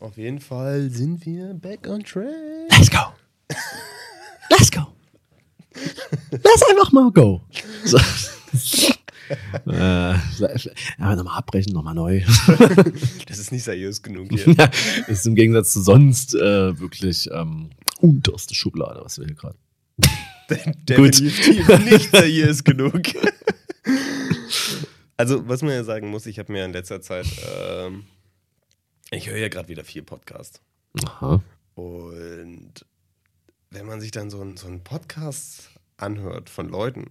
auf jeden Fall sind wir back on track. Let's go. Let's go. Lass einfach mal go. So. äh, ja, nochmal abbrechen, nochmal neu. Das ist nicht seriös genug hier. Ja, das ist im Gegensatz zu sonst äh, wirklich ähm, unterste Schublade, was wir hier gerade. Definitiv nicht seriös genug. Also, was man ja sagen muss, ich habe mir in letzter Zeit, ähm, ich höre ja gerade wieder viel Podcast. Aha. Und wenn man sich dann so, ein, so einen Podcast anhört von Leuten,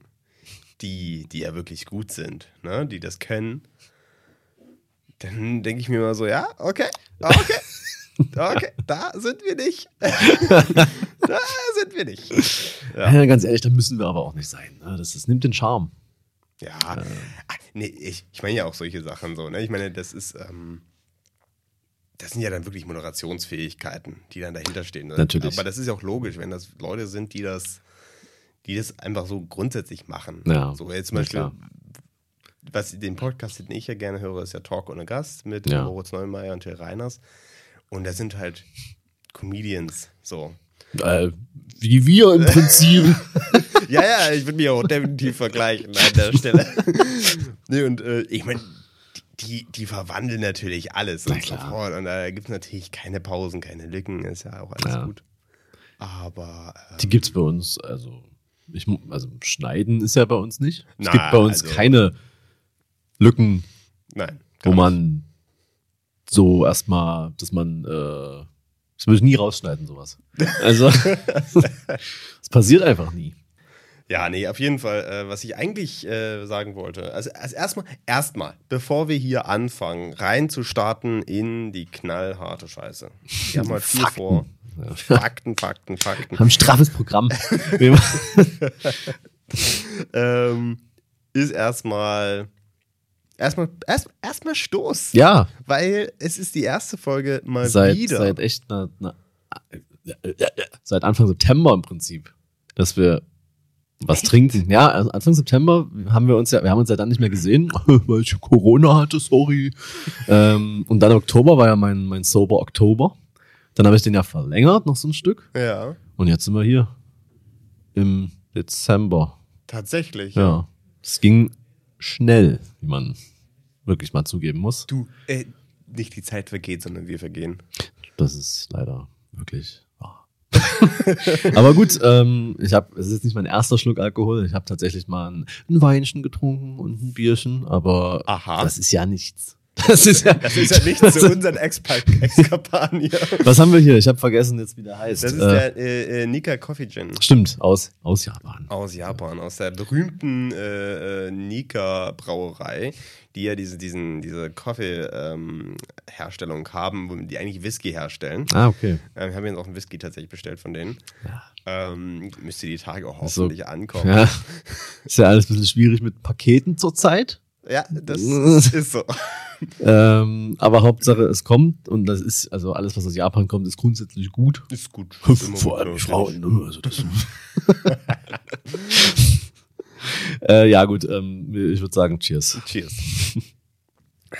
die, die ja wirklich gut sind, ne, die das können, dann denke ich mir immer so, ja, okay, okay, okay, da sind wir nicht. da sind wir nicht. Ja. ja. ganz ehrlich, da müssen wir aber auch nicht sein. Ne? Das, das nimmt den Charme. Ja, äh. nee, ich, ich meine ja auch solche Sachen so, ne? Ich meine, das ist, ähm, das sind ja dann wirklich Moderationsfähigkeiten, die dann dahinter stehen. Ne? Natürlich. Aber das ist ja auch logisch, wenn das Leute sind, die das, die das einfach so grundsätzlich machen. Ja. So jetzt zum Beispiel, was den Podcast, den ich ja gerne höre, ist ja Talk ohne Gast mit Ja. Moritz Neumeier und Till Reiners. Und das sind halt Comedians, so. Äh, wie wir im Prinzip. Ja, ja, ich würde mich auch definitiv vergleichen an der Stelle. nee, und äh, ich meine, die, die verwandeln natürlich alles Na und so klar. fort. Und da gibt es natürlich keine Pausen, keine Lücken, ist ja auch alles Ja. gut. Aber äh, Die gibt's bei uns, also, ich, also Schneiden ist ja bei uns nicht. Es Na, gibt bei uns also- keine Lücken, nein. wo man so erstmal, dass man, äh, das würde ich nie rausschneiden, sowas. Also, es passiert einfach nie. Ja, nee, auf jeden Fall, äh, was ich eigentlich äh, sagen wollte. Also, also erstmal, erstmal, bevor wir hier anfangen, reinzustarten in die knallharte Scheiße. Wir haben halt viel Fakten. vor. Fakten, Fakten, Fakten. Haben ein straffes Programm. ähm, ist erstmal erstmal erst, erstmal Stoß. ja, Weil es ist die erste Folge mal seit, wieder. seit echt na, na, seit Anfang September im Prinzip, dass wir was trinken. Ja, also Anfang September haben wir uns ja, wir haben uns ja dann nicht mehr gesehen, weil ich Corona hatte, sorry. ähm, und dann Oktober war ja mein, mein Sober Oktober. Dann habe ich den ja verlängert, noch so ein Stück. ja, Und jetzt sind wir hier im Dezember. tatsächlich. Ja. Es ging schnell, wie man wirklich mal zugeben muss. Du, äh, nicht die Zeit vergeht, sondern wir vergehen. Das ist leider wirklich. Aber gut, ähm, ich habe, es ist jetzt nicht mein erster Schluck Alkohol. Ich habe tatsächlich mal ein, ein Weinchen getrunken und ein Bierchen, aber Aha. das ist ja nichts. Das ist ja, Das ist ja nicht zu unseren Expa- Exkapan hier. Was haben wir hier? Ich habe vergessen jetzt, wie der heißt. Das ist äh, der äh, äh, Nika Coffee Gin. Stimmt, aus, aus Japan. Aus Japan, aus der berühmten äh, äh, Nika Brauerei, die ja diese, diesen, diese Kaffee-Herstellung haben, wo die eigentlich Whisky herstellen. Ah, okay. Äh, wir haben jetzt auch einen Whisky tatsächlich bestellt von denen. Ja. Ähm, müsste die Tage auch Ist so- hoffentlich ankommen. Ja, ist ja alles ein bisschen schwierig mit Paketen zurzeit. Ja, das ist so. Ähm, aber Hauptsache, es kommt und das ist, also alles, was aus Japan kommt, ist grundsätzlich gut. Ist gut. Vor allem die Frauen, ne? Also das äh, ja, gut, ähm, ich würde sagen, cheers. Cheers.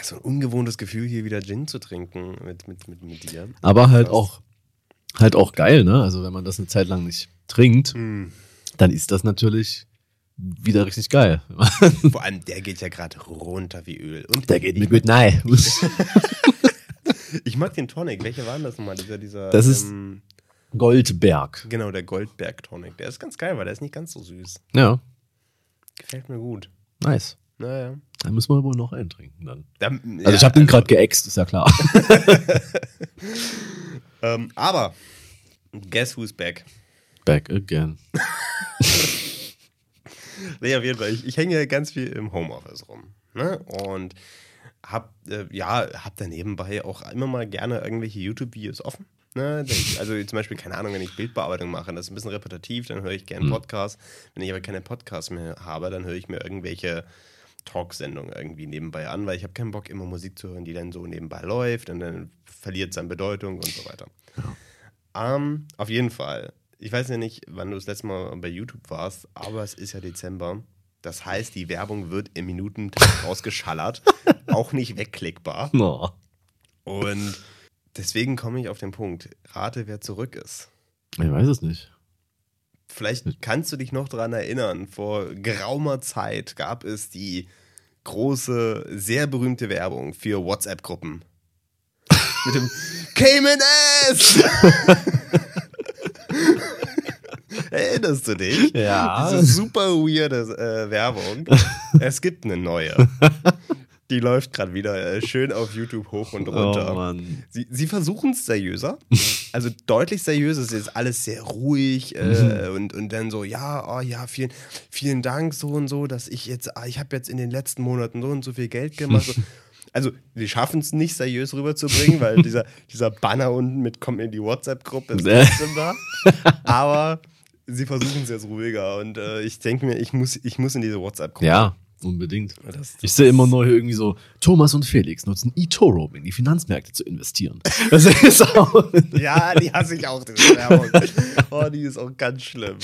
So ein ungewohntes Gefühl, hier wieder Gin zu trinken mit, mit, mit, mit dir. Aber halt auch, halt auch geil, ne? Also wenn man das eine Zeit lang nicht trinkt, Hm. dann ist das natürlich wieder richtig geil. Vor allem, der geht ja gerade runter wie Öl. Und Der geht mir gut nein. Ich mag den Tonic. Welche waren das nochmal? Dieser, dieser, Das ist- ähm, Goldberg. genau, der Goldberg Tonic. Der ist ganz geil, weil der ist nicht ganz so süß. Ja, Gefällt mir gut. nice. Naja. Da müssen wir wohl noch einen trinken dann. Da, Also ich habe den gerade geäxt, ist ja klar. Ähm, aber, guess who's back? Back again. Nee, auf jeden Fall. Ich, ich hänge ganz viel im Homeoffice rum. Ne? Und hab, äh, ja, hab da nebenbei auch immer mal gerne irgendwelche YouTube-Videos offen. Ne? Also zum Beispiel, keine Ahnung, wenn ich Bildbearbeitung mache, das ist ein bisschen repetitiv, dann höre ich gerne Mhm. Podcasts. Wenn ich aber keine Podcasts mehr habe, dann höre ich mir irgendwelche Talksendungen irgendwie nebenbei an, weil ich habe keinen Bock, immer Musik zu hören, die dann so nebenbei läuft und dann verliert es an Bedeutung und so weiter. Ähm, auf jeden Fall. Ich weiß ja nicht, wann du das letzte Mal bei YouTube warst, aber es ist ja Dezember. Das heißt, die Werbung wird im Minutentakt rausgeschallert. auch nicht wegklickbar. No. Und Deswegen komme ich auf den Punkt. Rate, wer zurück ist. Ich weiß es nicht. Vielleicht kannst du dich noch daran erinnern, vor geraumer Zeit gab es die große, sehr berühmte Werbung für WhatsApp-Gruppen. Mit dem Cayman S! Erinnerst du dich? Ja. Diese super weirde äh, Werbung. Es gibt eine neue. Die läuft gerade wieder äh, schön auf YouTube hoch und runter. Oh Mann. Sie, sie versuchen es seriöser. Also deutlich seriöser. Es ist alles sehr ruhig äh, und, und dann so, ja, oh ja, vielen, vielen Dank so und so, dass ich jetzt, ah, ich habe jetzt in den letzten Monaten so und so viel Geld gemacht. So. Also, die schaffen es nicht seriös rüberzubringen, weil dieser, dieser Banner unten mit kommt in die WhatsApp-Gruppe ist trotzdem da. Aber sie versuchen es jetzt ruhiger und äh, ich denke mir, ich muss, ich muss in diese WhatsApp-Gruppe. Ja, unbedingt. Das- Ich sehe immer neu irgendwie so, Thomas und Felix nutzen eToro, um in die Finanzmärkte zu investieren. Das ist auch. Ja, die hasse ich auch, diese Werbung. Oh, die ist auch ganz schlimm.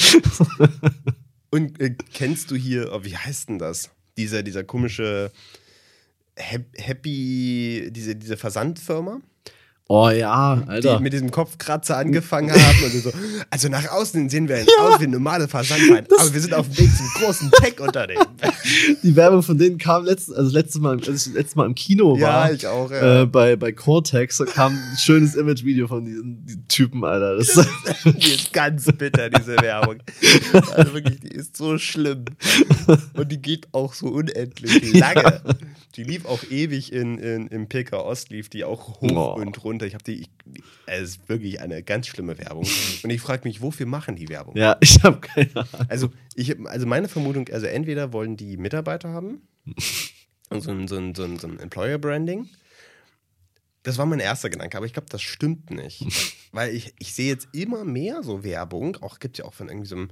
Und äh, kennst du hier, oh, wie heißt denn das? Dieser, dieser komische Hap- Happy, diese, diese Versandfirma, Oh ja, die Alter. mit diesem Kopfkratzer angefangen haben und so. Also nach außen sehen wir aus wie normale Versandverein, aber wir sind auf dem Weg zum großen Tech-Unternehmen. Die Werbung von denen kam letztes, also letztes Mal, als ich letztes Mal im Kino Ja, war. ich auch, ja. Äh, bei, bei Cortex kam ein schönes Imagevideo von diesen, diesen Typen, Alter. Das, Die ist ganz bitter, diese Werbung. Also wirklich, die ist so schlimm. Und die geht auch so unendlich lange. Die lief auch ewig in, in, im PK Ost, lief die auch hoch Oh. und runter. Ich habe die, ich, es ist wirklich eine ganz schlimme Werbung. Und ich frage mich, wofür machen die Werbung? ja, ich habe keine Ahnung. Also, ich, also meine Vermutung, also entweder wollen die Mitarbeiter haben, so ein, so ein, so ein, so ein Employer-Branding. Das war mein erster Gedanke, aber ich glaube, das stimmt nicht. Weil ich, ich sehe jetzt immer mehr so Werbung, auch gibt ja auch von irgendwie so einem,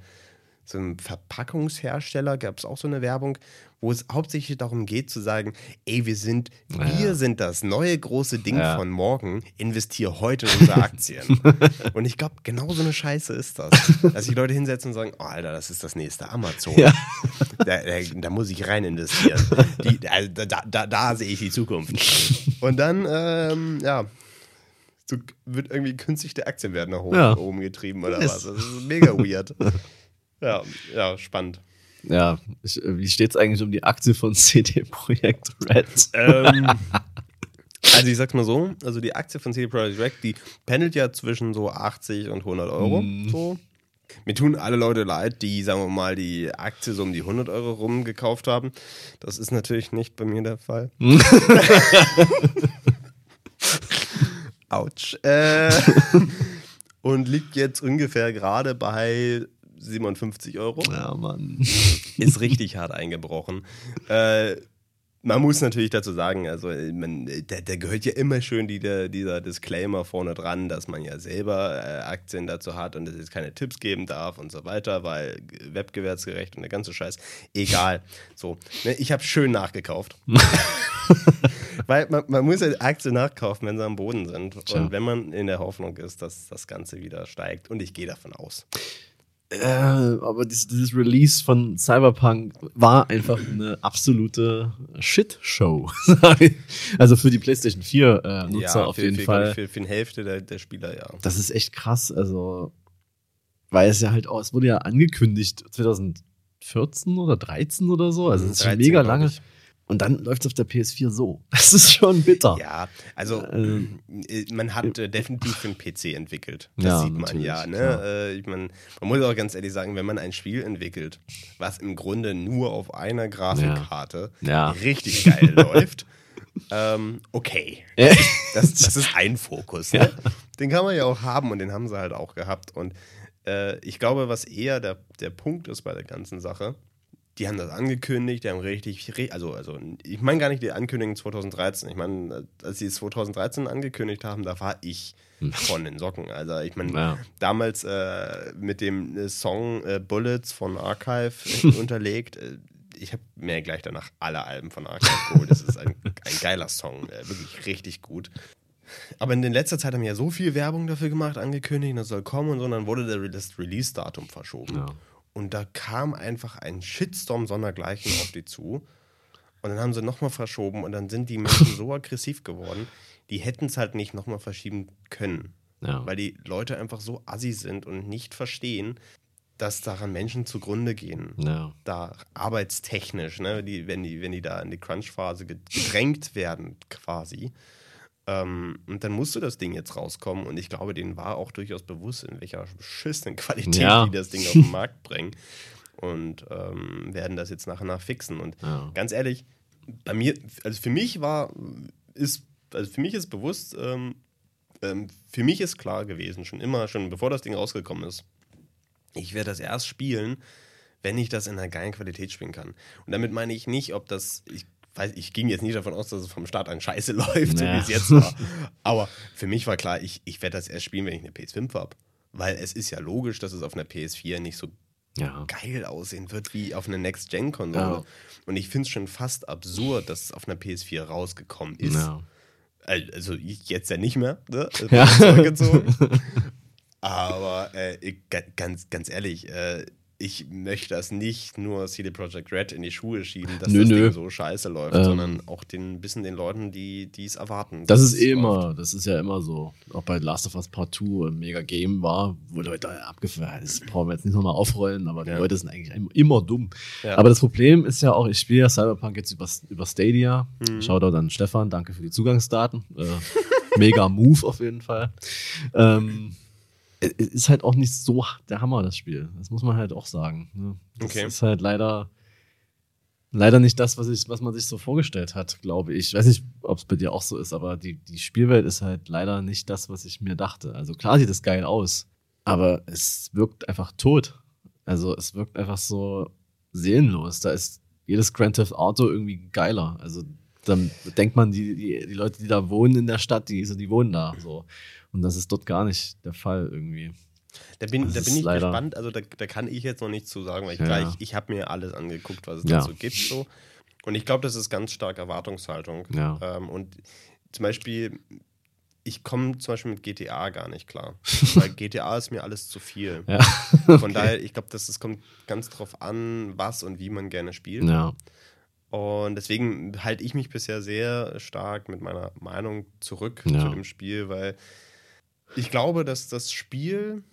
so einem Verpackungshersteller, gab es auch so eine Werbung, wo es hauptsächlich darum geht zu sagen, ey, wir sind, Ja. wir sind das neue große Ding Ja. von morgen, investier heute in unsere Aktien. und ich glaube, genau so eine Scheiße ist das. Dass sich Leute hinsetzen und sagen, oh Alter, das ist das nächste Amazon. Ja. Da, da, da muss ich rein investieren. Die, also da, da, da sehe ich die Zukunft. Und dann, ähm, ja, so wird irgendwie künstlich der Aktienwert nach oben, Ja. oben getrieben oder Yes. was. Das ist mega weird. Ja, ja, spannend. Ja, ich, äh, wie steht's eigentlich um die Aktie von CD Projekt Red? Ähm, also ich sag's mal so, also die Aktie von CD Projekt Red, die pendelt ja zwischen so 80 und 100 Euro. Mhm. So. Mir tun alle Leute leid, die, sagen wir mal, die Aktie so um die 100 Euro rum gekauft haben. Das ist natürlich nicht bei mir der Fall. Autsch. Äh, und liegt jetzt ungefähr gerade bei 57 Euro Ja, Mann. ist richtig hart eingebrochen. Äh, man muss natürlich dazu sagen, also äh, man, da, da gehört ja immer schön die, der, dieser Disclaimer vorne dran, dass man ja selber äh, Aktien dazu hat und es jetzt keine Tipps geben darf und so weiter, weil wettbewerbsgerecht und der ganze Scheiß. Egal. So, ne, ich habe schön nachgekauft. weil man, man muss ja Aktien nachkaufen, wenn sie am Boden sind. Tja. Und wenn man in der Hoffnung ist, dass das Ganze wieder steigt. Und ich gehe davon aus. Äh, aber dieses, dieses Release von Cyberpunk war einfach eine absolute Shit-Show. also für die PlayStation 4 äh, Nutzer auf für, jeden für, Fall. Für, für eine Hälfte der, der Spieler, ja. Das ist echt krass. Also, weil es ja halt auch, es wurde ja angekündigt 2014 oder 13 oder so. Also, es ist schon 13, mega lange. ich. Und dann läuft es auf der PS4 so. Das ist schon bitter. Ja, also Ähm, äh, man hat äh, definitiv für einen PC entwickelt. Das Ja, sieht man ja. Ne? Äh, ich mein, man muss auch ganz ehrlich sagen, wenn man ein Spiel entwickelt, was im Grunde nur auf einer Grafikkarte Ja. richtig geil läuft, ähm, okay. Das, das ist ein Fokus. Ne? Den kann man ja auch haben und den haben sie halt auch gehabt. Und äh, ich glaube, was eher der, der Punkt ist bei der ganzen Sache, die haben das angekündigt, die haben richtig, also, also ich meine gar nicht die Ankündigung 2013. Ich meine, als sie es 2013 angekündigt haben, da war ich von den Socken. Also ich meine, Ja. damals äh, mit dem äh, Song äh, Bullets von Archive unterlegt. Äh, ich habe mir gleich danach alle Alben von Archive geholt. Das ist ein, ein geiler Song, äh, wirklich richtig gut. Aber in letzter Zeit haben ja so viel Werbung dafür gemacht, angekündigt, das soll kommen und so, und dann wurde das Release-Datum verschoben. Ja. Und da kam einfach ein Shitstorm sondergleichen auf die zu. Und dann haben sie nochmal verschoben und dann sind die Menschen so aggressiv geworden, die hätten es halt nicht nochmal verschieben können. Ja. Weil die Leute einfach so assi sind und nicht verstehen, dass daran Menschen zugrunde gehen. Ja. Da arbeitstechnisch, ne, die, wenn, die, wenn die da in die Crunch-Phase gedrängt werden, quasi. Ähm, und dann musste das Ding jetzt rauskommen und ich glaube, denen war auch durchaus bewusst, in welcher beschissenen Qualität Ja. die das Ding auf den Markt bringen. Und ähm, werden das jetzt nach und nach fixen. Und Ja. ganz ehrlich, bei mir, also für mich war, ist, also für mich ist bewusst, ähm, ähm, für mich ist klar gewesen, schon immer, schon bevor das Ding rausgekommen ist, ich werde das erst spielen, wenn ich das in einer geilen Qualität spielen kann. Und damit meine ich nicht, ob das, ich weiß, ich ging jetzt nicht davon aus, dass es vom Start an scheiße läuft, so wie Naja. es jetzt war. Aber für mich war klar, ich, ich werde das erst spielen, wenn ich eine PS5 habe. Weil es ist ja logisch, dass es auf einer PS4 nicht so Ja. geil aussehen wird wie auf einer Next-Gen-Konsole. Ja. Und ich finde es schon fast absurd, dass es auf einer PS4 rausgekommen ist. Ja. Also jetzt ja nicht mehr, ne? Ja. Aber äh, ganz, ganz ehrlich, äh, ich möchte das nicht nur CD Projekt Red in die Schuhe schieben, dass Nö, das nö. Ding so scheiße läuft, Ähm. sondern auch den bisschen den Leuten, die es erwarten. Das ist eh läuft. immer, das ist ja immer so. Auch bei Last of Us Part 2 ein mega Game war, wo Leute abgefallen Das brauchen wir jetzt nicht nochmal aufrollen, aber die Ja. Leute sind eigentlich immer- dumm. Ja. Aber das Problem ist ja auch, ich spiele ja Cyberpunk jetzt über, über Stadia. Mhm. Shoutout an Stefan, danke für die Zugangsdaten. Äh, mega Move auf jeden Fall. Ähm, ist halt auch nicht so der Hammer, das Spiel. Das muss man halt auch sagen. Ne? Das Okay. ist halt leider, leider nicht das, was, ich, was man sich so vorgestellt hat, glaube ich. Ich weiß nicht, ob es bei dir auch so ist, aber die, die Spielwelt ist halt leider nicht das, was ich mir dachte. Also klar sieht es geil aus, aber es wirkt einfach tot. Also es wirkt einfach so seelenlos. Da ist jedes Grand Theft Auto irgendwie geiler. Also dann denkt man, die, die, die Leute, die da wohnen in der Stadt, die, die wohnen da so. Und das ist dort gar nicht der Fall irgendwie. Da bin, Das da bin ich leider- gespannt, also da, da kann ich jetzt noch nichts zu sagen, weil ich, Ja. klar, ich, habe mir alles angeguckt, was es Ja. dazu gibt. So. Und ich glaube, das ist ganz stark Erwartungshaltung. Ja. Ähm, und zum Beispiel, ich komme zum Beispiel mit GTA gar nicht klar. weil GTA ist mir alles zu viel. Ja. Von daher, ich glaube, das, das kommt ganz drauf an, was und wie man gerne spielt. Ja. Und deswegen halte ich mich bisher sehr stark mit meiner Meinung zurück zu dem Spiel, weil ich glaube, dass das Spiel,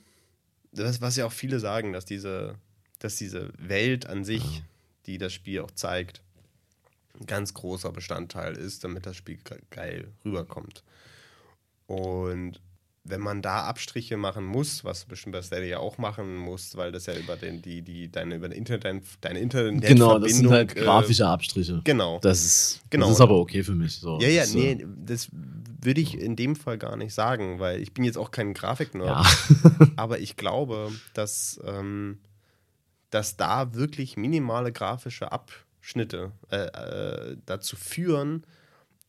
das, was ja auch viele sagen, dass diese, dass diese Welt an sich, die das Spiel auch zeigt, ein ganz großer Bestandteil ist, damit das Spiel ge- geil rüberkommt. Und wenn man da Abstriche machen muss, was du bestimmt bei Stadia auch machen musst, weil das ja über den, die, die, deine, über den Internet, dein, deine Internetverbindung. Genau, das sind halt äh, grafische Abstriche. Genau. Das ist, Genau. das ist aber okay für mich. So. Ja, ja, das, nee, äh, das würde ich in dem Fall gar nicht sagen, weil ich bin jetzt auch kein Grafiknerd, Ja. aber ich glaube, dass, ähm, dass da wirklich minimale grafische Abschnitte äh, äh, dazu führen,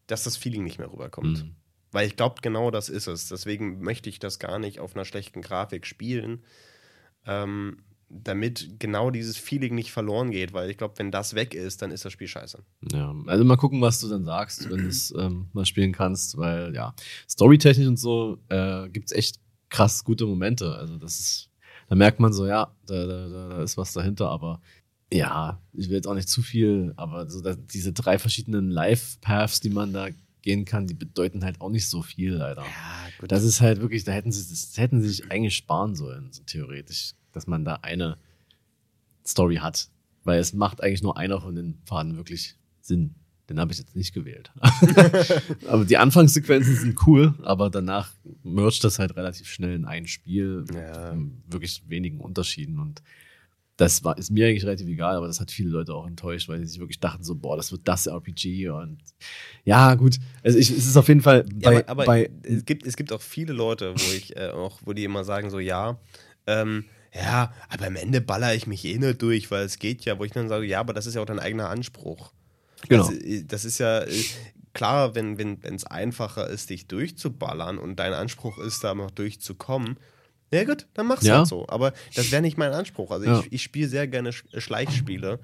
dass das Feeling nicht mehr rüberkommt. Mhm. Weil ich glaube, genau das ist es. Deswegen möchte ich das gar nicht auf einer schlechten Grafik spielen, ähm, damit genau dieses Feeling nicht verloren geht. Weil ich glaube, wenn das weg ist, dann ist das Spiel scheiße. Ja, also mal gucken, was du dann sagst, wenn du es ähm, mal spielen kannst, weil ja, storytechnisch und so äh, gibt es echt krass gute Momente. Also das ist, da merkt man so, ja, da, da, da ist was dahinter, aber ja, ich will jetzt auch nicht zu viel, aber so diese drei verschiedenen Life-Paths, die man da gehen kann, die bedeuten halt auch nicht so viel leider. Ja, gut. Das ist halt wirklich, da hätten sie, das hätten sie sich eigentlich sparen sollen, so theoretisch, dass man da eine Story hat. Weil es macht eigentlich nur einer von den Pfaden wirklich Sinn. Den habe ich jetzt nicht gewählt. aber die Anfangssequenzen sind cool, aber danach mercht das halt relativ schnell in ein Spiel Ja. mit wirklich wenigen Unterschieden. Und das war, ist mir eigentlich relativ egal, aber das hat viele Leute auch enttäuscht, weil sie sich wirklich dachten so, boah, das wird das RPG und ja, gut. Also ich, es ist auf jeden Fall Ja, bei, aber, aber bei es, gibt, es gibt auch viele Leute, wo ich äh, auch, wo die immer sagen, so ja, ähm, ja, aber am Ende baller ich mich eh nicht durch, weil es geht ja, wo ich dann sage, ja, aber das ist ja auch dein eigener Anspruch. Genau. Das, äh, das ist ja äh, klar, wenn es wenn, es einfacher ist, dich durchzuballern und dein Anspruch ist, da noch durchzukommen. Ja gut, dann mach's Ja. halt so. Aber das wäre nicht mein Anspruch. Also Ja. ich, ich spiele sehr gerne Sch- Schleichspiele.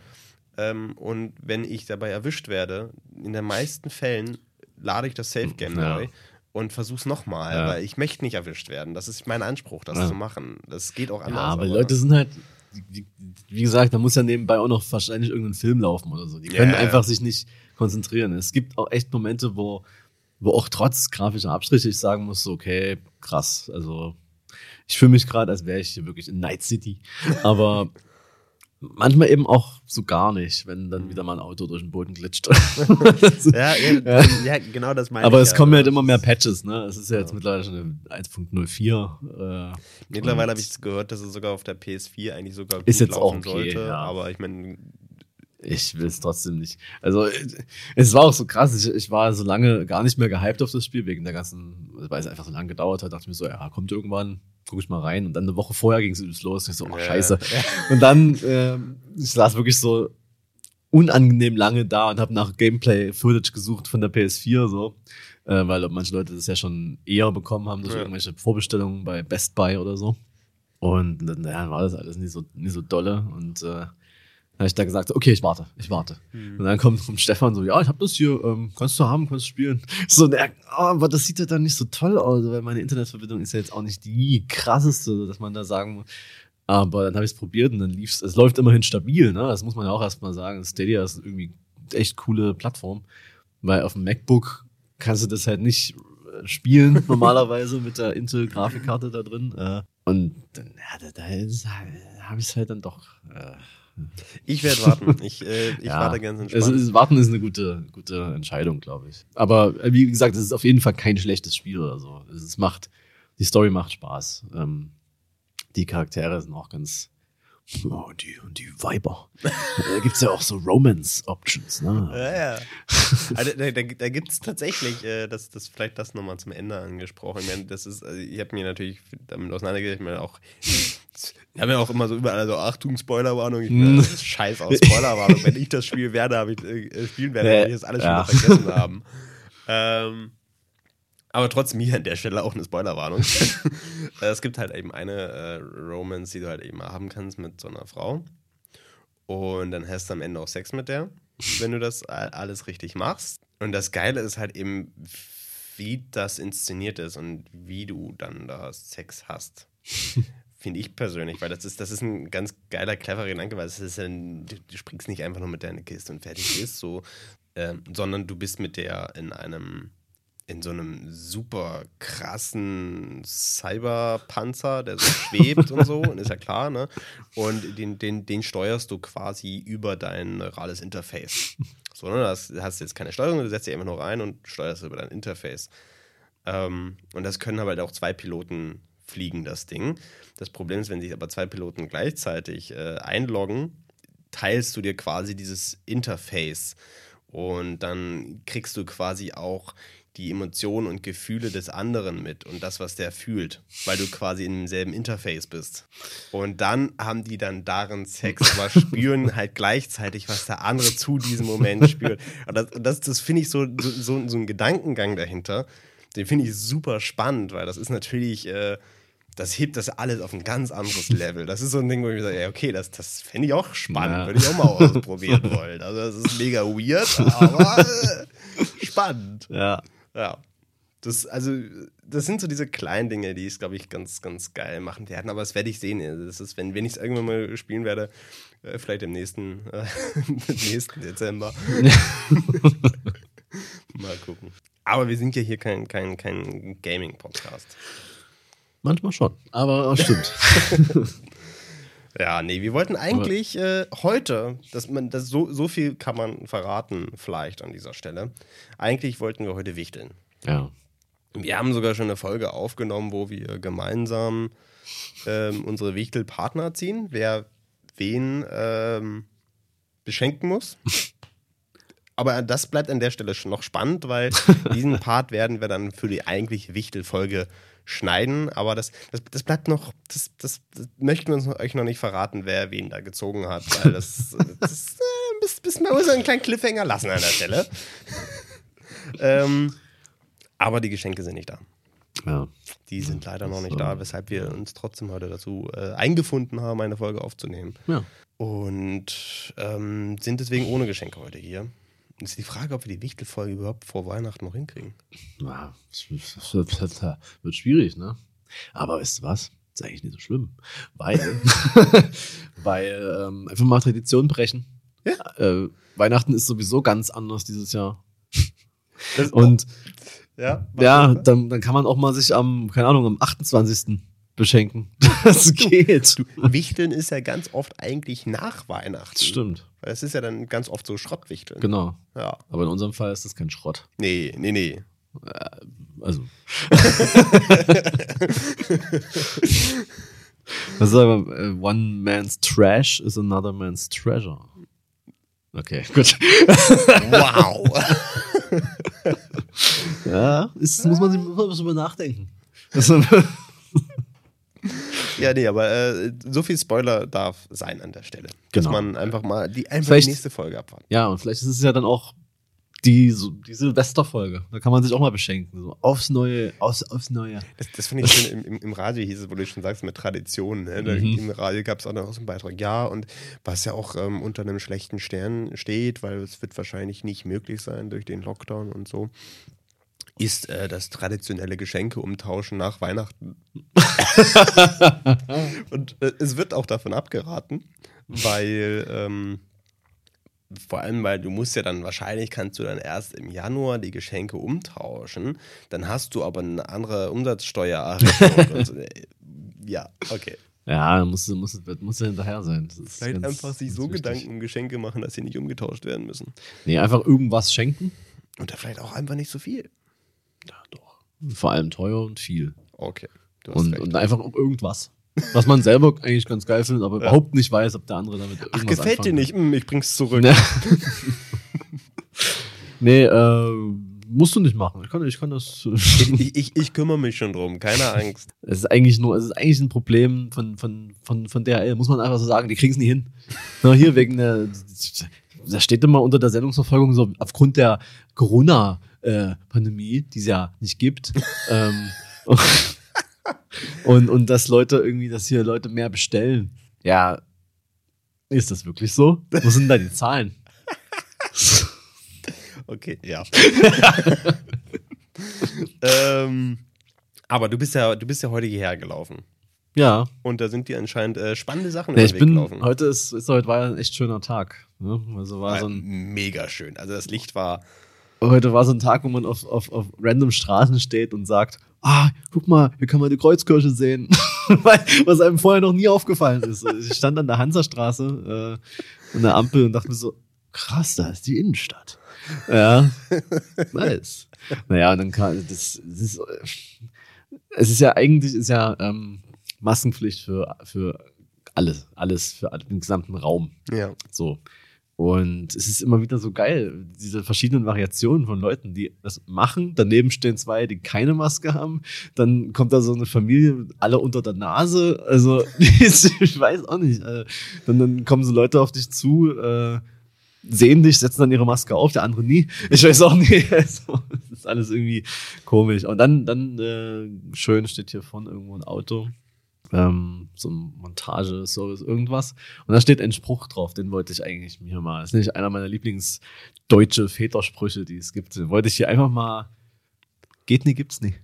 Ähm, und wenn ich dabei erwischt werde, in den meisten Fällen lade ich das Safe Game Ja. neu und versuch's nochmal, Ja. weil ich möchte nicht erwischt werden. Das ist mein Anspruch, das Ja. zu machen. Das geht auch anders. Ja, aber die Leute sind halt, wie gesagt, da muss ja nebenbei auch noch wahrscheinlich irgendein Film laufen oder so. Die Ja, können ja. einfach sich nicht konzentrieren. Es gibt auch echt Momente, wo, wo auch trotz grafischer Abstriche ich sagen muss, okay, krass. Also ich fühle mich gerade, als wäre ich hier wirklich in Night City. Aber manchmal eben auch so gar nicht, wenn dann wieder mal ein Auto durch den Boden glitscht. ja, ja, ja, genau das meine Aber ich. es kommen halt immer mehr Patches, ne? Es ist ja jetzt mittlerweile schon eine 1.04. Äh, Mittlerweile habe ich gehört, dass es sogar auf der PS4 eigentlich sogar gut Ist jetzt laufen auch okay, sollte. ja. Aber ich meine, Ich will es trotzdem nicht. Also es war auch so krass. Ich, ich war so lange gar nicht mehr gehypt auf das Spiel wegen der ganzen, weil es einfach so lange gedauert hat. Dachte ich mir so, ja, kommt irgendwann, guck ich mal rein. Und dann eine Woche vorher ging es los. Ich so, oh Ja. scheiße. Und dann, ähm, ich saß wirklich so unangenehm lange da und habe nach Gameplay-Footage gesucht von der PS4 so. Äh, weil manche Leute das ja schon eher bekommen haben durch Ja. irgendwelche Vorbestellungen bei Best Buy oder so. Und dann ja, war das alles nicht so, nicht so dolle. Und äh, habe ich da gesagt, okay, ich warte, ich warte. Und dann kommt, kommt Stefan so, ja, ich habe das hier, ähm, kannst du haben, kannst du spielen. So, und er, oh, aber das sieht ja dann nicht so toll aus, weil meine Internetverbindung ist ja jetzt auch nicht die krasseste, dass man da sagen muss. Aber dann habe ich es probiert und dann lief es, es läuft immerhin stabil, ne? Das muss man ja auch erstmal sagen. Stadia ist irgendwie echt coole Plattform, weil auf dem MacBook kannst du das halt nicht äh, spielen normalerweise mit der Intel-Grafikkarte da drin. Äh, und dann, ja, da, da, ist- da habe ich es halt dann doch. Äh, ich werde warten. Ich, äh, ich ja, warte ganz es entspannt. ist, Warten ist eine gute, gute Entscheidung, glaube ich. Aber äh, wie gesagt, es ist auf jeden Fall kein schlechtes Spiel oder so. Es macht, die Story macht Spaß. Ähm, die Charaktere sind auch ganz. Oh, und die, und die Weiber. da gibt's ja auch so Romance-Options, ne? Ja, ja. Also, da da, da gibt es tatsächlich, äh, das, das vielleicht das nochmal zum Ende angesprochen. Ich, meine, das ist, also ich habe mir natürlich damit auseinandergesetzt, ich meine auch, wir haben ja auch immer so überall so Achtung, Spoilerwarnung. Ich ist scheiß aus Spoilerwarnung. Wenn ich das Spiel werde, habe ich äh, spielen werde, werde ich das alles schon Ja. wieder vergessen haben. Ähm, aber trotzdem hier an der Stelle auch eine Spoilerwarnung. Äh, es gibt halt eben eine äh, Romance, die du halt eben haben kannst mit so einer Frau. Und dann hast du am Ende auch Sex mit der, wenn du das alles richtig machst. Und das Geile ist halt eben, wie das inszeniert ist und wie du dann da Sex hast. Finde ich persönlich, weil das ist, das ist ein ganz geiler, cleverer Gedanke, weil es ist ein, du, du springst nicht einfach nur mit deiner Kiste und fertig ist, so, ähm, sondern du bist mit der in einem, in so einem super krassen Cyberpanzer, der so schwebt und so, und ist ja klar, ne? Und den, den, den steuerst du quasi über dein neurales Interface. So, ne? Das hast jetzt keine Steuerung, du setzt dich einfach nur rein und steuerst über dein Interface. Ähm, und das können aber halt auch zwei Piloten fliegen, das Ding. Das Problem ist, wenn sich aber zwei Piloten gleichzeitig äh, einloggen, teilst du dir quasi dieses Interface. Und dann kriegst du quasi auch die Emotionen und Gefühle des anderen mit und das, was der fühlt, weil du quasi in demselben Interface bist. Und dann haben die dann darin Sex, aber spüren halt gleichzeitig, was der andere zu diesem Moment spürt. Und das, das, das finde ich so, so, so, so ein Gedankengang dahinter, den finde ich super spannend, weil das ist natürlich, äh, das hebt das alles auf ein ganz anderes Level. Das ist so ein Ding, wo ich mir sage, ja, okay, das, das fände ich auch spannend, Ja. würde ich auch mal ausprobieren wollen. Also das ist mega weird, aber äh, spannend. Ja. Ja. Das, also, das sind so diese kleinen Dinge, die es, glaube ich, ganz, ganz geil machen werden. Aber das werde ich sehen. Also Das ist, wenn, wenn ich es irgendwann mal spielen werde, äh, vielleicht im nächsten, äh, im nächsten Dezember. mal gucken. Aber wir sind ja hier kein, kein, kein Gaming-Podcast. Manchmal schon. Aber stimmt. Ja, nee, wir wollten eigentlich äh, heute, dass man, das so, so viel kann man verraten, vielleicht an dieser Stelle. Eigentlich wollten wir heute wichteln. ja. Wir haben sogar schon eine Folge aufgenommen, wo wir gemeinsam ähm, unsere Wichtelpartner ziehen, wer wen ähm, beschenken muss. Aber das bleibt an der Stelle schon noch spannend, weil diesen Part werden wir dann für die eigentliche Wichtelfolge schneiden. Aber das, das, das bleibt noch, das, das, das möchten wir uns euch noch nicht verraten, wer wen da gezogen hat, weil das, das äh, bis, bis wir uns einen kleinen Cliffhanger lassen an der Stelle. ähm, aber die Geschenke sind nicht da. ja. Die sind leider noch nicht da, weshalb wir uns trotzdem heute dazu äh, eingefunden haben, eine Folge aufzunehmen. Ja. Und ähm, sind deswegen ohne Geschenke heute hier. Ist die Frage, ob wir die Wichtelfolge überhaupt vor Weihnachten noch hinkriegen. Ja, es wird, schwierig, ne? Aber weißt du was? Ist eigentlich nicht so schlimm. Weil, weil ähm, einfach mal Tradition brechen. Äh, Weihnachten ist sowieso ganz anders dieses Jahr. Und ja, ja, dann, dann kann man auch mal sich am, keine Ahnung, am 28. beschenken. Das geht. Wichteln ist ja ganz oft eigentlich nach Weihnachten. Das stimmt. Weil es ist ja dann ganz oft so Schrottwichteln. Genau. Ja. Aber in unserem Fall ist das kein Schrott. Nee, nee, nee. Also. Was sagen wir? äh, One man's trash is another man's treasure. Okay, gut. Wow. Ja, ist, muss man sich muss man nachdenken. Ja, nee, aber äh, so viel Spoiler darf sein an der Stelle. Genau. Dass man einfach mal die, einfach Vielleicht- die nächste Folge abwarten. ja, und vielleicht ist es ja dann auch die, so, die Silvesterfolge. Da kann man sich auch mal beschenken. So aufs Neue, aufs, aufs Neue. Das, das finde ich schön. Im, im, Radio hieß es, wo du schon sagst, mit Traditionen. Ne? Mhm. Im Radio gab es auch noch so einen Beitrag. Ja, und was ja auch ähm, unter einem schlechten Stern steht, weil es wird wahrscheinlich nicht möglich sein durch den Lockdown und so, ist äh, das traditionelle Geschenke umtauschen nach Weihnachten. und äh, es wird auch davon abgeraten, weil ähm, vor allem, weil du musst ja dann wahrscheinlich kannst du dann erst im Januar die Geschenke umtauschen, dann hast du aber eine andere und so. Ja, okay. Ja, muss, muss, muss, ja hinterher sein. Vielleicht einfach sich so wichtig. Gedanken um Geschenke machen, dass sie nicht umgetauscht werden müssen. Nee, einfach irgendwas schenken. Und da vielleicht auch einfach nicht so viel. Ja, doch. Vor allem teuer und viel. Okay. Und, und einfach auch irgendwas. Was man selber eigentlich ganz geil findet, aber überhaupt nicht weiß, ob der andere damit irgendwas Ach, gefällt dir nicht? Hm, ich bring's zurück. kann. nee, äh, musst du nicht machen. Ich kann, ich kann das. Ich, ich, ich kümmere mich schon drum, keine Angst. Es ist eigentlich nur, es ist eigentlich ein Problem von, von, von, von DHL, muss man einfach so sagen, die kriegen es nie hin. Na, hier wegen der, da steht immer unter der Sendungsverfolgung so, aufgrund der Corona-Pandemie, die es ja nicht gibt, ähm, und, und dass Leute irgendwie, dass hier Leute mehr bestellen. Ja, ist das wirklich so? Wo sind da die Zahlen? Okay, ja. ähm, aber du bist ja, du bist ja heute hierher gelaufen. Ja, Und da sind dir anscheinend äh, spannende Sachen nee, ich den Weg bin, gelaufen. heute ist, ist heute war ein echt schöner Tag. Ne? Also war so ein, mega schön. Also das Licht war. Heute war so ein Tag, wo man auf, auf, auf random Straßen steht und sagt, ah, guck mal, hier kann man die Kreuzkirche sehen. Was einem vorher noch nie aufgefallen ist. Ich stand an der Hansastraße äh, an der Ampel und dachte mir so, krass, da ist die Innenstadt. Ja, nice. Naja, und dann kam, das, das ist, es ist ja eigentlich, ist ja ähm, Maskenpflicht für, für alles, alles, für den gesamten Raum. Ja. So. Und es ist immer wieder so geil, diese verschiedenen Variationen von Leuten, die das machen. Daneben stehen zwei, die keine Maske haben. Dann kommt da so eine Familie, alle unter der Nase. Also, ich weiß auch nicht. Äh, Dann, dann kommen so Leute auf dich zu, äh, sehen dich, setzen dann ihre Maske auf, der andere nie. Ich weiß auch nicht. Also, das ist alles irgendwie komisch. Und dann, dann äh, schön steht hier vorne irgendwo ein Auto ähm, so ein Montageservice, irgendwas. Und da steht ein Spruch drauf, den wollte ich eigentlich mir mal. Das ist nicht einer meiner Lieblingsdeutsche Vätersprüche, die es gibt. Den wollte ich hier einfach mal. Geht nie, gibt's nie.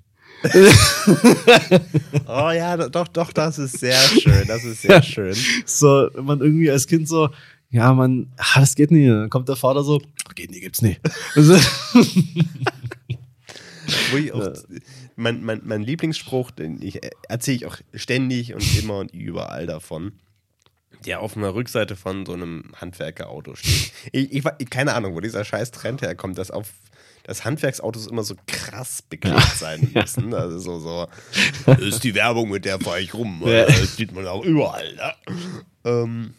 Oh ja, doch, doch, das ist sehr schön. Das ist sehr schön. So, wenn man irgendwie als Kind so, ja, man, ah, das geht nie. Dann kommt der Vater so, geht nie, gibt's nie. Ich auch, mein, mein, mein Lieblingsspruch, den ich erzähle ich auch ständig und immer und überall davon, der auf einer Rückseite von so einem Handwerkerauto steht. Ich, ich, keine Ahnung, wo dieser scheiß Trend herkommt, dass auf dass Handwerksautos immer so krass beklebt sein müssen. Also so, so, das ist die Werbung, mit der fahre ich rum. Ja. Das sieht man auch überall. Ne? Ähm,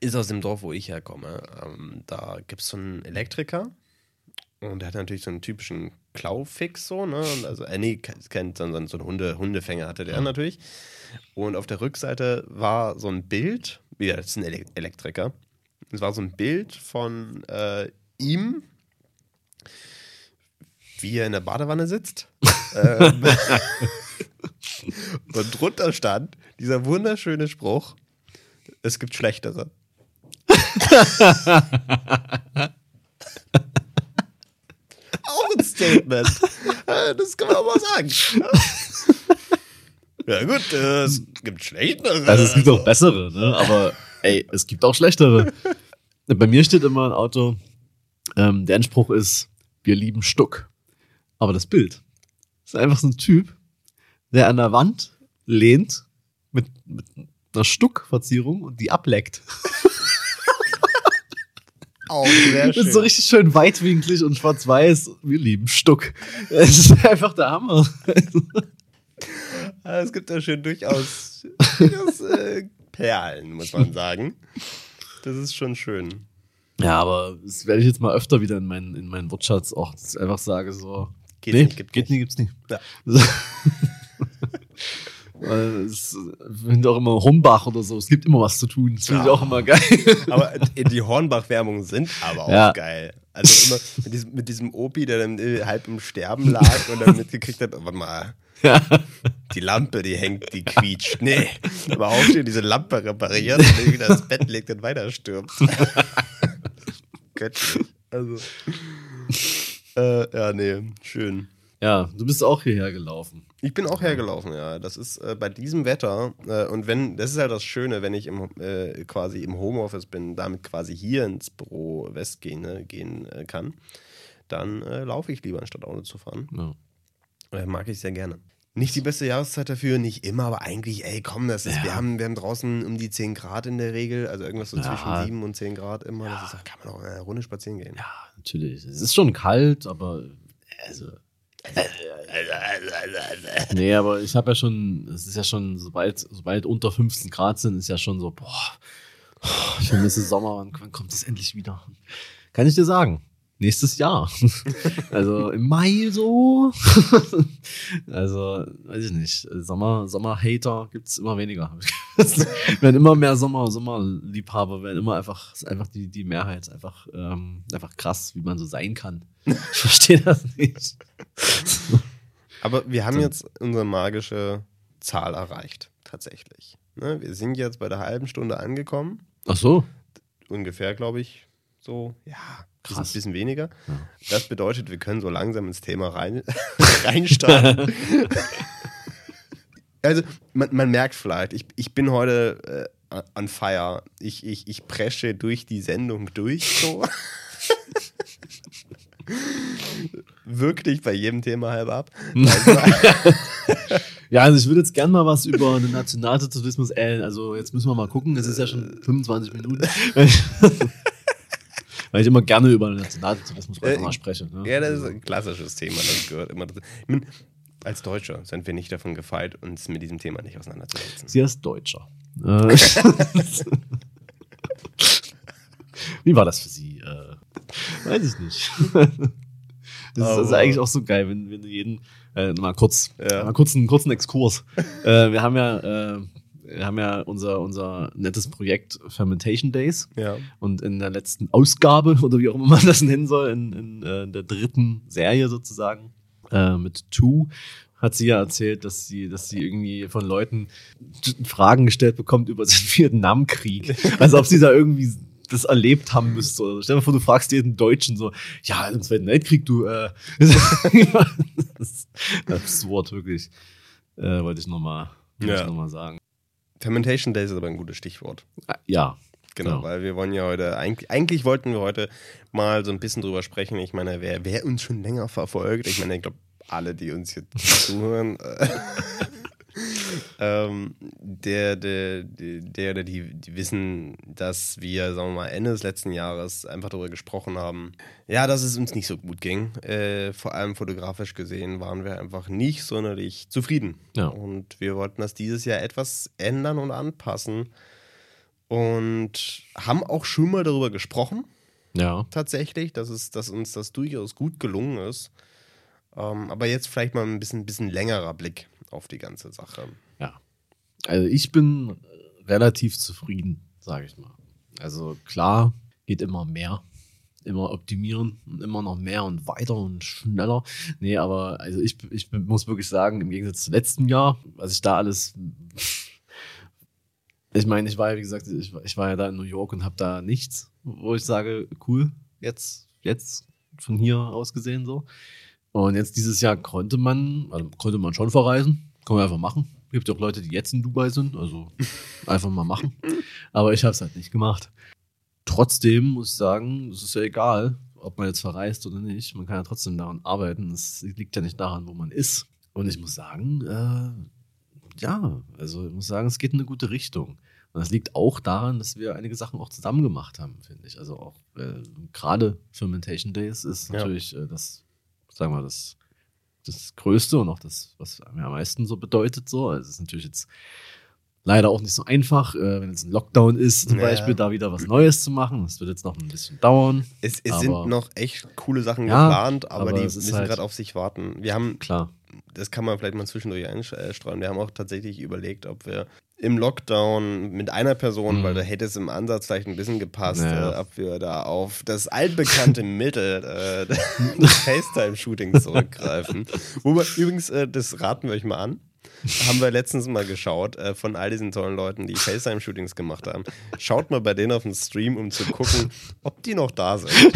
ist aus dem Dorf, wo ich herkomme. Ähm, da gibt es so einen Elektriker und der hat natürlich so einen typischen Klaufix so, ne? Und Also, äh, nee, ke- kein, sondern so einen Hunde, Hundefänger hatte der natürlich. Und auf der Rückseite war so ein Bild, ja, das ist ein Ele Elektriker. Es war so ein Bild von äh, ihm, wie er in der Badewanne sitzt. ähm, und drunter stand dieser wunderschöne Spruch: Es gibt schlechtere. Ein Statement. Äh, Das kann man auch mal sagen. Ja, gut, äh, es gibt schlechtere. also es gibt auch bessere, ne? Aber ey, es gibt auch schlechtere. Bei mir steht immer ein Auto, ähm, der Anspruch ist, wir lieben Stuck. Aber das Bild ist einfach so ein Typ, der an der Wand lehnt mit, mit einer Stuckverzierung und die ableckt. Auch sehr Das ist so richtig schön weitwinklig und schwarz-weiß. Wir lieben Stuck. Es ist einfach der Hammer. Ja, Es gibt da schon durchaus, durchaus äh, Perlen, muss man sagen. Das ist schon schön. Ja, aber das werde ich jetzt mal öfter wieder in meinen, in meinen Wortschatz auch einfach sage so. Geht nee, nicht, gibt geht nicht. nie, gibt's nie. Ja. Es finde auch immer Hombach oder so. Es gibt immer was zu tun. Das finde ich Ja. auch immer geil. Aber die Hornbach-Werbungen sind aber auch Ja. geil. Also immer mit diesem, mit diesem Opi, der dann halb im Sterben lag und dann mitgekriegt hat, oh, warte mal, Ja. die Lampe, die hängt, die quietscht. Nee, aber aufstehen, diese Lampe repariert und wieder ins Bett legt und weiter stirbt. Göttlich. Also. Äh, ja, nee, schön. Ja, du bist auch hierher gelaufen. Ich bin auch hergelaufen, ja. Das ist äh, bei diesem Wetter äh, und wenn, das ist halt das Schöne, wenn ich im, äh, quasi im Homeoffice bin, damit quasi hier ins Büro West gehen, ne, gehen äh, kann, dann äh, laufe ich lieber, anstatt Auto zu fahren. Ja. Äh, mag ich sehr gerne. Nicht die beste Jahreszeit dafür, nicht immer, aber eigentlich, ey, komm, das ist, Ja. wir, haben, wir haben draußen um die 10 Grad in der Regel, also irgendwas so Ja. zwischen 7 und 10 Grad immer. Das ist, da kann man auch eine Runde spazieren gehen. ja, natürlich. Es ist schon kalt, aber also. Nee, aber ich habe ja schon, es ist ja schon, sobald, sobald unter 15 Grad sind, ist ja schon so, boah, ich vermisse Sommer, wann, wann kommt es endlich wieder? Kann ich dir sagen. Nächstes Jahr. Also im Mai so. Also, weiß ich nicht. Sommer, Sommer-Hater gibt's immer weniger. Es werden immer mehr Sommer, Sommerliebhaber, werden immer einfach, einfach die, die Mehrheit, einfach, ähm, einfach krass, wie man so sein kann. Ich verstehe das nicht. Aber wir haben jetzt unsere magische Zahl erreicht, tatsächlich. Ne, wir sind jetzt bei der halben Stunde angekommen. Ach so. Ungefähr, glaube ich, so, ja, ein Krass. bisschen weniger. Ja. Das bedeutet, wir können so langsam ins Thema rein, reinstarten. also, man, man merkt vielleicht, ich, ich bin heute äh, on fire. Ich, ich, ich presche durch die Sendung durch, so. Wirklich bei jedem Thema halb ab. Ja, also ich würde jetzt gern mal was über den Nationalsozialismus, äh, also jetzt müssen wir mal gucken, es ist ja schon 25 Minuten. Weil ich immer gerne über den Nationalsozialismus Äh, mal spreche. Ne? Ja, das ist ein klassisches Thema, das gehört immer dazu. Als Deutscher sind wir nicht davon gefeit, uns mit diesem Thema nicht auseinanderzusetzen. Sie ist Deutscher. Äh, Wie war das für Sie? Äh, weiß ich nicht. Das ist, das ist Aber- eigentlich auch so geil, wenn, wenn jeden, äh, mal kurz, Ja. mal kurz einen kurzen Exkurs. äh, wir haben ja, äh, wir haben ja unser, unser nettes Projekt Fermentation Days. Ja. Und in der letzten Ausgabe, oder wie auch immer man das nennen soll, in, in äh, der dritten Serie sozusagen, äh, mit Two, hat sie ja erzählt, dass sie, dass sie irgendwie von Leuten Fragen gestellt bekommt über den Vietnamkrieg. Also ob sie da irgendwie das erlebt haben müsste. Oder stell dir vor, du fragst jeden Deutschen so, ja, im Zweiten Weltkrieg, du, äh, das ist absurd, wirklich. Äh, wollte ich nochmal Ja. noch mal sagen. Fermentation Days ist aber ein gutes Stichwort. Ja, Genau, Ja. weil wir wollen ja heute, eigentlich, eigentlich wollten wir heute mal so ein bisschen drüber sprechen. Ich meine, wer, wer uns schon länger verfolgt, ich meine, ich glaube, alle, die uns jetzt zuhören, äh, ähm, der, der, der, der oder die, die wissen, dass wir, sagen wir mal, Ende des letzten Jahres einfach darüber gesprochen haben, ja, dass es uns nicht so gut ging. Äh, vor allem fotografisch gesehen waren wir einfach nicht sonderlich zufrieden. Ja. Und wir wollten das dieses Jahr etwas ändern und anpassen. Und haben auch schon mal darüber gesprochen, ja. tatsächlich, dass, es, dass uns das durchaus gut gelungen ist. Ähm, aber jetzt vielleicht mal ein bisschen, bisschen längerer Blick auf die ganze Sache. Ja. Also ich bin relativ zufrieden, sage ich mal. Also klar, geht immer mehr. Immer optimieren und immer noch mehr und weiter und schneller. Nee, aber also ich, ich muss wirklich sagen, im Gegensatz zu letztem Jahr, was ich da alles. Ich meine, ich war ja, wie gesagt, ich, ich war ja da in New York und habe da nichts, wo ich sage, cool, jetzt, jetzt von hier aus gesehen so. Und jetzt dieses Jahr konnte man, also konnte man schon verreisen, kann man einfach machen. Gibt ja auch Leute, die jetzt in Dubai sind, also einfach mal machen. Aber ich habe es halt nicht gemacht. trotzdem muss ich sagen, es ist ja egal, ob man jetzt verreist oder nicht. Man kann ja trotzdem daran arbeiten. Es liegt ja nicht daran, wo man ist. Und ich muss sagen, äh, ja, also ich muss sagen, es geht in eine gute Richtung. Und das liegt auch daran, dass wir einige Sachen auch zusammen gemacht haben, finde ich. Also auch äh, gerade Fermentation Days ist Ja. natürlich äh, das, sagen wir, das, das Größte und auch das, was mir am meisten so bedeutet. So. Also es ist natürlich jetzt leider auch nicht so einfach, äh, wenn jetzt ein Lockdown ist, zum Ja. Beispiel, da wieder was Neues zu machen. Das wird jetzt noch ein bisschen dauern. Es, es sind noch echt coole Sachen Ja, geplant, aber, aber die müssen halt- gerade auf sich warten. Wir haben, Klar. das kann man vielleicht mal zwischendurch einstreuen, wir haben auch tatsächlich überlegt, ob wir im Lockdown mit einer Person, Mhm. weil da hätte es im Ansatz vielleicht ein bisschen gepasst, Ja. äh, ob wir da auf das altbekannte Mittel äh, des FaceTime-Shootings zurückgreifen. Wo wir übrigens, äh, das raten wir euch mal an. Haben wir letztens mal geschaut, äh, von all diesen tollen Leuten, die FaceTime-Shootings gemacht haben. Schaut mal bei denen auf den Stream, um zu gucken, ob die noch da sind.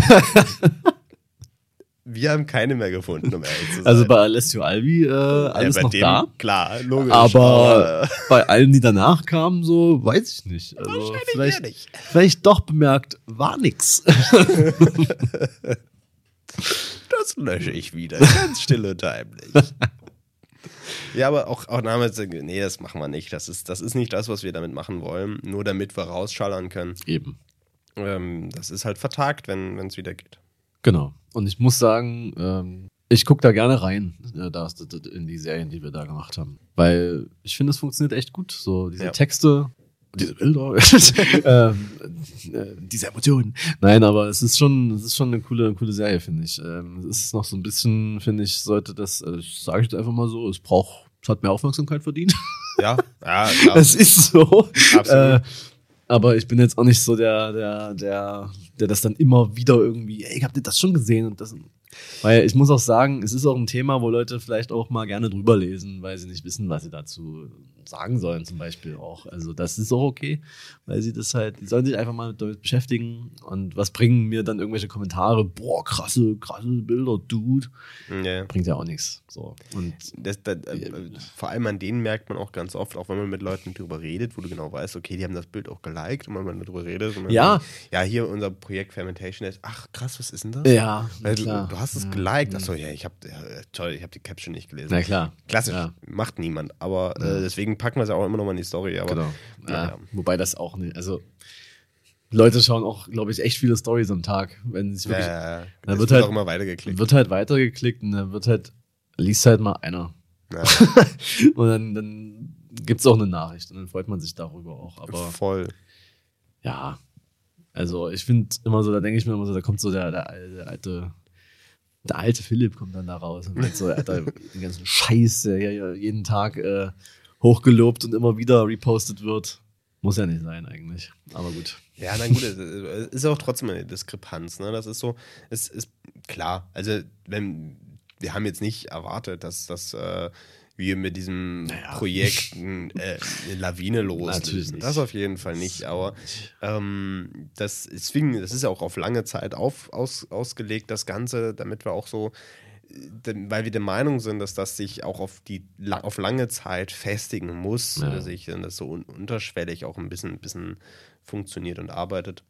Wir haben keine mehr gefunden, um ehrlich zu sein. Also bei Alessio Albi äh, alles Ja, bei noch dem, da. Klar, logisch. Aber bei allen, die danach kamen, so weiß ich nicht. Also Wahrscheinlich vielleicht, nicht. vielleicht doch bemerkt, war nix. Das lösche ich wieder. Ganz still und heimlich. Ja, aber auch, auch damals, nee, das machen wir nicht. Das ist, das ist nicht das, was wir damit machen wollen. Nur damit wir rausschallern können. Eben. Ähm, das ist halt vertagt, wenn es wieder geht. Genau. Und ich muss sagen, ähm, ich gucke da gerne rein, äh, da ist- in die Serien, die wir da gemacht haben. Weil ich finde, es funktioniert echt gut. So diese Ja. Texte, diese Bilder, ähm, äh, diese Emotionen. Nein, aber es ist schon, es ist schon eine coole, coole Serie, finde ich. Ähm, es ist noch so ein bisschen, finde ich, sollte das, äh, sage ich jetzt einfach mal so, es braucht, es hat mehr Aufmerksamkeit verdient. Ja, ja, klar. Es ist so. Absolut. Äh, aber ich bin jetzt auch nicht so der, der, der, der das dann immer wieder irgendwie, ey, habt ihr das schon gesehen? Und das, weil ich muss auch sagen, es ist auch ein Thema, wo Leute vielleicht auch mal gerne drüber lesen, weil sie nicht wissen, was sie dazu sagen sollen, zum Beispiel auch. Also das ist auch okay, weil sie das halt, die sollen sich einfach mal damit beschäftigen und was bringen mir dann irgendwelche Kommentare, boah, krasse, krasse Bilder, Dude. ja. Bringt ja auch nichts. So. Und Das, das, äh, vor allem an denen merkt man auch ganz oft, auch wenn man mit Leuten drüber redet, wo du genau weißt, okay, die haben das Bild auch geliked und wenn man darüber redet. Und man Ja. sagt, ja, hier unser Projekt Fermentation ist, ach krass, was ist denn das? ja, Weil du, klar. du hast es ja. geliked. Achso, ja, ich habe ja, toll, ich habe die Caption nicht gelesen. Na klar. Klassisch, Ja. macht niemand. Aber äh, deswegen packen wir es ja auch immer noch mal in die Story. Aber Genau. Ja, naja. Wobei das auch nicht, also Leute schauen auch, glaube ich, echt viele Stories am Tag, wenn sich wirklich, Ja, Da das wird wird halt- auch immer weitergeklickt. wird halt weitergeklickt und dann wird halt, liest halt mal einer. Ja, Und dann, dann gibt's auch eine Nachricht und dann freut man sich darüber auch. Aber voll. ja, also ich finde immer so, da denke ich mir immer so, da kommt so der, der, der alte, der alte Philipp kommt dann da raus und sagt so, Alter, den ganzen Scheiß, der jeden Tag äh, hochgelobt und immer wieder repostet wird. Muss ja nicht sein eigentlich. Aber gut. Ja, na gut, ist auch trotzdem eine Diskrepanz. Ne? Das ist so, es ist klar. Also, wenn wir haben jetzt nicht erwartet, dass, dass äh, wir mit diesem Naja. Projekt äh, eine Lawine Natürlich loslösen. nicht. Das auf jeden Fall nicht. Aber ähm, das, deswegen, das ist ja auch auf lange Zeit auf, aus, ausgelegt, das Ganze, damit wir auch so weil wir der Meinung sind, dass das sich auch auf die auf lange Zeit festigen muss, Ja. dass sich dann das so un unterschwellig auch ein bisschen, bisschen funktioniert und arbeitet.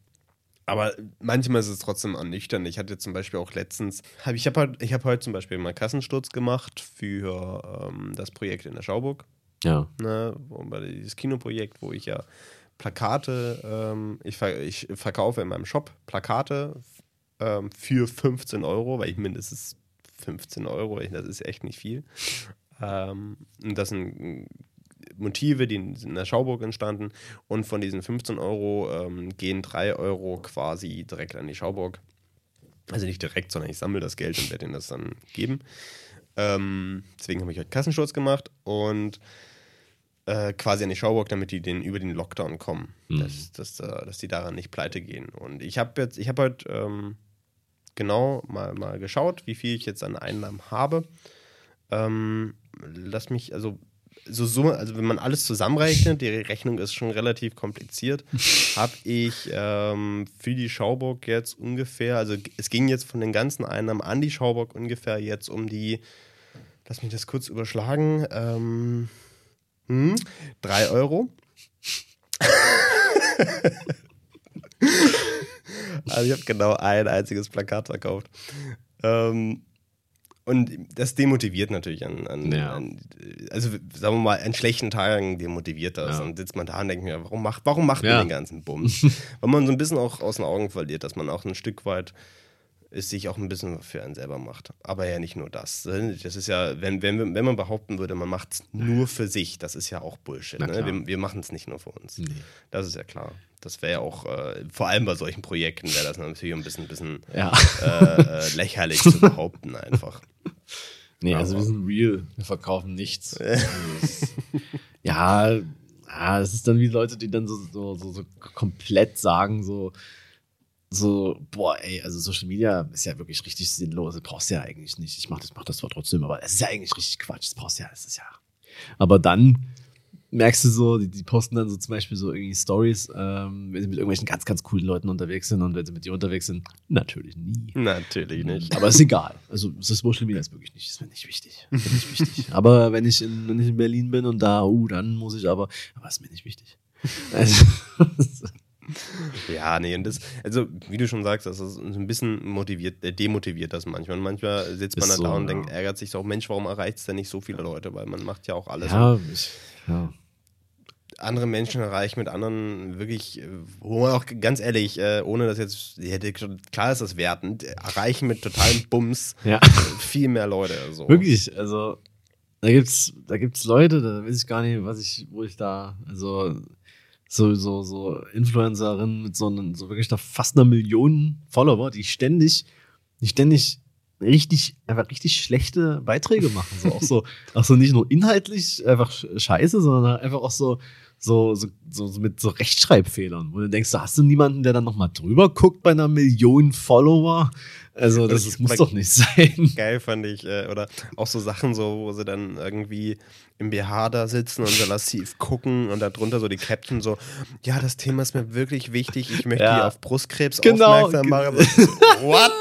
Aber manchmal ist es trotzdem ernüchternd. Ich hatte zum Beispiel auch letztens, hab, ich habe halt, ich hab heute zum Beispiel mal Kassensturz gemacht für ähm, das Projekt in der Schauburg Ja. ne, dieses Kinoprojekt, wo ich ja Plakate, ähm, ich, ver ich verkaufe in meinem Shop Plakate ähm, für 15 Euro, weil ich mindestens 15 Euro, das ist echt nicht viel. Ähm, und das sind Motive, die in der Schauburg entstanden und von diesen 15 Euro ähm, gehen 3 Euro quasi direkt an die Schauburg. Also nicht direkt, sondern ich sammle das Geld und werde ihnen das dann geben. Ähm, deswegen habe ich heute Kassensturz gemacht und äh, quasi an die Schauburg, damit die den, über den Lockdown kommen. Mhm. Dass, dass, äh, dass die daran nicht pleite gehen. Und ich habe jetzt, ich habe heute ähm, genau mal, mal geschaut, wie viel ich jetzt an Einnahmen habe. Ähm, lass mich, also so Summe, also wenn man alles zusammenrechnet, die Rechnung ist schon relativ kompliziert, habe ich ähm, für die Schauburg jetzt ungefähr, also es ging jetzt von den ganzen Einnahmen an die Schauburg ungefähr jetzt um die, lass mich das kurz überschlagen, ähm, hm, drei Euro. Also ich habe genau ein einziges Plakat verkauft. Ähm, und das demotiviert natürlich an, an, Ja. an, also sagen wir mal, an schlechten Tagen demotiviert das. Ja. Dann sitzt man da und denkt mir, warum macht, warum macht Ja. man den ganzen Bums? Weil man so ein bisschen auch aus den Augen verliert, dass man auch ein Stück weit es sich auch ein bisschen für einen selber macht. Aber ja nicht nur das. Das ist ja, wenn, wenn, wenn man behaupten würde, man macht es nur für sich, das ist ja auch Bullshit. Ne? Wir, wir machen es nicht nur für uns. Nee. Das ist ja klar. Das wäre ja auch, äh, vor allem bei solchen Projekten wäre das natürlich ein bisschen, bisschen Ja. äh, äh, lächerlich zu behaupten einfach. Nee, also wir sind real. Wir verkaufen nichts. Ja, ja, es ist dann wie Leute, die dann so, so, so, so komplett sagen, so, so, boah, ey, also Social Media ist ja wirklich richtig sinnlos. Das brauchst du ja eigentlich nicht. Ich mach das, mach das zwar trotzdem, aber es ist ja eigentlich richtig Quatsch. Das brauchst du ja, das ist ja. Aber dann merkst du so, die, die posten dann so zum Beispiel so irgendwie Stories, ähm, wenn sie mit irgendwelchen ganz, ganz coolen Leuten unterwegs sind und wenn sie mit dir unterwegs sind, natürlich nie. Natürlich nicht. Aber ist egal. Also das Social Media ist wirklich nicht, ist mir nicht wichtig. Ist mir nicht wichtig. Aber wenn ich, in, wenn ich in Berlin bin und da, uh, dann muss ich aber, aber ist mir nicht wichtig. Also, Ja, nee, und das, also wie du schon sagst, das ist ein bisschen motiviert, äh, demotiviert das manchmal. Und manchmal sitzt man Ist dann da so, und ja. denkt, ärgert sich so, Mensch, warum erreicht es denn nicht so viele Leute? Weil man macht ja auch alles. ja, ich, ja. andere Menschen erreichen mit anderen wirklich, äh, wo man auch ganz ehrlich, äh, ohne dass jetzt, ja, klar ist das wertend, erreichen mit totalem Bums ja. viel mehr Leute. So. Wirklich, also da gibt's, da gibt's Leute, da weiß ich gar nicht, was ich, wo ich da, also so, so, so Influencerinnen mit so, einem, so wirklich fast einer Million Follower, die ständig, die ständig richtig, einfach richtig schlechte Beiträge machen. So auch so, auch so nicht nur inhaltlich einfach sch- scheiße, sondern einfach auch so, so, so, so, so mit so Rechtschreibfehlern, wo du denkst, da hast du niemanden, der dann nochmal drüber guckt bei einer Million Follower. Also, das, Ich- das muss doch nicht sein. Geil fand ich, äh, oder auch so Sachen so, wo sie dann irgendwie im BH da sitzen und so lassiv gucken und darunter so die Caption so, ja, das Thema ist mir wirklich wichtig, ich möchte Ja. hier auf Brustkrebs Genau, aufmerksam machen. What?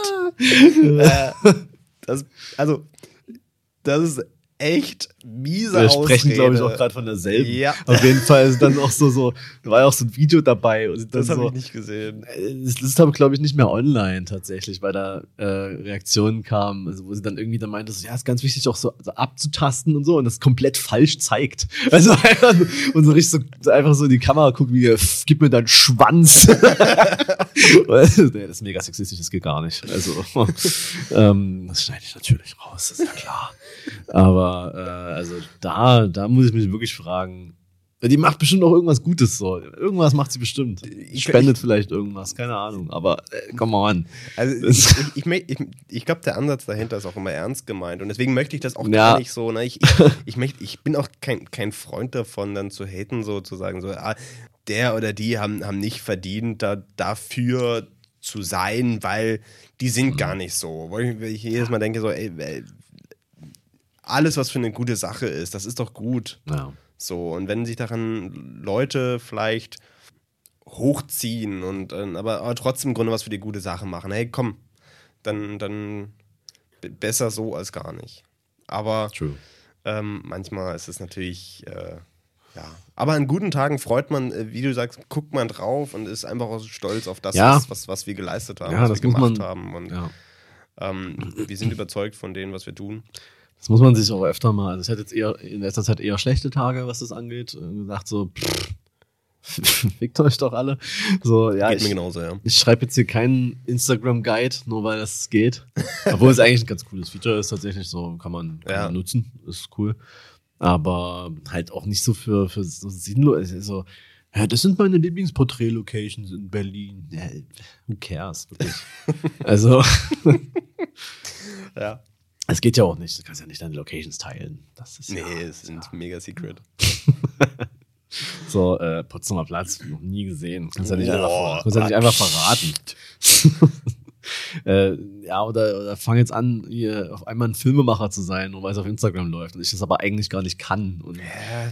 äh, das, also, das ist echt miese Wir sprechen, glaube ich, auch gerade von derselben. Ja. Auf jeden Fall ist dann auch so, so, da war ja auch so ein Video dabei. Und dann Das habe so, ich nicht gesehen. Äh, Das ist, aber, glaube ich, nicht mehr online tatsächlich, weil da äh, Reaktionen kamen, also wo sie dann irgendwie dann meinte, so, ja, ist ganz wichtig auch so, so abzutasten und so und das komplett falsch zeigt. Also einfach so, und so richtig so, einfach so in die Kamera gucken, wie, "Pff, gib mir deinen Schwanz. das ist mega sexistisch, das geht gar nicht. Also, ähm, das schneide ich natürlich raus, ist ja klar. Aber äh, also da, da muss ich mich wirklich fragen, die macht bestimmt auch irgendwas Gutes so. Irgendwas macht sie bestimmt. Ich- Spendet vielleicht irgendwas, keine Ahnung. Aber äh, come on. Also ich, ich, ich, ich, ich glaube, der Ansatz dahinter ist auch immer ernst gemeint. Und deswegen möchte ich das auch Ja. gar nicht so. Ne? Ich, ich, ich, möchte, ich bin auch kein, kein Freund davon, dann zu haten, so zu sagen, so, ah, der oder die haben, haben nicht verdient, da, dafür zu sein, weil die sind gar nicht so. Wo ich, weil ich jedes Mal denke, so, ey, ey, alles, was für eine gute Sache ist, das ist doch gut. Ja. So, und wenn sich daran Leute vielleicht hochziehen und äh, aber, aber trotzdem im Grunde was für die gute Sache machen, hey, komm, dann, dann besser so als gar nicht. Aber ähm, manchmal ist es natürlich, äh, ja. Aber an guten Tagen freut man, äh, wie du sagst, guckt man drauf und ist einfach auch stolz auf das, Ja. was, was, was wir geleistet haben, Ja, was wir gemacht man- haben. Und Ja. ähm, wir sind überzeugt von dem, was wir tun. Das muss man sich auch öfter mal. Also ich hatte jetzt eher in letzter Zeit eher schlechte Tage, was das angeht. Äh, gesagt so, pff, fickt euch doch alle. So, ja, Geht mir ich, genauso, ja. ich schreibe jetzt hier keinen Instagram-Guide, nur weil das geht. Obwohl es eigentlich ein ganz cooles Feature ist, tatsächlich so kann man, kann Ja. man nutzen. Ist cool. Aber halt auch nicht so für, für so sinnlos. So, ja, das sind meine Lieblingsporträt-Locations in Berlin. Ja, who cares, wirklich. also, Ja. Es geht ja auch nicht. Du kannst ja nicht deine Locations teilen. Das ist Nee, ja, es sind mega secret. so äh, Potsdamer Platz noch nie gesehen. Kannst ja nicht, Boah. einfach, ja nicht einfach verraten. äh, ja, oder, oder fang jetzt an, hier auf einmal ein Filmemacher zu sein, nur weil es auf Instagram läuft und ich das aber eigentlich gar nicht kann und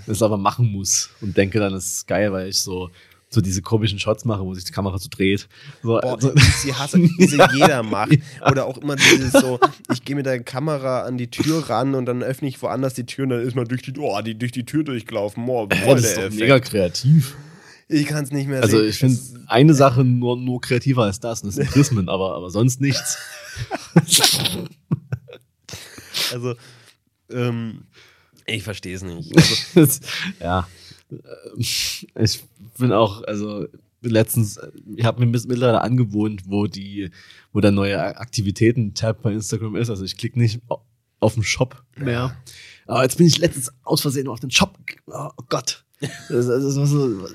das aber machen muss und denke dann, das ist geil, weil ich so, so diese komischen Shots mache, wo sich die Kamera so dreht. So, Boah, also, die hasse, diese jeder macht. Oder auch immer dieses so, ich gehe mit der Kamera an die Tür ran und dann öffne ich woanders die Tür und dann ist man durch die, oh, die, durch die Tür durchgelaufen. Oh, äh, voll das ist doch mega kreativ. Ich kann es nicht mehr Also sehen. ich finde eine Sache nur, nur kreativer als das, und das sind Prismen, aber, aber sonst nichts. Also, ähm, ich verstehe es nicht. Also, ja. Ähm, Ich bin auch, also letztens, ich habe mir mittlerweile angewohnt, wo die, wo der neue Aktivitäten-Tab bei Instagram ist. Also ich klicke nicht au- auf den Shop mehr. Aber jetzt bin ich letztens aus Versehen auf den Shop. Oh Gott. Das, das, so,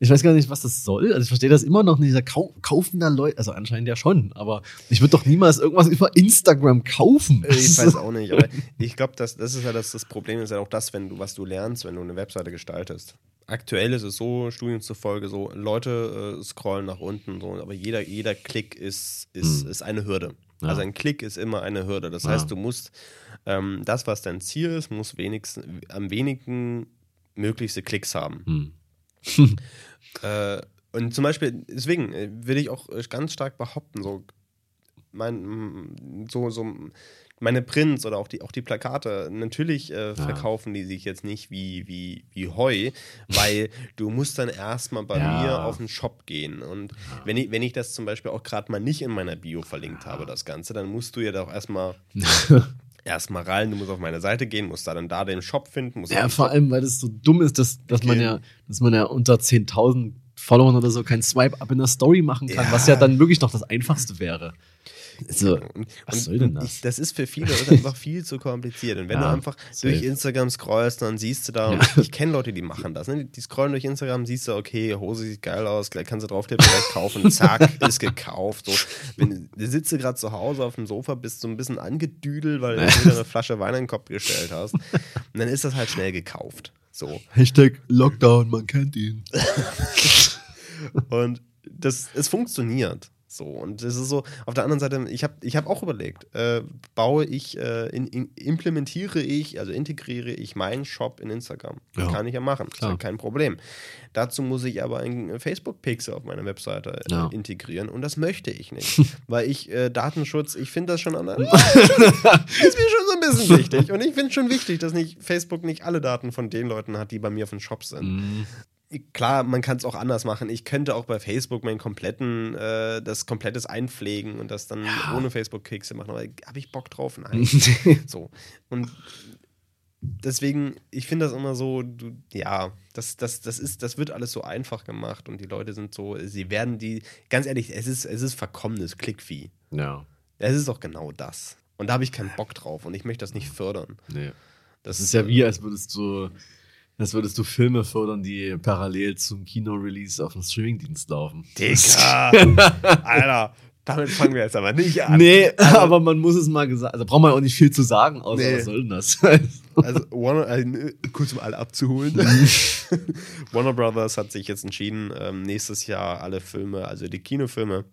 ich weiß gar nicht, was das soll. Also ich verstehe das immer noch nicht. Da kau kaufen da Leute, also anscheinend ja schon, aber ich würde doch niemals irgendwas über Instagram kaufen. ich weiß auch nicht, aber ich glaube, das, das ist ja das, das Problem, ist ja auch das, wenn du, was du lernst, wenn du eine Webseite gestaltest. Aktuell ist es so, Studien zufolge so, Leute äh, scrollen nach unten, so, aber jeder, jeder Klick ist, ist, Hm. ist eine Hürde. Ja. Also ein Klick ist immer eine Hürde. Das Ja. heißt, du musst ähm, das, was dein Ziel ist, muss wenigstens am wenigen möglichste Klicks haben. Hm. Äh, und zum Beispiel, deswegen äh, will ich auch äh, ganz stark behaupten, so, mein, m, so, so meine Prints oder auch die, auch die Plakate, natürlich äh, verkaufen die sich jetzt nicht wie, wie, wie Heu, weil du musst dann erstmal bei Ja. mir auf den Shop gehen. Und wenn, ich, wenn ich das zum Beispiel auch gerade mal nicht in meiner Bio verlinkt habe, das Ganze, dann musst du ja doch erstmal erstmal rein, du musst auf meine Seite gehen, musst da dann da den Shop finden, musst Ja, vor Shop allem, weil das so dumm ist, dass, dass man ja, dass man ja unter 10.000 Followern oder so kein Swipe-Up in der Story machen kann, Ja. was ja dann wirklich noch das Einfachste wäre. Und, was soll denn das? Das ist für viele einfach viel zu kompliziert. Und wenn Ja, du einfach safe. durch Instagram scrollst, dann siehst du da, Ja. ich kenne Leute, die machen das. Ne? Die scrollen durch Instagram, siehst du, okay, Hose sieht geil aus, gleich kannst du drauf tippen, gleich kaufen, zack, ist gekauft. So. Wenn, du sitzt gerade zu Hause auf dem Sofa, bist so ein bisschen angedüdelt, weil du wieder eine Flasche Wein in den Kopf gestellt hast. Und dann ist das halt schnell gekauft. So. Hashtag Lockdown, man kennt ihn. Und das, es funktioniert. So, und das ist so, auf der anderen Seite, ich habe ich hab auch überlegt, äh, baue ich, äh, in, in, implementiere ich, also integriere ich meinen Shop in Instagram. Das Ja. kann ich ja machen, ist ja kein Problem. Dazu muss ich aber einen Facebook-Pixel auf meiner Webseite äh, Ja. integrieren und das möchte ich nicht, weil ich äh, Datenschutz, ich finde das schon an, ist mir schon so ein bisschen wichtig und ich finde schon wichtig, dass nicht Facebook nicht alle Daten von den Leuten hat, die bei mir auf dem Shop sind Mhm. Klar, man kann es auch anders machen. Ich könnte auch bei Facebook meinen kompletten, äh, das komplettes einpflegen und das dann ohne Facebook-Kekse machen. Aber habe ich Bock drauf? Nein. so. Und deswegen, ich finde das immer so, du, ja, das, das, das, ist, das wird alles so einfach gemacht und die Leute sind so, sie werden die, ganz ehrlich, es ist, es ist verkommenes Clickvieh. Ja, Es ist auch genau das. Und da habe ich keinen Bock drauf und ich möchte das nicht fördern. nee. Das, Das ist ja wie, als würdest du, als würdest du Filme fördern, die parallel zum Kino-Release auf dem Streamingdienst laufen. Dicker! Alter, damit fangen wir jetzt aber nicht an. Nee, aber man muss es mal gesagt, also braucht man auch nicht viel zu sagen, außer Nee. was soll denn das? Also, Warner, äh, kurz um alle abzuholen. Warner Brothers hat sich jetzt entschieden, ähm, nächstes Jahr alle Filme, also die Kinofilme,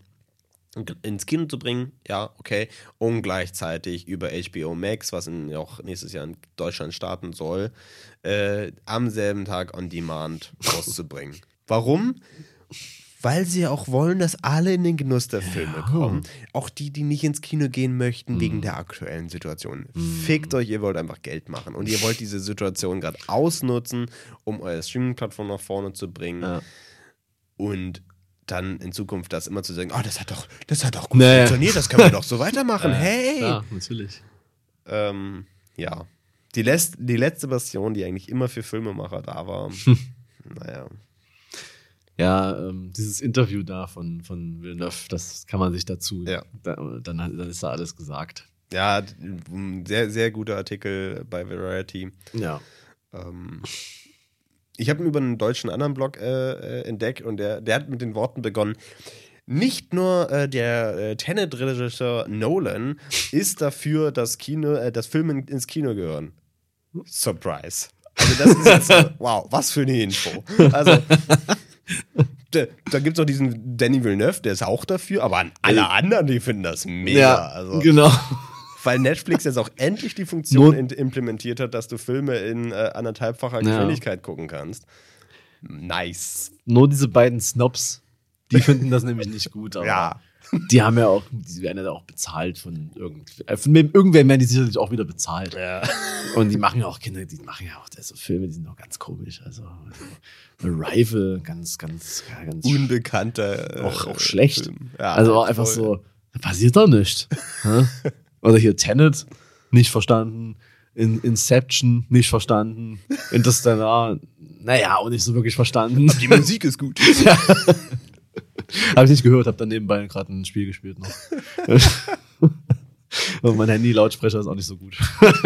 ins Kino zu bringen. Ja, okay. Und gleichzeitig über HBO Max, was in, auch nächstes Jahr in Deutschland starten soll, äh, am selben Tag on Demand rauszubringen. Warum? Weil sie auch wollen, dass alle in den Genuss der Filme kommen. Auch die, die nicht ins Kino gehen möchten, wegen der aktuellen Situation. Fickt euch, ihr wollt einfach Geld machen. Und ihr wollt diese Situation gerade ausnutzen, um eure Streaming-Plattform nach vorne zu bringen. Ja. Und dann in Zukunft das immer zu sagen, oh, das hat doch, das hat doch gut Naja. funktioniert, das können wir doch so weitermachen. hey! Ja, natürlich. Ähm, ja. Die, les- die letzte Version, die eigentlich immer für Filmemacher da war, naja. Ja, ähm, dieses Interview da von, von Villeneuve, das kann man sich dazu, Ja. da, dann, dann ist da alles gesagt. Ja, sehr, sehr guter Artikel bei Variety. Ja. Ähm, ich habe ihn über einen deutschen anderen Blog äh, äh, entdeckt und der, der hat mit den Worten begonnen. Nicht nur äh, der äh, Tenet-Regisseur Nolan ist dafür, dass, Kino, äh, dass Filme ins Kino gehören. Surprise. Also das ist jetzt, so, wow, was für eine Info. Also, da, da gibt es noch diesen Danny Villeneuve, der ist auch dafür, aber an alle anderen, die finden das mega. Ja, also, genau. Weil Netflix jetzt auch endlich die Funktion in, implementiert hat, dass du Filme in äh, anderthalbfacher Ja. Geschwindigkeit gucken kannst. Nice. Nur diese beiden Snobs, die finden das nämlich nicht gut. Aber Ja. Die haben ja auch, die werden ja auch bezahlt von irgend, äh, von wem- irgendwem werden die sicherlich auch wieder bezahlt. Ja. Und die machen ja auch Kinder, die machen ja auch so Filme, die sind auch ganz komisch. Also Arrival, ganz, ganz, ja, ganz Unbekannter. äh, auch, auch schlecht. Film. Ja, also auch einfach voll. so, da passiert da nichts. Oder hier Tenet, nicht verstanden. In Inception, nicht verstanden. Interstellar, naja, auch nicht so wirklich verstanden. Die Musik ist gut. Habe ich nicht gehört, habe dann nebenbei gerade ein Spiel gespielt noch. Und mein Handy-Lautsprecher ist auch nicht so gut.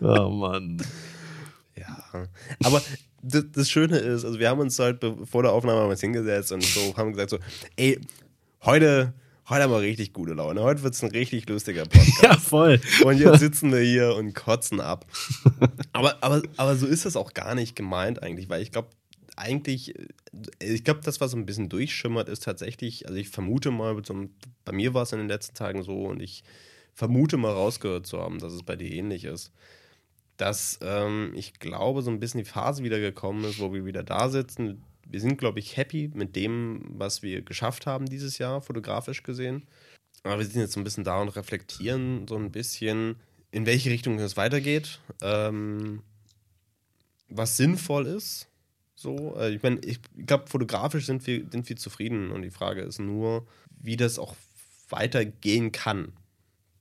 oh Mann. Ja, aber das, das Schöne ist, also wir haben uns halt vor der Aufnahme mal hingesetzt und so haben gesagt so, ey, heute, heute haben wir richtig gute Laune, heute wird es ein richtig lustiger Podcast. Ja, voll. Und jetzt sitzen wir hier und kotzen ab. Aber, aber, aber so ist das auch gar nicht gemeint eigentlich, weil ich glaube, eigentlich, äh, ich glaube, das, was so ein bisschen durchschimmert, ist tatsächlich, also ich vermute mal, bei mir war es in den letzten Tagen so und ich vermute mal rausgehört zu haben, dass es bei dir ähnlich ist, dass ähm, ich glaube, so ein bisschen die Phase wieder gekommen ist, wo wir wieder da sitzen. Wir sind, glaube ich, happy mit dem, was wir geschafft haben dieses Jahr, fotografisch gesehen. Aber wir sind jetzt so ein bisschen da und reflektieren so ein bisschen, in welche Richtung es weitergeht, ähm, was sinnvoll ist. So, äh, ich meine, ich glaube, fotografisch sind wir, sind wir zufrieden und die Frage ist nur, wie das auch weitergehen kann.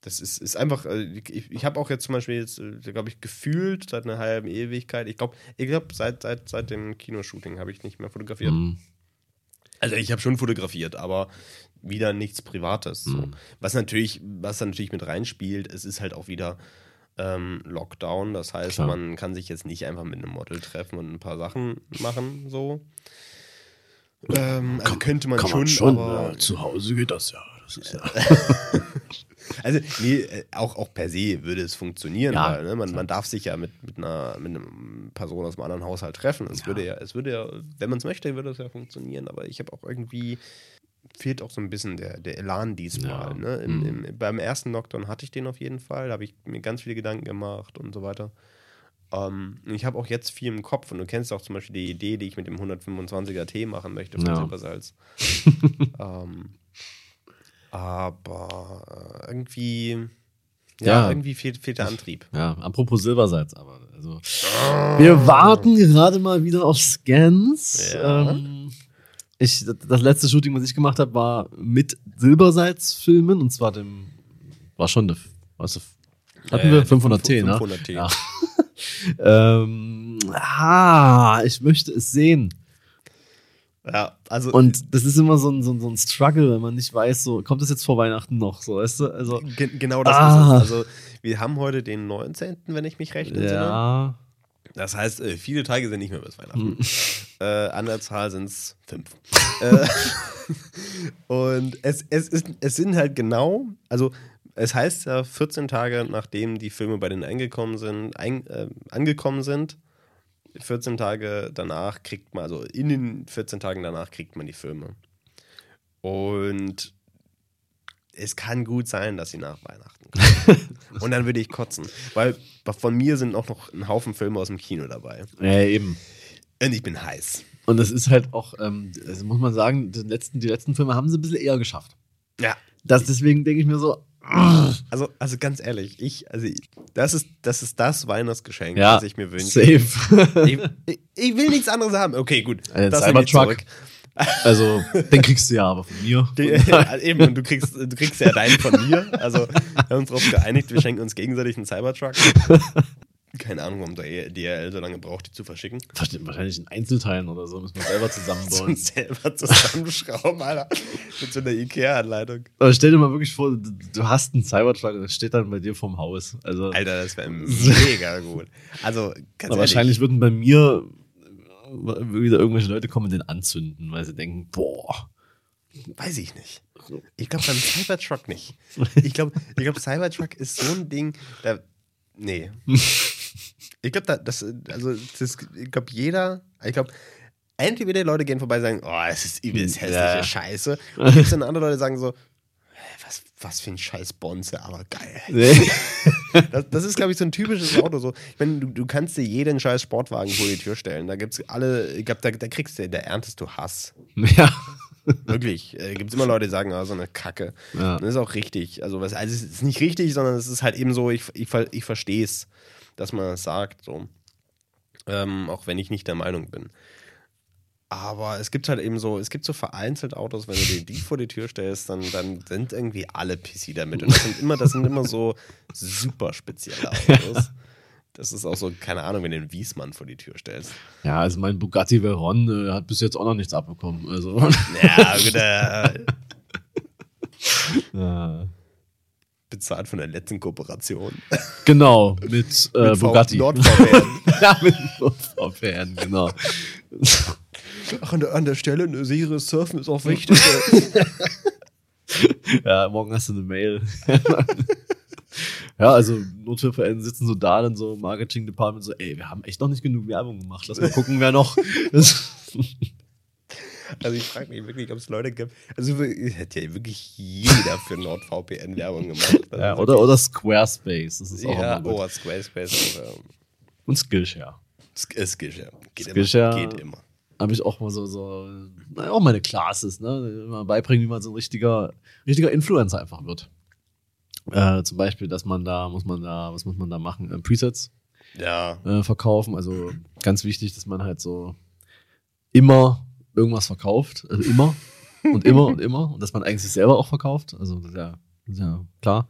Das ist, ist einfach, äh, ich, ich habe auch jetzt zum Beispiel jetzt, glaube ich, gefühlt seit einer halben Ewigkeit, ich glaube, ich glaube, seit, seit, seit dem Kinoshooting habe ich nicht mehr fotografiert. Mhm. Also ich habe schon fotografiert, aber wieder nichts Privates. So. Mhm. Was natürlich, was da natürlich mit reinspielt, es ist halt auch wieder ähm, Lockdown. Das heißt, Klar. man kann sich jetzt nicht einfach mit einem Model treffen und ein paar Sachen machen. So. Ähm, also könnte man Kann schon, man schon, aber ja, zu Hause geht das ja. Das ist ja. Also, nee, äh, auch, auch per se würde es funktionieren, Ja, weil ne, man, man darf sich ja mit, mit, einer, mit einer Person aus einem anderen Haushalt treffen. Es würde ja, es würde ja, wenn man es möchte, würde es ja funktionieren, aber ich habe auch irgendwie, fehlt auch so ein bisschen der, der Elan diesmal. Ja. Ne? Im, im, beim ersten Lockdown hatte ich den auf jeden Fall, da habe ich mir ganz viele Gedanken gemacht und so weiter. Ähm, ich habe auch jetzt viel im Kopf und du kennst auch zum Beispiel die Idee, die ich mit dem 125er T machen möchte von Ja. Silbersalz. ähm, aber äh, irgendwie, ja, Ja. irgendwie fehlt, fehlt der Antrieb. ja, apropos Silbersalz, aber also. Wir warten gerade mal wieder auf Scans. Ja. Ähm, ich, das letzte Shooting, was ich gemacht habe, war mit Silbersalz-Filmen und zwar dem, war schon eine, was, hatten Äh, wir 500T, ne? 500T. Ja. ähm, ah, ich möchte es sehen. Ja, also Und das ist immer so ein, so, ein, so ein Struggle, wenn man nicht weiß, so, kommt es jetzt vor Weihnachten noch, so, weißt du? Also, ge genau das Ah. ist es. Also wir haben heute den 19., wenn ich mich recht entsinne. ja. Das heißt, äh, viele Tage sind nicht mehr bis Weihnachten. Hm. Äh, an der Zahl sind es fünf. äh, und es, es, ist, es sind halt genau, also es heißt ja 14 Tage, nachdem die Filme bei denen eingekommen sind, ein, äh, angekommen sind, 14 Tage danach kriegt man, also in den 14 Tagen danach kriegt man die Filme. Und es kann gut sein, dass sie nach Weihnachten kommen. Und dann würde ich kotzen. Weil von mir sind auch noch ein Haufen Filme aus dem Kino dabei. ja, eben. Und ich bin heiß. Und das ist halt auch, ähm, also muss man sagen, die letzten, die letzten Filme haben sie ein bisschen eher geschafft. Ja. Das, deswegen denke ich mir so, Also, also ganz ehrlich, ich, also ich, das ist, das ist das Weihnachtsgeschenk, ja, das ich mir wünsche. safe. Ich, ich, ich will nichts anderes haben. Okay, gut. Ein das Cybertruck. also, den kriegst du ja aber von mir. Die, eben, und du kriegst, du kriegst ja deinen von mir. Also, wir haben uns darauf geeinigt, wir schenken uns gegenseitig einen Cybertruck. Keine Ahnung, warum der DRL so lange braucht, die zu verschicken. Wahrscheinlich in Einzelteilen oder so, müssen wir selber zusammenbauen. selber zusammenschrauben, Alter. Mit so einer Ikea-Anleitung. Aber stell dir mal wirklich vor, du, hast einen Cybertruck und das steht dann bei dir vorm Haus. Also, Alter, das wäre mega gut. Also, ganz aber ehrlich. wahrscheinlich würden bei mir wieder irgendwelche Leute kommen und den anzünden, weil sie denken, boah. Weiß ich nicht. Ich glaube beim Cybertruck nicht. Ich glaube, ich glaub, Cybertruck ist so ein Ding, da. Nee. Ich glaube, da, das, also, das, ich glaube, jeder, ich glaube, entweder die Leute gehen vorbei und sagen, oh, es ist übelst hässliche Ja. Scheiße. Und gibt es dann andere Leute, die sagen so, "Hä, was, was für ein scheiß Bonze, aber geil. Nee. Das, das ist, glaube ich, so ein typisches Auto. So. Ich meine, du, du kannst dir jeden scheiß Sportwagen vor die Tür stellen. Da gibt's alle, ich glaube, da, da kriegst du, da erntest du Hass. ja. Wirklich. Äh, Gibt es immer Leute, die sagen, ah, so eine Kacke. Ja. Das ist auch richtig. Also, was, also es ist nicht richtig, sondern es ist halt eben so, ich, ich, ich verstehe es, dass man es sagt, so. Ähm, auch wenn ich nicht der Meinung bin. Aber es gibt halt eben so, es gibt so vereinzelt Autos, wenn du dir die vor die Tür stellst, dann, dann sind irgendwie alle PC damit. Und das sind immer, das sind immer so super spezielle Autos. Das ist auch so, keine Ahnung, wenn du den Wiesmann vor die Tür stellst. Ja, also mein Bugatti Veyron äh, hat bis jetzt auch noch nichts abbekommen. Also, Ja, gut, äh, äh, bezahlt von der letzten Kooperation. genau, mit, äh, Mit Bugatti. NordVPN. ja, mit VPN, genau. Ach, an der, an der Stelle, eine sichere Surfen ist auch wichtig. Ja, morgen hast du eine Mail. ja, also Notfallvereine sitzen so da, dann so im Marketing-Department so, ey, wir haben echt noch nicht genug Werbung gemacht. Lass mal gucken, wer noch. Also ich frage mich wirklich, ob es Leute gibt. Also hätte ja wirklich jeder für NordVPN Werbung gemacht. Ja, oder, oder Squarespace, das ist auch ja, oh, Squarespace. auch, ähm, Und Skillshare. Sk- äh, Skillshare. Geht Skillshare. immer. Geht immer. Habe ich auch mal so, so naja, auch meine Classes, ne? Immer beibringen, wie man so ein richtiger, richtiger Influencer einfach wird. Äh, zum Beispiel, dass man da, muss man da, was muss man da machen? Äh, Presets Ja. äh, verkaufen. Also ganz wichtig, dass man halt so immer irgendwas verkauft. Also immer und immer und immer. Und dass man eigentlich sich selber auch verkauft. Also das ist ja, das ist ja klar.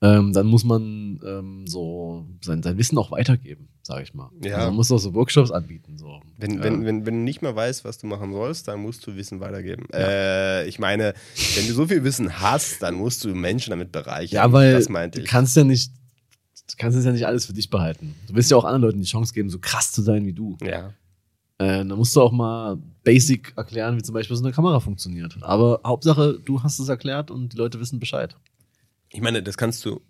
Ähm, dann muss man ähm, so sein, sein Wissen auch weitergeben, sage ich mal. Ja. Also man muss auch so Workshops anbieten. So. Wenn, Ja. wenn, wenn, wenn du nicht mehr weißt, was du machen sollst, dann musst du Wissen weitergeben. Äh, ich meine, wenn du so viel Wissen hast, dann musst du Menschen damit bereichern. Ja, weil das meinte du ich. kannst ja nicht, du kannst es ja nicht alles für dich behalten. Du willst ja auch anderen Leuten die Chance geben, so krass zu sein wie du. Ja. Äh, dann musst du auch mal basic erklären, wie zum Beispiel so eine Kamera funktioniert. Aber Hauptsache, du hast es erklärt und die Leute wissen Bescheid. Ich meine, das kannst du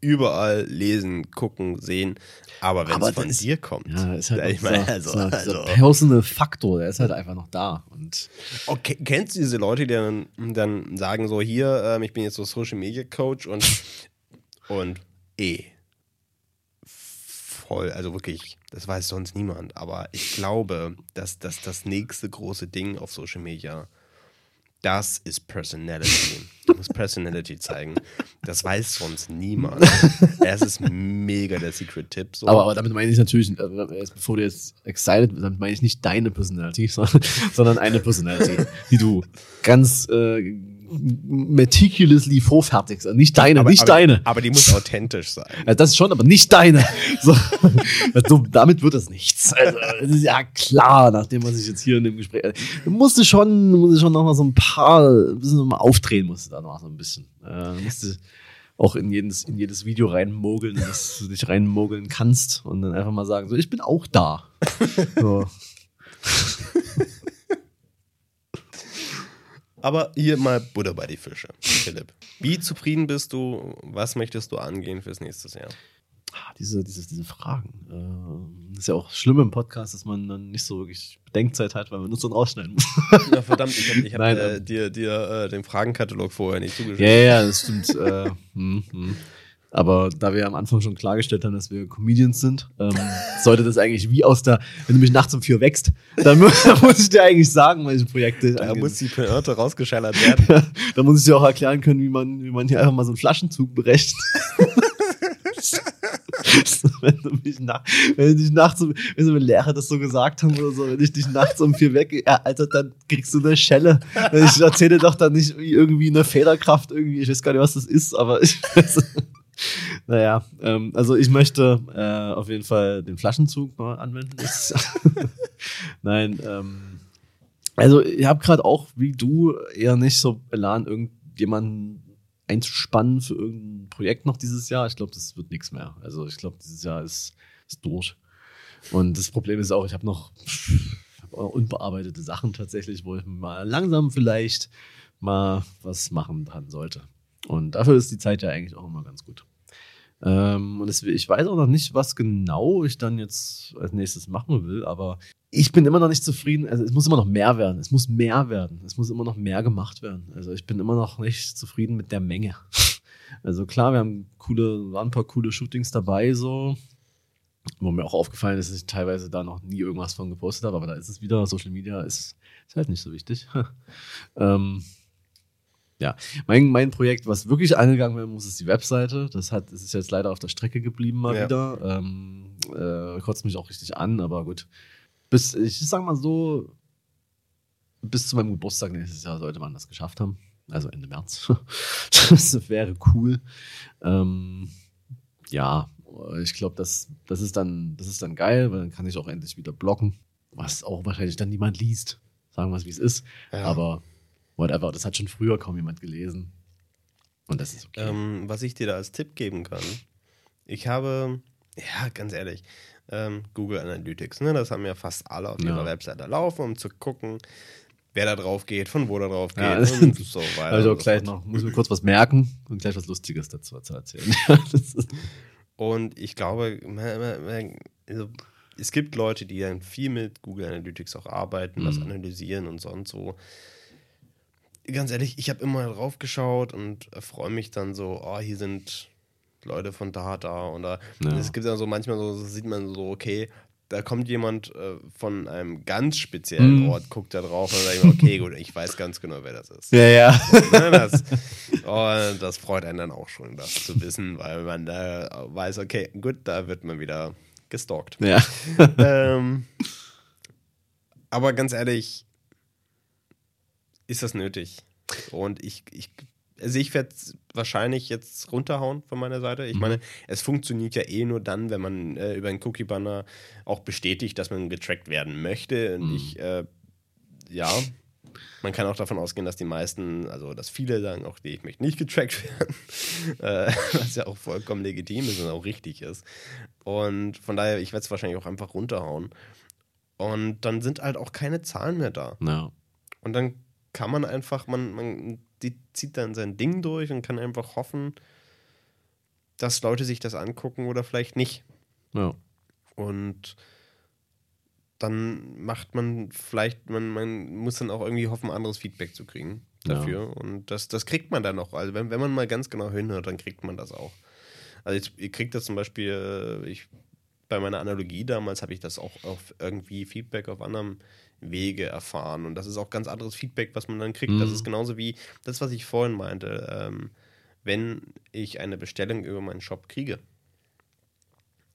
überall lesen, gucken, sehen, aber wenn es von das- dir kommt. Ja, ist halt ich meine, also, dieser, also personal Faktor, der ist halt einfach noch da. Und okay, kennst du diese Leute, die dann, dann sagen so, hier, ähm, ich bin jetzt so Social Media Coach und, und eh. Voll, also wirklich, das weiß sonst niemand, aber ich glaube, dass, dass das nächste große Ding auf Social Media, das ist Personality. Du musst Personality zeigen. Das weiß sonst niemand. Es ist mega der Secret-Tipp. So. aber, aber damit meine ich natürlich, äh, erst bevor du jetzt excited bist, damit meine ich nicht deine Personality, sondern, sondern eine Personality, die du ganz äh, meticulously vorfertigst. Also Nicht deine, aber, nicht aber, deine. Aber die muss authentisch sein. Ja, das schon, aber nicht deine. So, also, damit wird das nichts. Also, das ist ja klar, nachdem man sich jetzt hier in dem Gespräch. Du musst schon, du musst schon noch mal so ein paar, ein bisschen noch mal aufdrehen, musst du da noch so ein bisschen. Äh, du musst du auch in jedes, in jedes Video reinmogeln, dass du dich reinmogeln kannst und dann einfach mal sagen, so, ich bin auch da. So. Aber hier mal Butter bei die Fische, Philipp. Wie zufrieden bist du? Was möchtest du angehen fürs nächste Jahr? Ah, Diese, diese, diese Fragen. Äh, ist ja auch schlimm im Podcast, dass man dann nicht so wirklich Bedenkzeit hat, weil man nur so rausschneiden muss. Ja, verdammt, ich habe hab, Nein, äh, ähm, dir, dir äh, den Fragenkatalog vorher nicht zugeschickt. Ja, ja, das stimmt. äh, hm, hm. Aber da wir am Anfang schon klargestellt haben, dass wir Comedians sind, ähm, sollte das eigentlich wie aus der, wenn du mich nachts um vier wächst, dann mu- muss ich dir eigentlich sagen, welche Projekte Da angehen. muss die Pointe rausgeschallert werden. da muss ich dir auch erklären können, wie man, wie man hier einfach mal so einen Flaschenzug berechnet. wenn du mich nach, wenn du dich nachts um, wenn so eine Lehrer das so gesagt haben oder so, wenn ich dich nachts um vier weg, ja, Alter, dann kriegst du eine Schelle. Ich erzähle doch dann nicht wie irgendwie eine Federkraft irgendwie, ich weiß gar nicht, was das ist, aber ich naja, ähm, also ich möchte äh, auf jeden Fall den Flaschenzug mal anwenden. Nein, ähm, also ich habe gerade auch wie du eher nicht so Elan, irgendjemanden einzuspannen für irgendein Projekt noch dieses Jahr. Ich glaube, das wird nichts mehr. Also ich glaube, dieses Jahr ist, ist durch. Und das Problem ist auch, ich habe noch unbearbeitete Sachen tatsächlich, wo ich mal langsam vielleicht mal was machen dran sollte. Und dafür ist die Zeit ja eigentlich auch immer ganz gut. Ähm, und ich weiß auch noch nicht, was genau ich dann jetzt als nächstes machen will, aber ich bin immer noch nicht zufrieden. Also es muss immer noch mehr werden. Es muss mehr werden. Es muss immer noch mehr gemacht werden. Also ich bin immer noch nicht zufrieden mit der Menge. Also klar, wir haben coole, waren ein paar coole Shootings dabei, so. Wo mir auch aufgefallen ist, dass ich teilweise da noch nie irgendwas von gepostet habe, aber da ist es wieder, Social Media ist, ist halt nicht so wichtig. ähm, ja, mein, mein Projekt, was wirklich angegangen werden muss, ist die Webseite. Das hat, das ist jetzt leider auf der Strecke geblieben mal Ja. wieder. Ähm, äh, kotzt mich auch richtig an, aber gut. Bis, ich sag mal so, bis zu meinem Geburtstag nächstes Jahr sollte man das geschafft haben. Also Ende März. das wäre cool. Ähm, ja, ich glaube, das, das, ist dann, das ist dann geil, weil dann kann ich auch endlich wieder blocken, was auch wahrscheinlich dann niemand liest. Sagen wir es, wie es ist. Ja. Aber whatever, das hat schon früher kaum jemand gelesen. Und das ist okay. Ähm, was ich dir da als Tipp geben kann, ich habe, ja, ganz ehrlich, ähm, Google Analytics, ne, das haben ja fast alle auf Ja. ihrer Webseite laufen, um zu gucken, wer da drauf geht, von wo da drauf geht Ja, und so weiter. also gleich noch, muss mir kurz was merken und gleich was Lustiges dazu zu erzählen. Und ich glaube, also, es gibt Leute, die dann viel mit Google Analytics auch arbeiten, Mhm. analysieren und so und so. Ganz ehrlich, ich habe immer drauf geschaut und freue mich dann so, oh, hier sind Leute von da, da oder Ja. es gibt dann so manchmal so, sieht man so, okay, da kommt jemand äh, von einem ganz speziellen Mhm. Ort, guckt da drauf und sagt, okay, gut, ich weiß ganz genau, wer das ist. ja, ja. Ne, das, und das freut einen dann auch schon, das zu wissen, weil man da weiß, okay, gut, da wird man wieder gestalkt. ja. ähm, aber ganz ehrlich, ist das nötig? Und ich, ich also ich werde es wahrscheinlich jetzt runterhauen von meiner Seite. Ich Mhm. meine, es funktioniert ja eh nur dann, wenn man äh, über einen Cookie-Banner auch bestätigt, dass man getrackt werden möchte. Und Mhm. ich, äh, ja, man kann auch davon ausgehen, dass die meisten, also dass viele sagen, auch die, ich möchte nicht getrackt werden, äh, was ja auch vollkommen legitim ist und auch richtig ist. Und von daher, ich werde es wahrscheinlich auch einfach runterhauen. Und dann sind halt auch keine Zahlen mehr da. ja. Und dann kann man einfach, man, man die zieht dann sein Ding durch und kann einfach hoffen, dass Leute sich das angucken oder vielleicht nicht. ja. Und dann macht man vielleicht, man, man muss dann auch irgendwie hoffen, anderes Feedback zu kriegen dafür. Und das, das kriegt man dann auch. Also wenn, wenn man mal ganz genau hinhört, dann kriegt man das auch. Also jetzt, ihr kriegt das zum Beispiel, äh, ich, bei meiner Analogie damals habe ich das auch auf irgendwie Feedback auf anderem Wege erfahren. Und das ist auch ganz anderes Feedback, was man dann kriegt. Das Mhm. ist genauso wie das, was ich vorhin meinte. Ähm, wenn ich eine Bestellung über meinen Shop kriege,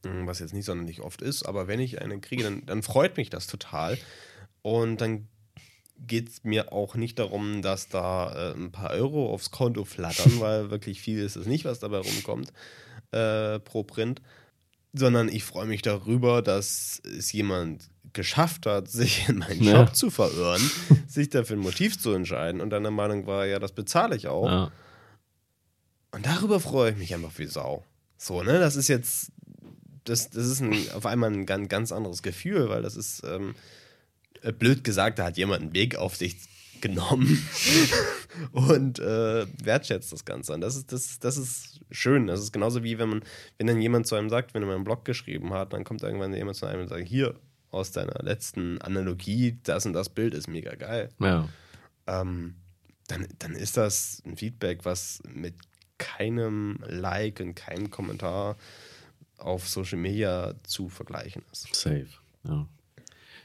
Mm, was jetzt nicht sonderlich oft ist, aber wenn ich eine kriege, dann, dann freut mich das total. Und dann geht es mir auch nicht darum, dass da äh, ein paar Euro aufs Konto flattern, weil wirklich viel ist es nicht, was dabei rumkommt äh, pro Print, sondern ich freue mich darüber, dass es jemand geschafft hat, sich in meinen Ja. Shop zu verirren, sich dafür ein Motiv zu entscheiden und dann der Meinung war, ja, das bezahle ich auch. ja. Und darüber freue ich mich einfach wie Sau. So, ne? Das ist jetzt, das, das ist ein, auf einmal ein ganz, ganz anderes Gefühl, weil das ist, ähm, äh, blöd gesagt, da hat jemand einen Weg auf sich genommen und äh, wertschätzt das Ganze. Und das ist, das, das ist schön. Das ist genauso wie wenn man, wenn dann jemand zu einem sagt, wenn er einen Blog geschrieben hat, dann kommt irgendwann jemand zu einem und sagt, hier, aus deiner letzten Analogie, das und das Bild ist mega geil ja. ähm, dann, dann ist das ein Feedback, was mit keinem Like und keinem Kommentar auf Social Media zu vergleichen ist. Safe. Ja.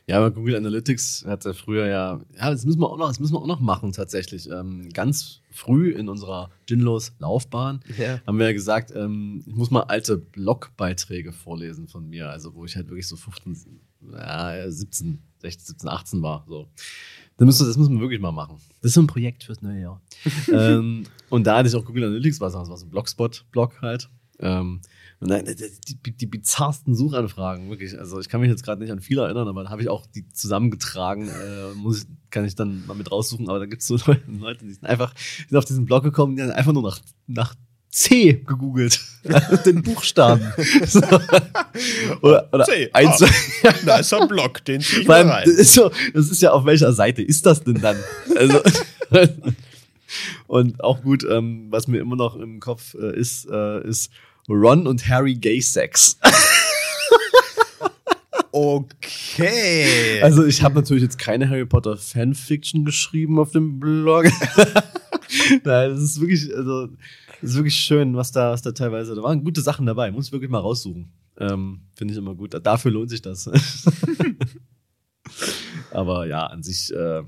Ja, aber Google Analytics hat ja früher ja, ja, das müssen wir auch noch, das müssen wir auch noch machen tatsächlich. Ähm, ganz früh in unserer Ginlos Laufbahn Ja. haben wir ja gesagt, ähm, ich muss mal alte Blogbeiträge vorlesen von mir, also wo ich halt wirklich so 15, ja, 17, 16, 17, 18 war. So. Das müssen, das müssen wir wirklich mal machen. Das ist so ein Projekt fürs neue Jahr. ähm, und da hatte ich auch Google Analytics, was das war so ein Blogspot-Blog halt. Ähm, dann, die, die, bizarrsten Suchanfragen, wirklich. Also ich kann mich jetzt gerade nicht an viele erinnern, aber da habe ich auch die zusammengetragen. Äh, muss ich, kann ich dann mal mit raussuchen. Aber da gibt es so Leute, die sind einfach die sind auf diesen Blog gekommen, die haben einfach nur nach, nach C gegoogelt. den Buchstaben. So. oder oder C, eins. ah. Da ist ein Block, den ziehe ich mal rein. das, ist so, das ist ja auf welcher Seite ist das denn dann? Also, und auch gut, ähm, was mir immer noch im Kopf äh, ist, äh, ist Ron und Harry Gay Sex. Okay. Also ich habe natürlich jetzt keine Harry Potter Fanfiction geschrieben auf dem Blog. Nein, das ist wirklich, also das ist wirklich schön, was da, was da teilweise, da waren gute Sachen dabei, muss ich wirklich mal raussuchen. Ähm, Finde ich immer gut. Dafür lohnt sich das. Aber ja, an sich, äh,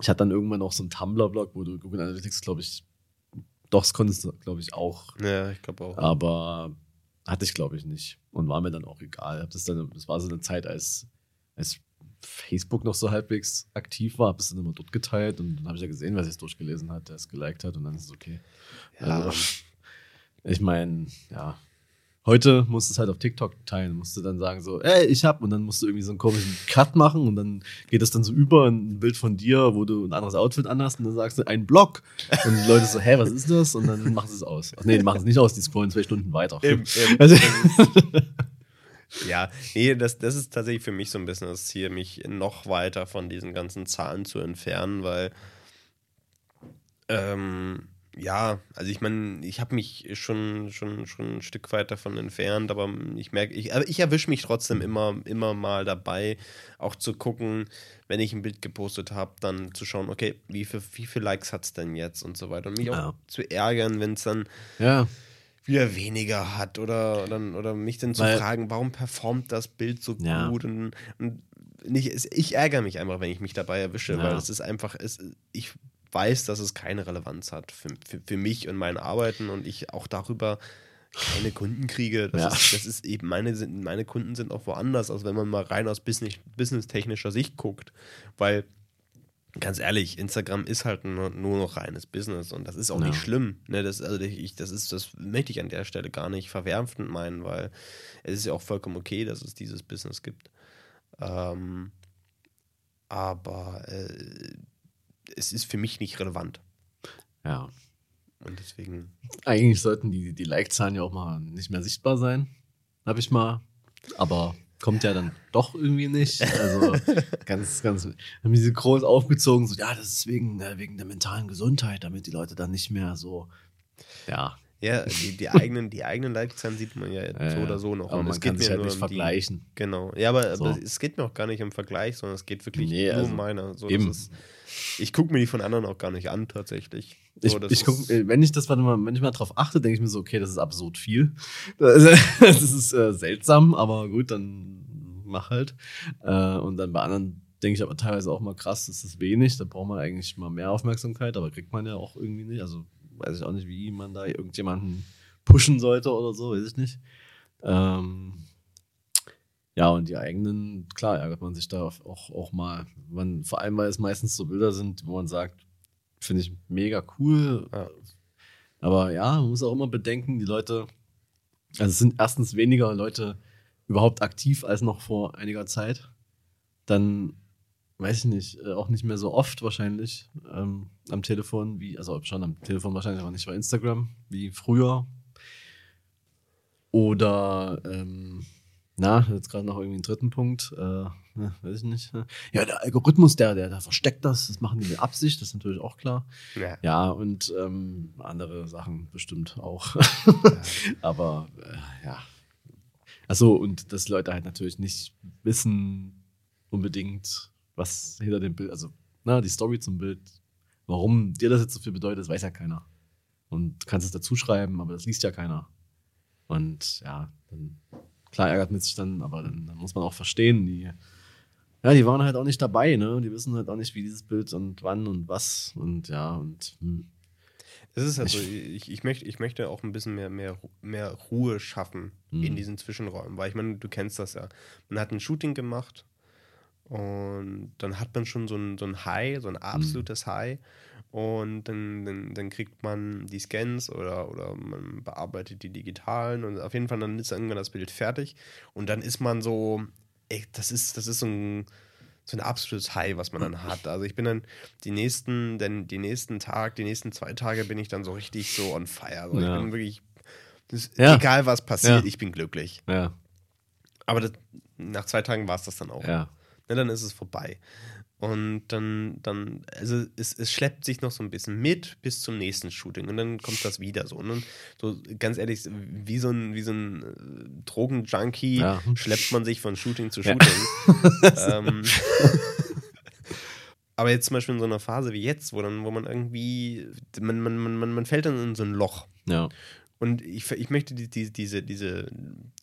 ich hatte dann irgendwann auch so einen Tumblr-Blog, wo du Google Analytics, glaube ich, doch, das konntest du, glaube ich, auch. Ja, ich glaube auch. Aber hatte ich, glaube ich, nicht. Und war mir dann auch egal. Das, dann, das war so eine Zeit, als, als Facebook noch so halbwegs aktiv war, habe es dann immer dort geteilt und dann habe ich ja gesehen, wer es durchgelesen hat, der es geliked hat und dann ist es okay. Ja. Also, ich meine, ja. Heute musst du es halt auf TikTok teilen, musst du dann sagen so, ey, ich hab, und dann musst du irgendwie so einen komischen Cut machen und dann geht das dann so über in ein Bild von dir, wo du ein anderes Outfit anhast und dann sagst du, ein Blog. Und die Leute so, hä, was ist das? Und dann machen sie es aus. Ach nee, die machen es nicht aus, die scrollen zwei Stunden weiter. Eben, eben. Also, Ja, nee, das, das ist tatsächlich für mich so ein bisschen das Ziel, mich noch weiter von diesen ganzen Zahlen zu entfernen, weil ähm, ja, also ich meine, ich habe mich schon, schon, schon ein Stück weit davon entfernt, aber ich merke, ich, aber ich erwische mich trotzdem immer, immer mal dabei, auch zu gucken, wenn ich ein Bild gepostet habe, dann zu schauen, okay, wie viel, wie viel Likes hat es denn jetzt und so weiter. Und mich auch Ja. zu ärgern, wenn es dann ja, wieder weniger hat oder, oder, oder mich dann zu Weil- fragen, warum performt das Bild so Ja. gut und, und nicht, ich ärgere mich einfach, wenn ich mich dabei erwische, Ja. weil es ist einfach, es, ich weiß, dass es keine Relevanz hat für, für, für mich und mein Arbeiten und ich auch darüber keine Kunden kriege. Das, Ja. ist, das ist eben, meine, meine Kunden sind auch woanders, als wenn man mal rein aus business, business-technischer Sicht guckt, weil ganz ehrlich, Instagram ist halt nur, nur noch reines Business und das ist auch Ja. nicht schlimm. Ne? Das, also ich, das, ist, das möchte ich an der Stelle gar nicht verwerfend meinen, weil es ist ja auch vollkommen okay, dass es dieses Business gibt. Ähm, aber äh, es ist für mich nicht relevant. ja. Und deswegen, Eigentlich sollten die, die Like-Zahlen ja auch mal nicht mehr sichtbar sein. Habe ich mal. Aber kommt ja dann doch irgendwie nicht. Also ganz, ganz. Haben die so groß aufgezogen, so, ja, das ist wegen, äh, wegen der mentalen Gesundheit, damit die Leute dann nicht mehr so. Ja, ja, die, die eigenen, die eigenen Like-Zahlen sieht man ja so oder so noch. Aber man es kann geht sich halt nicht um die- vergleichen. Genau. Ja, aber, So. aber es geht mir auch gar nicht um Vergleich, sondern es geht wirklich Nee, nur also, um meiner. So, ist, ich gucke mir die von anderen auch gar nicht an, tatsächlich. Ich, So, das ich guck, äh, wenn ich das, warte mal, wenn ich mal drauf achte, denke ich mir so, okay, das ist absurd viel. Das das ist äh, seltsam, aber gut, dann mach halt. Äh, und dann bei anderen denke ich aber teilweise auch mal krass, das ist wenig, da braucht man eigentlich mal mehr Aufmerksamkeit, aber kriegt man ja auch irgendwie nicht. Also weiß ich auch nicht, wie man da irgendjemanden pushen sollte oder so, weiß ich nicht. Ähm, ja, und die eigenen, klar, ärgert man sich da auch, auch mal. Man, vor allem, weil es meistens so Bilder sind, wo man sagt, finde ich mega cool. Ja. Aber ja, man muss auch immer bedenken, die Leute, also es sind erstens weniger Leute überhaupt aktiv als noch vor einiger Zeit. Dann weiß ich nicht, äh, auch nicht mehr so oft wahrscheinlich ähm, am Telefon, wie, also schon am Telefon wahrscheinlich, aber nicht bei Instagram, wie früher. Oder, ähm, na, jetzt gerade noch irgendwie einen dritten Punkt, äh, ne, weiß ich nicht. Ja, der Algorithmus, der, der, der versteckt das, das machen die mit Absicht, das ist natürlich auch klar. Ja. Ja, und ähm, andere Sachen bestimmt auch. Aber äh, ja. Achso, und dass Leute halt natürlich nicht wissen unbedingt, was hinter dem Bild, also na, die Story zum Bild, warum dir das jetzt so viel bedeutet, das weiß ja keiner. Und du kannst es dazu schreiben, aber das liest ja keiner. Und ja, dann, klar ärgert man sich dann, aber dann, dann muss man auch verstehen, die, ja, die waren halt auch nicht dabei, ne? Die wissen halt auch nicht, wie dieses Bild und wann und was und ja, und hm. Das ist halt Ich- so, ich, ich, möchte, ich möchte auch ein bisschen mehr, mehr, mehr Ruhe schaffen Mhm. in diesen Zwischenräumen, weil ich meine, du kennst das ja. Man hat ein Shooting gemacht und dann hat man schon so ein, so ein High, so ein absolutes High und dann, dann, dann kriegt man die Scans oder, oder man bearbeitet die digitalen und auf jeden Fall dann ist irgendwann das Bild fertig und dann ist man so, ey, das ist, das ist so ein, so ein absolutes High, was man dann hat. Also ich bin dann die nächsten, denn die nächsten Tag, die nächsten zwei Tage bin ich dann so richtig so on fire. Also Ja. Ich bin wirklich, Ja. egal was passiert, Ja. ich bin glücklich. Aber das, nach zwei Tagen war es das dann auch. ja. Ne, dann ist es vorbei. Und dann, dann also es, es schleppt sich noch so ein bisschen mit bis zum nächsten Shooting und dann kommt das wieder so. Und so ganz ehrlich, wie so ein, wie so ein äh, Drogenjunkie Ja. schleppt man sich von Shooting zu Ja. Shooting. ähm, aber jetzt zum Beispiel in so einer Phase wie jetzt, wo dann, wo man irgendwie, man, man, man, man man fällt dann in so ein Loch. Ja, Und ich, ich möchte die, die, diese, diese,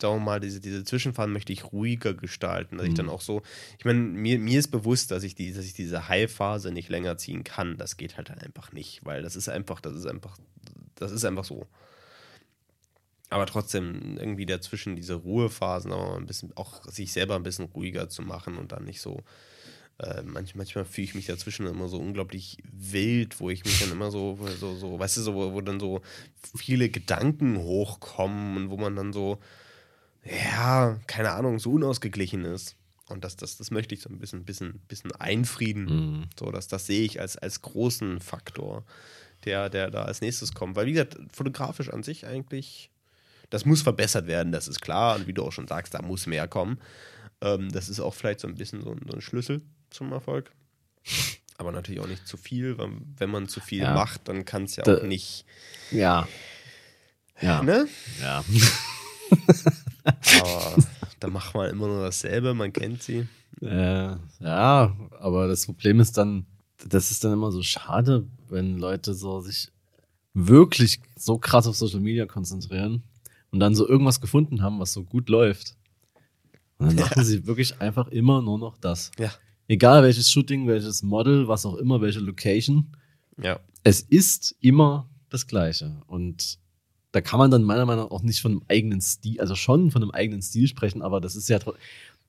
sagen wir mal, diese, diese Zwischenfahren möchte ich ruhiger gestalten. Dass mhm. ich dann auch so, ich meine, mir, mir ist bewusst, dass ich, die, dass ich diese High-Phase nicht länger ziehen kann. Das geht halt einfach nicht, weil das ist einfach, das ist einfach, das ist einfach so. Aber trotzdem irgendwie dazwischen diese Ruhephasen auch ein bisschen, auch sich selber ein bisschen ruhiger zu machen und dann nicht so äh, manch, manchmal fühle ich mich dazwischen immer so unglaublich wild, wo ich mich dann immer so, so, so weißt du, so, wo, wo dann so viele Gedanken hochkommen und wo man dann so, ja, keine Ahnung, so unausgeglichen ist. Und das, das, das möchte ich so ein bisschen, bisschen, bisschen einfrieden. Mhm. So, dass, das sehe ich als, als großen Faktor, der, der da als nächstes kommt. Weil, wie gesagt, fotografisch an sich eigentlich, das muss verbessert werden, das ist klar. Und wie du auch schon sagst, da muss mehr kommen. Ähm, das ist auch vielleicht so ein bisschen so, so ein Schlüssel zum Erfolg. Aber natürlich auch nicht zu viel, weil wenn man zu viel ja. macht, dann kann es ja auch nicht. Ja. Ja. Ne? Ja. aber da macht man immer nur dasselbe, man kennt sie. Äh, ja, aber das Problem ist dann, das ist dann immer so schade, wenn Leute so sich wirklich so krass auf Social Media konzentrieren und dann so irgendwas gefunden haben, was so gut läuft. Und dann ja. machen sie wirklich einfach immer nur noch das. Ja egal welches Shooting, welches Model, was auch immer, welche Location. Ja. Es ist immer das Gleiche. Und da kann man dann meiner Meinung nach auch nicht von einem eigenen Stil, also schon von einem eigenen Stil sprechen, aber das ist ja,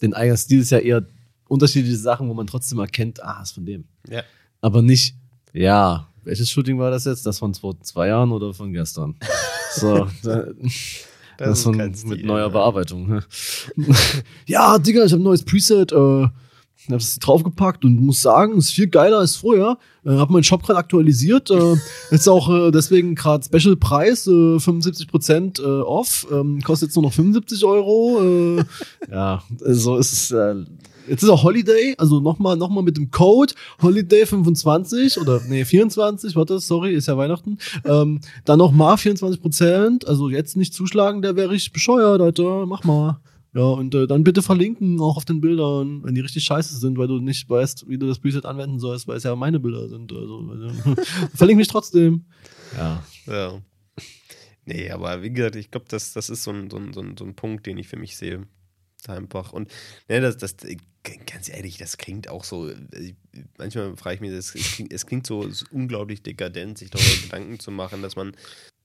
den eigenen Stil ist ja eher unterschiedliche Sachen, wo man trotzdem erkennt, ah, ist von dem. Ja. Aber nicht, ja, welches Shooting war das jetzt? Das von vor zwei Jahren oder von gestern? so, da, das, das ist von, mit neuer. Bearbeitung. Ne? ja, Digga, ich habe ein neues Preset, äh, ich habe es draufgepackt und muss sagen, es ist viel geiler als vorher. Äh, habe meinen Shop gerade aktualisiert. Äh, ist auch äh, deswegen gerade Special Preis, äh, 75% äh, off. Ähm, kostet jetzt nur noch 75 Euro. Äh, ja, so ist es. Äh, jetzt ist auch Holiday, also nochmal noch mal mit dem Code Holiday 25 oder nee 24, warte, sorry, ist ja Weihnachten. Ähm, dann nochmal 24%, also jetzt nicht zuschlagen, der wäre richtig bescheuert, Alter, mach mal. Ja, und äh, dann bitte verlinken auch auf den Bildern, wenn die richtig scheiße sind, weil du nicht weißt, wie du das Preset anwenden sollst, weil es ja meine Bilder sind. Also, also verlinke mich trotzdem. Ja. Ja. Nee, aber wie gesagt, ich glaube, das, das ist so ein, so, ein, so, ein, so ein Punkt, den ich für mich sehe. Einfach. Und ne, das, das, ganz ehrlich, das klingt auch so. Manchmal frage ich mich, das, es, klingt, es klingt so unglaublich dekadent, sich darüber Gedanken zu machen, dass man,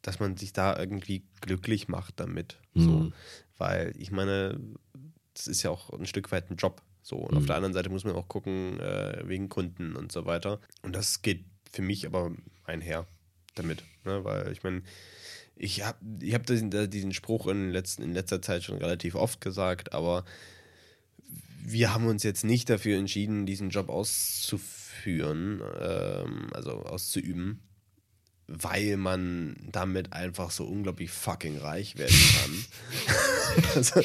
dass man sich da irgendwie glücklich macht damit. Mhm. So. Weil ich meine, das ist ja auch ein Stück weit ein Job. So. Und mhm. auf der anderen Seite muss man auch gucken, äh, wegen Kunden und so weiter. Und das geht für mich aber einher damit. Ne? Weil ich meine, ich habe ich hab diesen, diesen Spruch in, letzten, in letzter Zeit schon relativ oft gesagt, aber wir haben uns jetzt nicht dafür entschieden, diesen Job auszuführen, ähm, also auszuüben, weil man damit einfach so unglaublich fucking reich werden kann. also,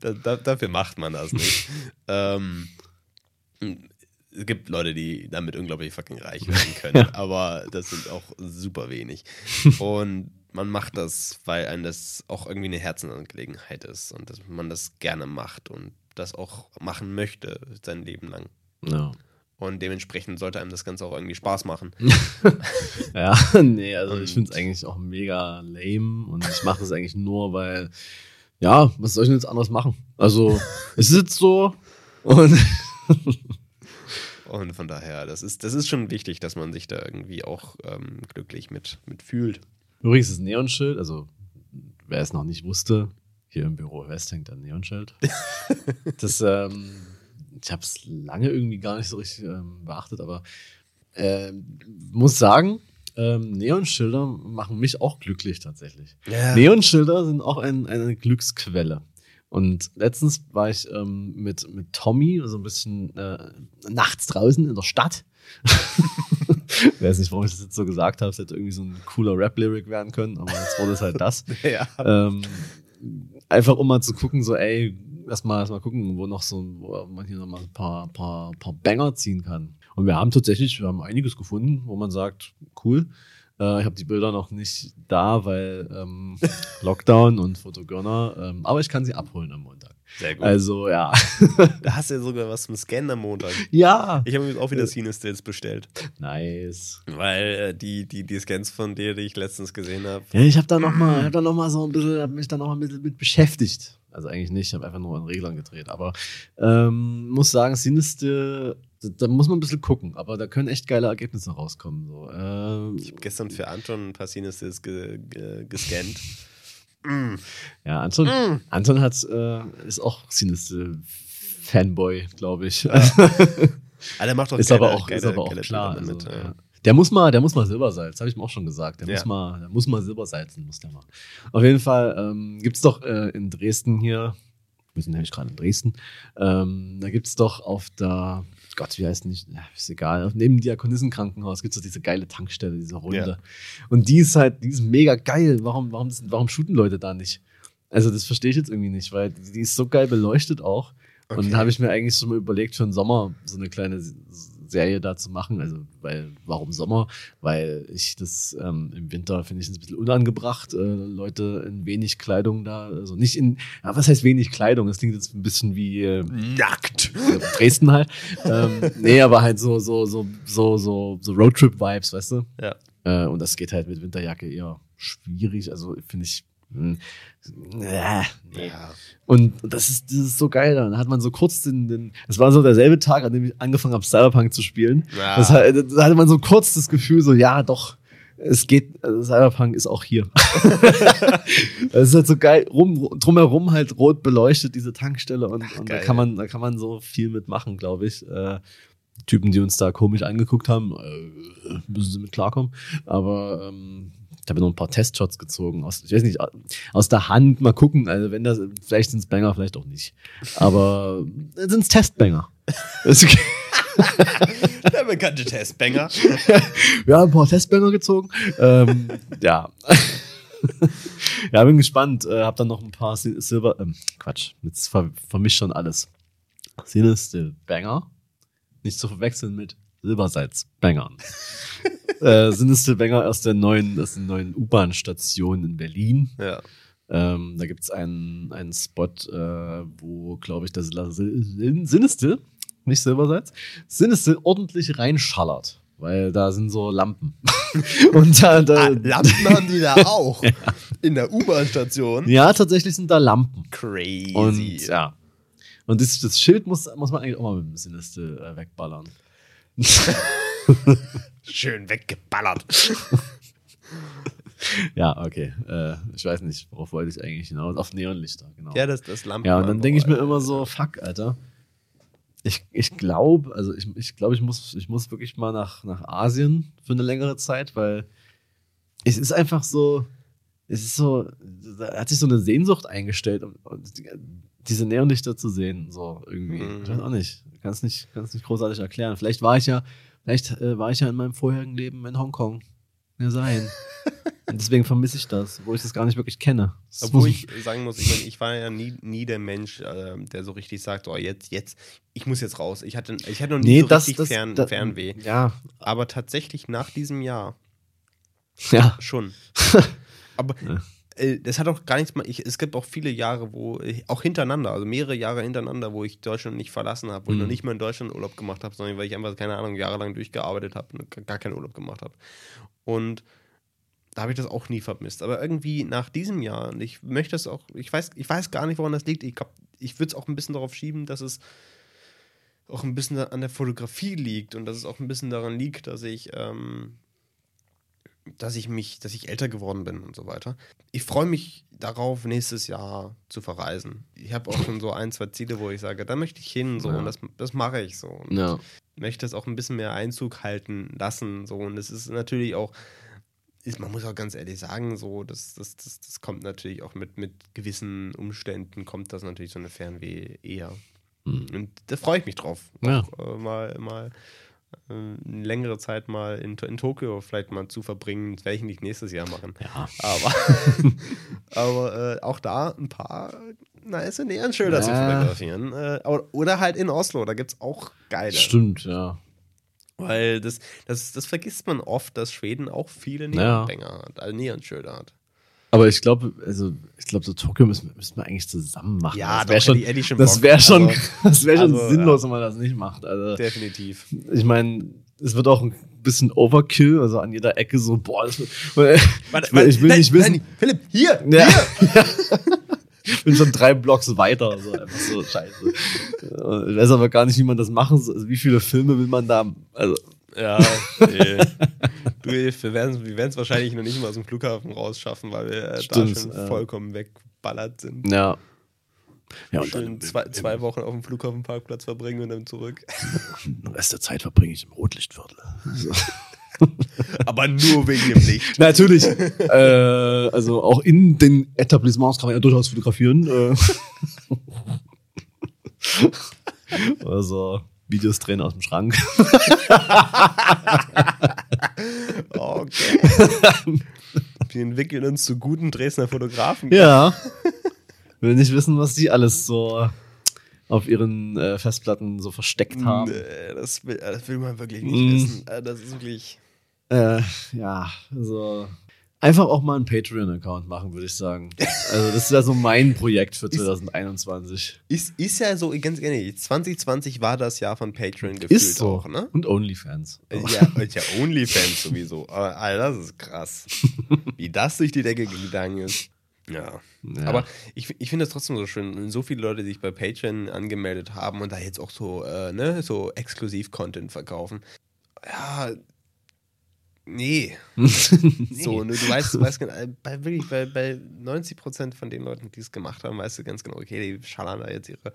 da, da, dafür macht man das nicht. Ähm, es gibt Leute, die damit unglaublich fucking reich werden können, ja. aber das sind auch super wenig. Und man macht das, weil einem das auch irgendwie eine Herzensangelegenheit ist und dass man das gerne macht und das auch machen möchte sein Leben lang. Ja. Und dementsprechend sollte einem das Ganze auch irgendwie Spaß machen. ja, nee, also und ich finde es eigentlich auch mega lame und ich mache das eigentlich nur, weil, ja, was soll ich denn jetzt anderes machen? Also, es ist jetzt so und. und von daher, das ist, das ist schon wichtig, dass man sich da irgendwie auch ähm, glücklich mit, mit fühlt. Übrigens, das Neonschild, also wer es noch nicht wusste, hier im Büro West hängt ein Neonschild. das, ähm, ich habe es lange irgendwie gar nicht so richtig ähm, beachtet, aber äh, muss sagen, ähm, Neonschilder machen mich auch glücklich tatsächlich. Ja. Neonschilder sind auch ein, eine Glücksquelle. Und letztens war ich ähm, mit, mit Tommy so ein bisschen äh, nachts draußen in der Stadt. ich weiß nicht, warum ich das jetzt so gesagt habe. Es hätte irgendwie so ein cooler Rap-Lyric werden können, aber jetzt wurde es halt das. ja. ähm, einfach um mal zu gucken, so, ey, erstmal erst mal gucken, wo noch so, wo man hier noch mal ein paar, paar, paar Banger ziehen kann. Und wir haben tatsächlich, wir haben einiges gefunden, wo man sagt, cool. Äh, ich habe die Bilder noch nicht da, weil ähm, Lockdown und Fotogönner, ähm, aber ich kann sie abholen am Montag. Sehr gut. Also, ja. da hast du ja sogar was zum Scannen am Montag. ja. Ich habe mir auch wieder Cinestills bestellt. Nice. Weil äh, die, die, die Scans von dir, die ich letztens gesehen habe. Ja, ich habe da noch mal, hab da noch mal so ein bisschen, hab mich da noch mal ein bisschen mit beschäftigt. Also eigentlich nicht, ich habe einfach nur an Reglern gedreht. Aber ähm, muss sagen, Sinistil, da, da muss man ein bisschen gucken. Aber da können echt geile Ergebnisse rauskommen. So. Ähm, Ich habe gestern für Anton ein paar Cinestills ge, ge, gescannt. Ja, Anton, Mm. Anton hat, äh, ist auch Sinistil-Fanboy, glaube ich. Ah, der macht doch ist, geile, aber auch, geile, ist aber auch klar. Also, damit, ja. ja. Der muss mal, der muss mal Silbersalz, habe ich ihm auch schon gesagt. Der Ja. muss mal, der muss mal Silbersalzen, muss der mal. Auf jeden Fall ähm, gibt's doch äh, in Dresden hier, wir sind nämlich gerade in Dresden, ähm, da gibt's doch auf der, Gott, wie heißt nicht, ja, ist egal, neben dem Diakonissenkrankenhaus gibt's doch diese geile Tankstelle, diese Runde. Ja. Und die ist halt, die ist mega geil. Warum, warum, warum shooten Leute da nicht? Also das verstehe ich jetzt irgendwie nicht, weil die ist so geil beleuchtet auch. Und Okay. da habe ich mir eigentlich schon mal überlegt, für den Sommer so eine kleine Serie da zu machen. Also, weil, warum Sommer? Weil ich das ähm, im Winter finde ich es ein bisschen unangebracht, äh, Leute in wenig Kleidung da, also nicht in, ja, was heißt wenig Kleidung? Das klingt jetzt ein bisschen wie äh, Nackt. Dresden halt. ähm, nee, aber halt so, so, so, so, so, so Roadtrip-Vibes, weißt du? Ja. Äh, und das geht halt mit Winterjacke eher schwierig. Also finde ich. Nee. Ja. Und das ist, das ist so geil. Dann hat man so kurz den, den. Es war so derselbe Tag, an dem ich angefangen habe, Cyberpunk zu spielen. Ja. Das, da hatte man so kurz das Gefühl, so, ja, doch, es geht, also Cyberpunk ist auch hier. Es ist halt so geil, rum, drumherum halt rot beleuchtet, diese Tankstelle. Und, und da kann man, da kann man so viel mitmachen, glaube ich. Äh, Typen, die uns da komisch angeguckt haben, äh, müssen sie mit klarkommen. Aber ähm, ich habe noch ein paar Testshots gezogen. Aus, ich weiß nicht, aus der Hand mal gucken. Also wenn das, vielleicht sind es Banger, vielleicht auch nicht. Aber sind es Testbanger. Ist okay. Der bekannte Testbanger. Wir haben ein paar Testbanger gezogen. ähm, ja. ja, bin gespannt. Äh, hab dann noch ein paar Sil Silber, ähm, Quatsch, jetzt ver vermischt schon alles. Sinistil Banger. Nicht zu verwechseln mit Silbersalz-Bangern. äh, Sinistil Banger aus der neuen, aus der neuen U-Bahn-Station in Berlin. Ja. Ähm, da gibt's einen, einen Spot, äh, wo, glaube ich, das Sin- Sinistil, nicht Silbersalz, Sinistil ordentlich reinschallert. Weil da sind so Lampen. Und da, da, Ah, Lampen haben die da auch. In der U-Bahn-Station. ja, tatsächlich sind da Lampen. Crazy. Und ja. Und das, das Schild muss, muss man eigentlich auch mal mit dem Sinistil äh, wegballern. Schön weggeballert. ja, okay. Äh, ich weiß nicht, worauf wollte ich eigentlich hinaus? Auf Neonlichter, genau. Ja, das, das Lampen. Ja, und dann denke ich mir immer so, fuck, Alter. Ich, ich glaube, also ich, ich glaube, ich muss, ich muss wirklich mal nach, nach Asien für eine längere Zeit, weil es ist einfach so, es ist so, da hat sich so eine Sehnsucht eingestellt, um, um die- diese Neonlichter zu sehen, so irgendwie. Mhm. Ich weiß auch nicht. Kann es nicht, kann's nicht großartig erklären. Vielleicht war ich ja, vielleicht äh, war ich ja in meinem vorherigen Leben in Hongkong. Ja, sein. Und deswegen vermisse ich das, wo ich das gar nicht wirklich kenne. Das Obwohl ich sagen muss, ich, mein, ich war ja nie, nie der Mensch, äh, der so richtig sagt, oh, jetzt, jetzt, ich muss jetzt raus. Ich hatte, ich hatte noch nie Nee, so das, richtig das, Fern, da- Fernweh. Ja, Aber tatsächlich nach diesem Jahr ja. schon. Aber Ja. Äh, das hat auch gar nichts mal. Ich, es gibt auch viele Jahre, wo ich, auch hintereinander, also mehrere Jahre hintereinander, wo ich Deutschland nicht verlassen habe, wo ich Mhm. noch nicht mal in Deutschland Urlaub gemacht habe, sondern weil ich einfach, keine Ahnung, jahrelang durchgearbeitet habe und gar- keinen Urlaub gemacht habe. Und da habe ich das auch nie vermisst. Aber irgendwie nach diesem Jahr, und ich möchte es auch, ich weiß, ich weiß gar nicht, woran das liegt. Ich glaube, ich würde es auch ein bisschen darauf schieben, dass es auch ein bisschen an der Fotografie liegt und dass es auch ein bisschen daran liegt, dass ich, ähm, dass ich mich, dass ich älter geworden bin und so weiter. Ich freue mich darauf, nächstes Jahr zu verreisen. Ich habe auch schon so ein, zwei Ziele, wo ich sage, da möchte ich hin, so Ja. und das, das mache ich so. Und Ja. möchte es auch ein bisschen mehr Einzug halten lassen. So. Und es ist natürlich auch, ist, man muss auch ganz ehrlich sagen, so, das, das, das, das kommt natürlich auch mit, mit gewissen Umständen, kommt das natürlich so eine Fernweh eher. Mhm. Und da freue ich mich drauf. Ja. Auch, äh, mal, mal eine längere Zeit mal in, in Tokio vielleicht mal zu verbringen. Das werde ich nicht nächstes Jahr machen. Ja. Aber, aber äh, auch da ein paar nice Neonschilder zu Ja. fotografieren. Äh, oder, halt in Oslo, da gibt es auch geile. Stimmt, ja. Weil das, das, das vergisst man oft, dass Schweden auch viele Ja. Neonbänger hat, also Neonschilder hat. Aber ich glaube, also ich glaube, so Tokio müssen, müssen wir eigentlich zusammen machen. Ja, das wäre schon, schon das wäre schon, Also- das wäre schon also, sinnlos, ja. wenn man das nicht macht. Also Definitiv. ich meine, es wird auch ein bisschen Overkill, also an jeder Ecke so, boah, das wird, ich will, ich will nicht wissen. Philipp, hier! Ja. Ich bin schon drei Blocks weiter, so einfach so scheiße. Ich weiß aber gar nicht, wie man das machen soll. Also, wie viele Filme will man da? Also, Ja, nee. du, wir werden es wahrscheinlich noch nicht mal aus dem Flughafen rausschaffen, weil wir äh, da Stimmt, schon ja. vollkommen wegballert sind. ja. Ja, und Schön dann zwei, zwei Wochen auf dem Flughafenparkplatz verbringen und dann zurück. den Rest der Zeit verbringe ich im Rotlichtviertel. So. Aber nur wegen dem Licht. Natürlich. äh, also auch in den Etablissements kann man ja durchaus fotografieren. Äh. also Videos drehen aus dem Schrank. Okay. Wir entwickeln uns zu guten Dresdner Fotografen. Ja. Will nicht wissen, was die alles so auf ihren äh, Festplatten so versteckt haben. Nee, das, will, das will man wirklich nicht Mm. wissen. Äh, Das ist wirklich. Äh, ja, also einfach auch mal einen Patreon-Account machen, würde ich sagen. Also das wäre so mein Projekt für 2021. Ist, ist ja so, ganz ehrlich, 2020 war das Jahr von Patreon gefühlt Ist so. auch, ne? Und OnlyFans. Ja, und ja, OnlyFans sowieso. Aber Alter, das ist krass. Wie das durch die Decke gegangen ist. Ja. Ja. Aber ich, ich finde das trotzdem so schön, wenn so viele Leute sich bei Patreon angemeldet haben und da jetzt auch so, äh, ne, so exklusiv-Content verkaufen. Ja. Nee. So, ne, du weißt, du weißt genau, bei, wirklich, bei, bei 90% von den Leuten, die es gemacht haben, weißt du ganz genau, okay, die schallern da jetzt ihre,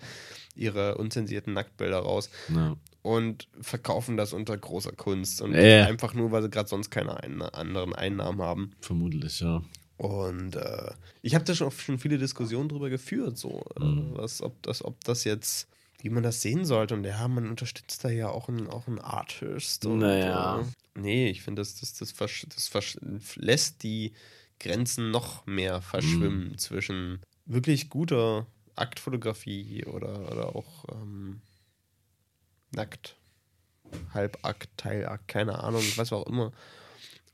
ihre unzensierten Nacktbilder raus Ja. und verkaufen das unter großer Kunst und Ja. einfach nur, weil sie gerade sonst keine ein anderen Einnahmen haben. Vermutlich, ja. Und äh, ich habe da schon, schon viele Diskussionen drüber geführt, so, Mhm. äh, was, ob, das, ob das jetzt, wie man das sehen sollte. Und ja, man unterstützt da ja auch einen, auch einen Artist. Und, Naja. Äh, nee, ich finde, das, das, das, versch das versch lässt die Grenzen noch mehr verschwimmen Mhm. zwischen wirklich guter Aktfotografie oder, oder auch ähm, nackt, Halbakt, Teilakt, keine Ahnung, was auch immer.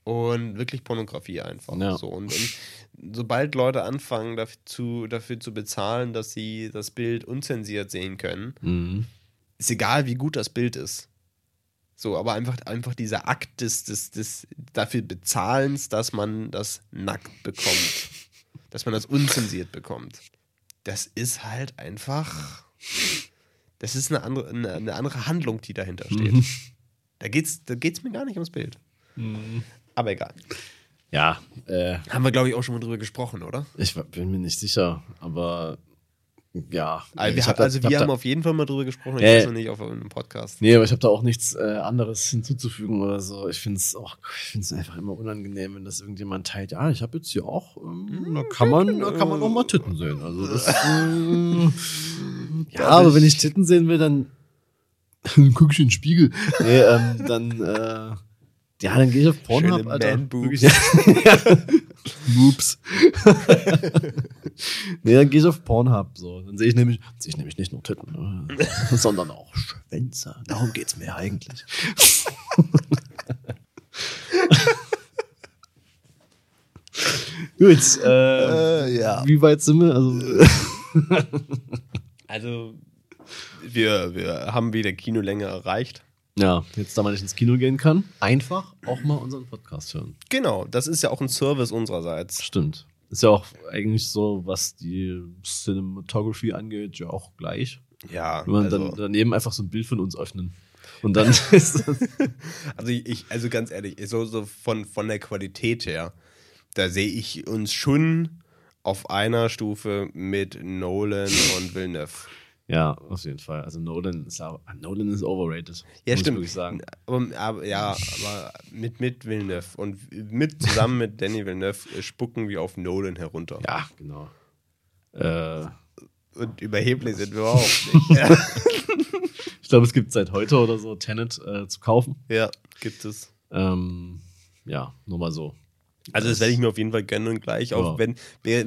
Und wirklich Pornografie einfach. Ja. So. Und, und sobald Leute anfangen, dafür zu, dafür zu bezahlen, dass sie das Bild unzensiert sehen können, Mhm. ist egal, wie gut das Bild ist. So, aber einfach, einfach dieser Akt des, des, des dafür Bezahlens, dass man das nackt bekommt. dass man das unzensiert bekommt. Das ist halt einfach. Das ist eine andere, eine, eine andere Handlung, die dahinter steht. Mhm. Da geht's, da geht's mir gar nicht ums Bild. Aber egal. Ja, äh, Haben wir, glaube ich, auch schon mal drüber gesprochen, oder? ich bin mir nicht sicher, aber ja. Also, wir, hab hab, da- also ich hab wir da- haben auf jeden Fall mal drüber gesprochen, ich Ja, weiß noch nicht auf einem Podcast. Nee, aber ich habe da auch nichts äh, anderes hinzuzufügen oder so. Ich finde es auch, ich finde es einfach immer unangenehm, wenn das irgendjemand teilt. Ja, ich habe jetzt hier auch, ähm, da kann man, da kann man auch mal Titten sehen. Also das, äh, ja, aber wenn ich Titten sehen will, dann guck ich in den Spiegel. Nee, ähm, dann, äh, ja, dann gehe ich auf Pornhub, Alter. Ja. Whoops. nee, dann gehe ich auf Pornhub. So. Dann sehe ich nämlich, sehe ich nämlich nicht nur Titten, ne, sondern auch Schwänze. Darum geht's mir eigentlich. Gut, äh, Äh, ja. wie weit sind wir? Also, Also, wir, wir haben wieder Kinolänge erreicht. Ja, jetzt da man nicht ins Kino gehen kann, einfach auch mal unseren Podcast hören. Genau, das ist ja auch ein Service unsererseits. Stimmt. Ist ja auch eigentlich so, was die Cinematography angeht, ja auch gleich. Ja, Wenn man also, dann daneben einfach so ein Bild von uns öffnen. Und dann ist das. also ich, also ganz ehrlich, so, so von, von der Qualität her, da sehe ich uns schon auf einer Stufe mit Nolan und Villeneuve. Ja, auf jeden Fall. Also Nolan ist, aber- Nolan ist overrated. Ja, muss stimmt. Ich sagen. Aber, aber, ja, aber mit, mit Villeneuve und mit zusammen mit Danny Villeneuve äh, spucken wir auf Nolan herunter. Ja, genau. Äh, Und überheblich sind wir auch nicht. ich glaube, es gibt seit heute oder so Tenet äh, zu kaufen. ja, gibt es. Ähm, ja, nur mal so. Also das werde ich mir auf jeden Fall gönnen und gleich, auch Ja. wenn,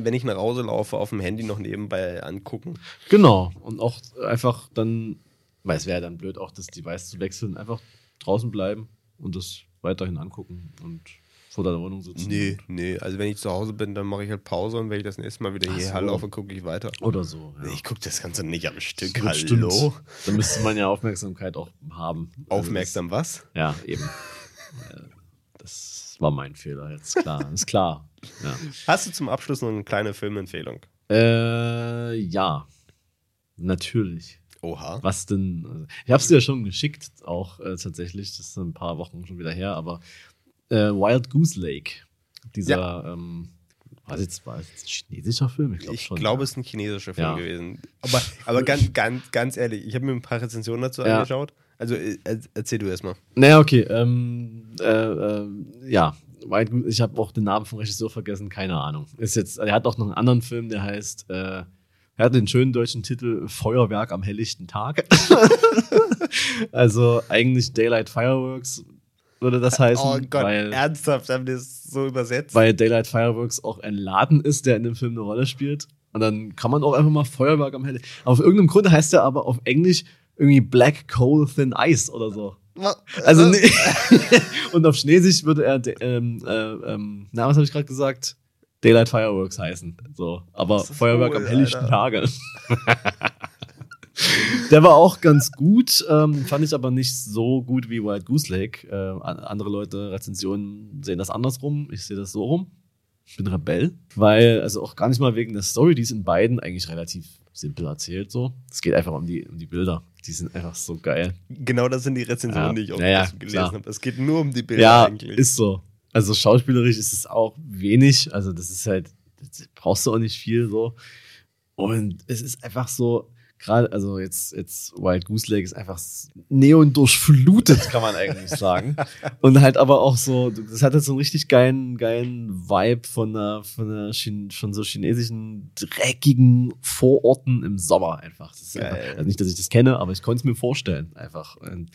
wenn ich nach Hause laufe, auf dem Handy noch nebenbei angucken. Genau. Und auch einfach dann, weil es wäre dann blöd, auch das Device zu wechseln, einfach draußen bleiben und das weiterhin angucken und vor deiner Wohnung sitzen. Nee, nee. Also wenn ich zu Hause bin, dann mache ich halt Pause und wenn ich das nächste Mal wieder Ach hierher so. laufe, gucke ich weiter. Oder so. Ja. Ich gucke das Ganze nicht am Stück. Das Hallo. stimmt. Da müsste man ja Aufmerksamkeit auch haben. Also Aufmerksam was? Das, ja, eben. Äh, das war mein Fehler jetzt, klar. Ist klar. Ja. Hast du zum Abschluss noch eine kleine Filmempfehlung? Äh, ja. Natürlich. Oha. Was denn? Also, ich habe es dir ja schon geschickt, auch äh, tatsächlich. Das ist ein paar Wochen schon wieder her, aber äh, Wild Goose Lake. Dieser, ähm, war jetzt, war jetzt ein chinesischer Film? Ich, schon, glaube, ja. es ist ein chinesischer Film Ja. gewesen. Aber, aber ganz, ganz, ganz ehrlich, ich habe mir ein paar Rezensionen dazu Ja. angeschaut. Also äh, er- erzähl du erstmal. Naja, okay. Ähm, äh, äh, ja, Goose, ich habe auch den Namen vom Regisseur vergessen, keine Ahnung. Ist jetzt, er hat auch noch einen anderen Film, der heißt, äh, er hat den schönen deutschen Titel Feuerwerk am helllichten Tag. also eigentlich Daylight Fireworks würde das heißen. oh Gott, weil, ernsthaft haben die es so übersetzt? weil Daylight Fireworks auch ein Laden ist, der in dem Film eine Rolle spielt. Und dann kann man auch einfach mal Feuerwerk am helllichten. Auf irgendeinem Grund heißt er aber auf Englisch irgendwie Black Coal Thin Ice oder so. Also nee. und auf Chinesisch würde er ähm, äh, ähm, na was habe ich gerade gesagt? Daylight Fireworks heißen. So, aber Feuerwerk cool, am helllichten Alter. Tage. Der war auch ganz gut, ähm, fand ich aber nicht so gut wie Wild Goose Lake. Äh, an- andere Leute, Rezensionen sehen das andersrum. Ich sehe das so rum. Ich bin Rebell, weil, also auch gar nicht mal wegen der Story, die ist in beiden eigentlich relativ simpel erzählt so. Es geht einfach um die, um die Bilder. Die sind einfach so geil. Genau das sind die Rezensionen, Ja. die ich auch Ja, ja, gelesen habe. Es geht nur um die Bilder ja, eigentlich. ist so. Also schauspielerisch ist es auch wenig. Also das ist halt, das brauchst du auch nicht viel so. Und es ist einfach so, gerade, also jetzt, jetzt Wild Goose Lake ist einfach neon durchflutet, kann man eigentlich sagen. Und halt aber auch so, das hat halt so einen richtig geilen, geilen Vibe von einer, von einer, Chin- von so chinesischen, dreckigen Vororten im Sommer einfach. Das ist Geil. einfach also nicht, dass ich das kenne, aber ich konnte es mir vorstellen, einfach. Und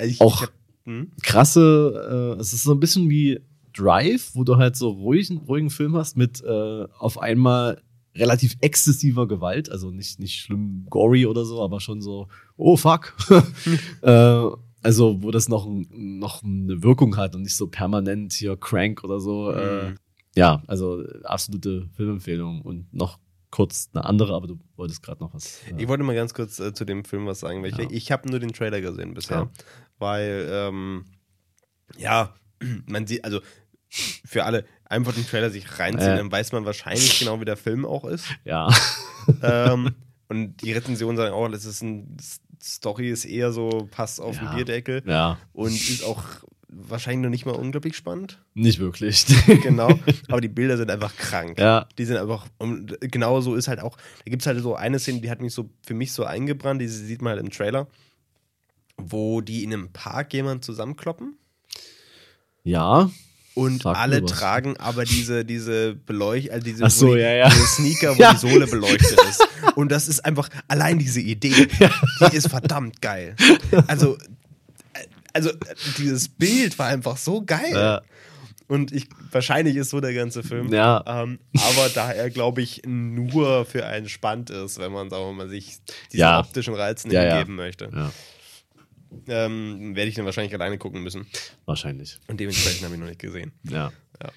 ich, auch- ich hab, hm? krasse, äh, es ist so ein bisschen wie Drive, wo du halt so ruhigen, ruhigen Film hast mit äh, auf einmal relativ exzessiver Gewalt, also nicht, nicht schlimm gory oder so, aber schon so, oh fuck. äh, also, wo das noch, noch eine Wirkung hat und nicht so permanent hier crank oder so. Äh, Mhm. ja, also äh, absolute Filmempfehlung und noch kurz eine andere, aber du wolltest gerade noch was. äh, Ich wollte mal ganz kurz äh, zu dem Film was sagen, weil ich, Ja. ich habe nur den Trailer gesehen bisher. Ja. Weil, ähm, ja, man sieht, also für alle, einfach den Trailer sich reinziehen, Äh. dann weiß man wahrscheinlich genau, wie der Film auch ist. ja. ähm, und die Rezensionen sagen auch, das ist ein Story ist eher so, passt auf Ja. den Bierdeckel ja, und ist auch wahrscheinlich noch nicht mal unglaublich spannend. nicht wirklich. Genau. Aber die Bilder sind einfach krank. ja, Die sind einfach, und genau so ist halt auch, da gibt es halt so eine Szene, die hat mich so für mich so eingebrannt, die sieht man halt im Trailer, wo die in einem Park jemanden zusammenkloppen ja. Und Sag alle tragen aber diese, diese Beleucht, also diese, so, die, ja, ja. diese Sneaker, wo Ja. die Sohle beleuchtet ist. Und das ist einfach, allein diese Idee, die ist verdammt geil. Also, äh, also dieses Bild war einfach so geil. Und ich, wahrscheinlich ist so der ganze Film. Ja. Ähm, aber da er, glaube ich, nur für einen spannend ist, wenn man, sagen wir mal, sich diesen optischen Reizen Ja, hingeben möchte, Ja, ähm, werde ich dann wahrscheinlich alleine gucken müssen. wahrscheinlich. Und dementsprechend habe ich noch nicht gesehen. Ja. Ja.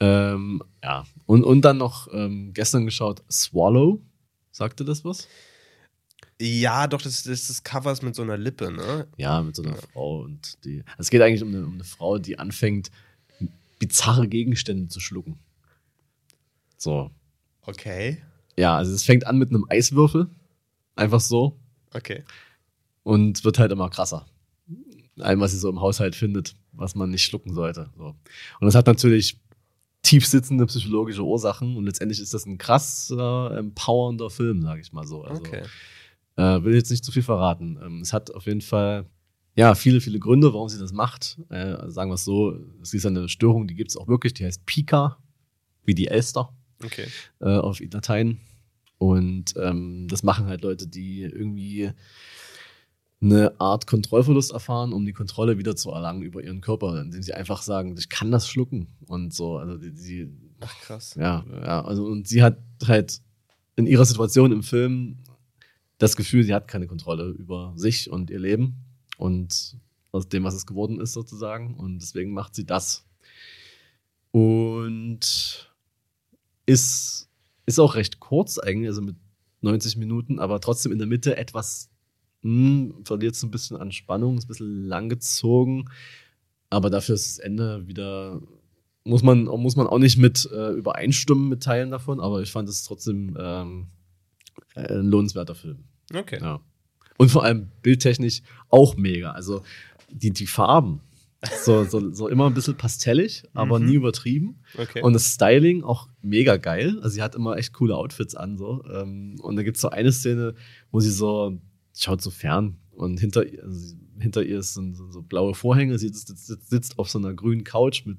Ähm, ja. Und, und dann noch ähm, gestern geschaut, Swallow. Sagte das was? Ja, doch, das, das ist Covers mit so einer Lippe, ne? Ja, mit so einer Frau und die. Es geht eigentlich um eine, um eine Frau, die anfängt, bizarre Gegenstände zu schlucken. So. Okay. Ja, also es fängt an mit einem Eiswürfel. Einfach so. Okay. Und wird halt immer krasser. Allem, was sie so im Haushalt findet, was man nicht schlucken sollte. So. Und das hat natürlich tief sitzende psychologische Ursachen und letztendlich ist das ein krasser, empowernder Film, sage ich mal so. Also, Okay. äh, will jetzt nicht zu viel verraten. Ähm, es hat auf jeden Fall ja viele, viele Gründe, warum sie das macht. Äh, sagen wir es so, es ist eine Störung, die gibt es auch wirklich, die heißt Pika, wie die Elster Okay. äh, auf Latein. Und ähm, das machen halt Leute, die irgendwie eine Art Kontrollverlust erfahren, um die Kontrolle wieder zu erlangen über ihren Körper, indem sie einfach sagen, ich kann das schlucken und so. Also die, die Ach, krass. ja, ja, also und sie hat halt in ihrer Situation im Film das Gefühl, sie hat keine Kontrolle über sich und ihr Leben und aus dem, was es geworden ist sozusagen und deswegen macht sie das. und ist, ist auch recht kurz eigentlich, also mit 90 Minuten, aber trotzdem in der Mitte etwas mh, verliert es ein bisschen an Spannung, ist ein bisschen langgezogen, aber dafür ist das Ende wieder muss man, muss man auch nicht mit äh, übereinstimmen mit Teilen davon, aber ich fand es trotzdem ähm, ein lohnenswerter Film. Okay. Ja. Und vor allem bildtechnisch auch mega. Also die, die Farben, so, so, so immer ein bisschen pastellig, aber Mhm. nie übertrieben. Okay. Und das Styling auch mega geil. Also sie hat immer echt coole Outfits an. So. Ähm, Und da gibt es so eine Szene, wo sie so schaut so fern und hinter, ihr- also hinter ihr sind so, so blaue Vorhänge. Sie sitzt, sitzt, auf so einer grünen Couch mit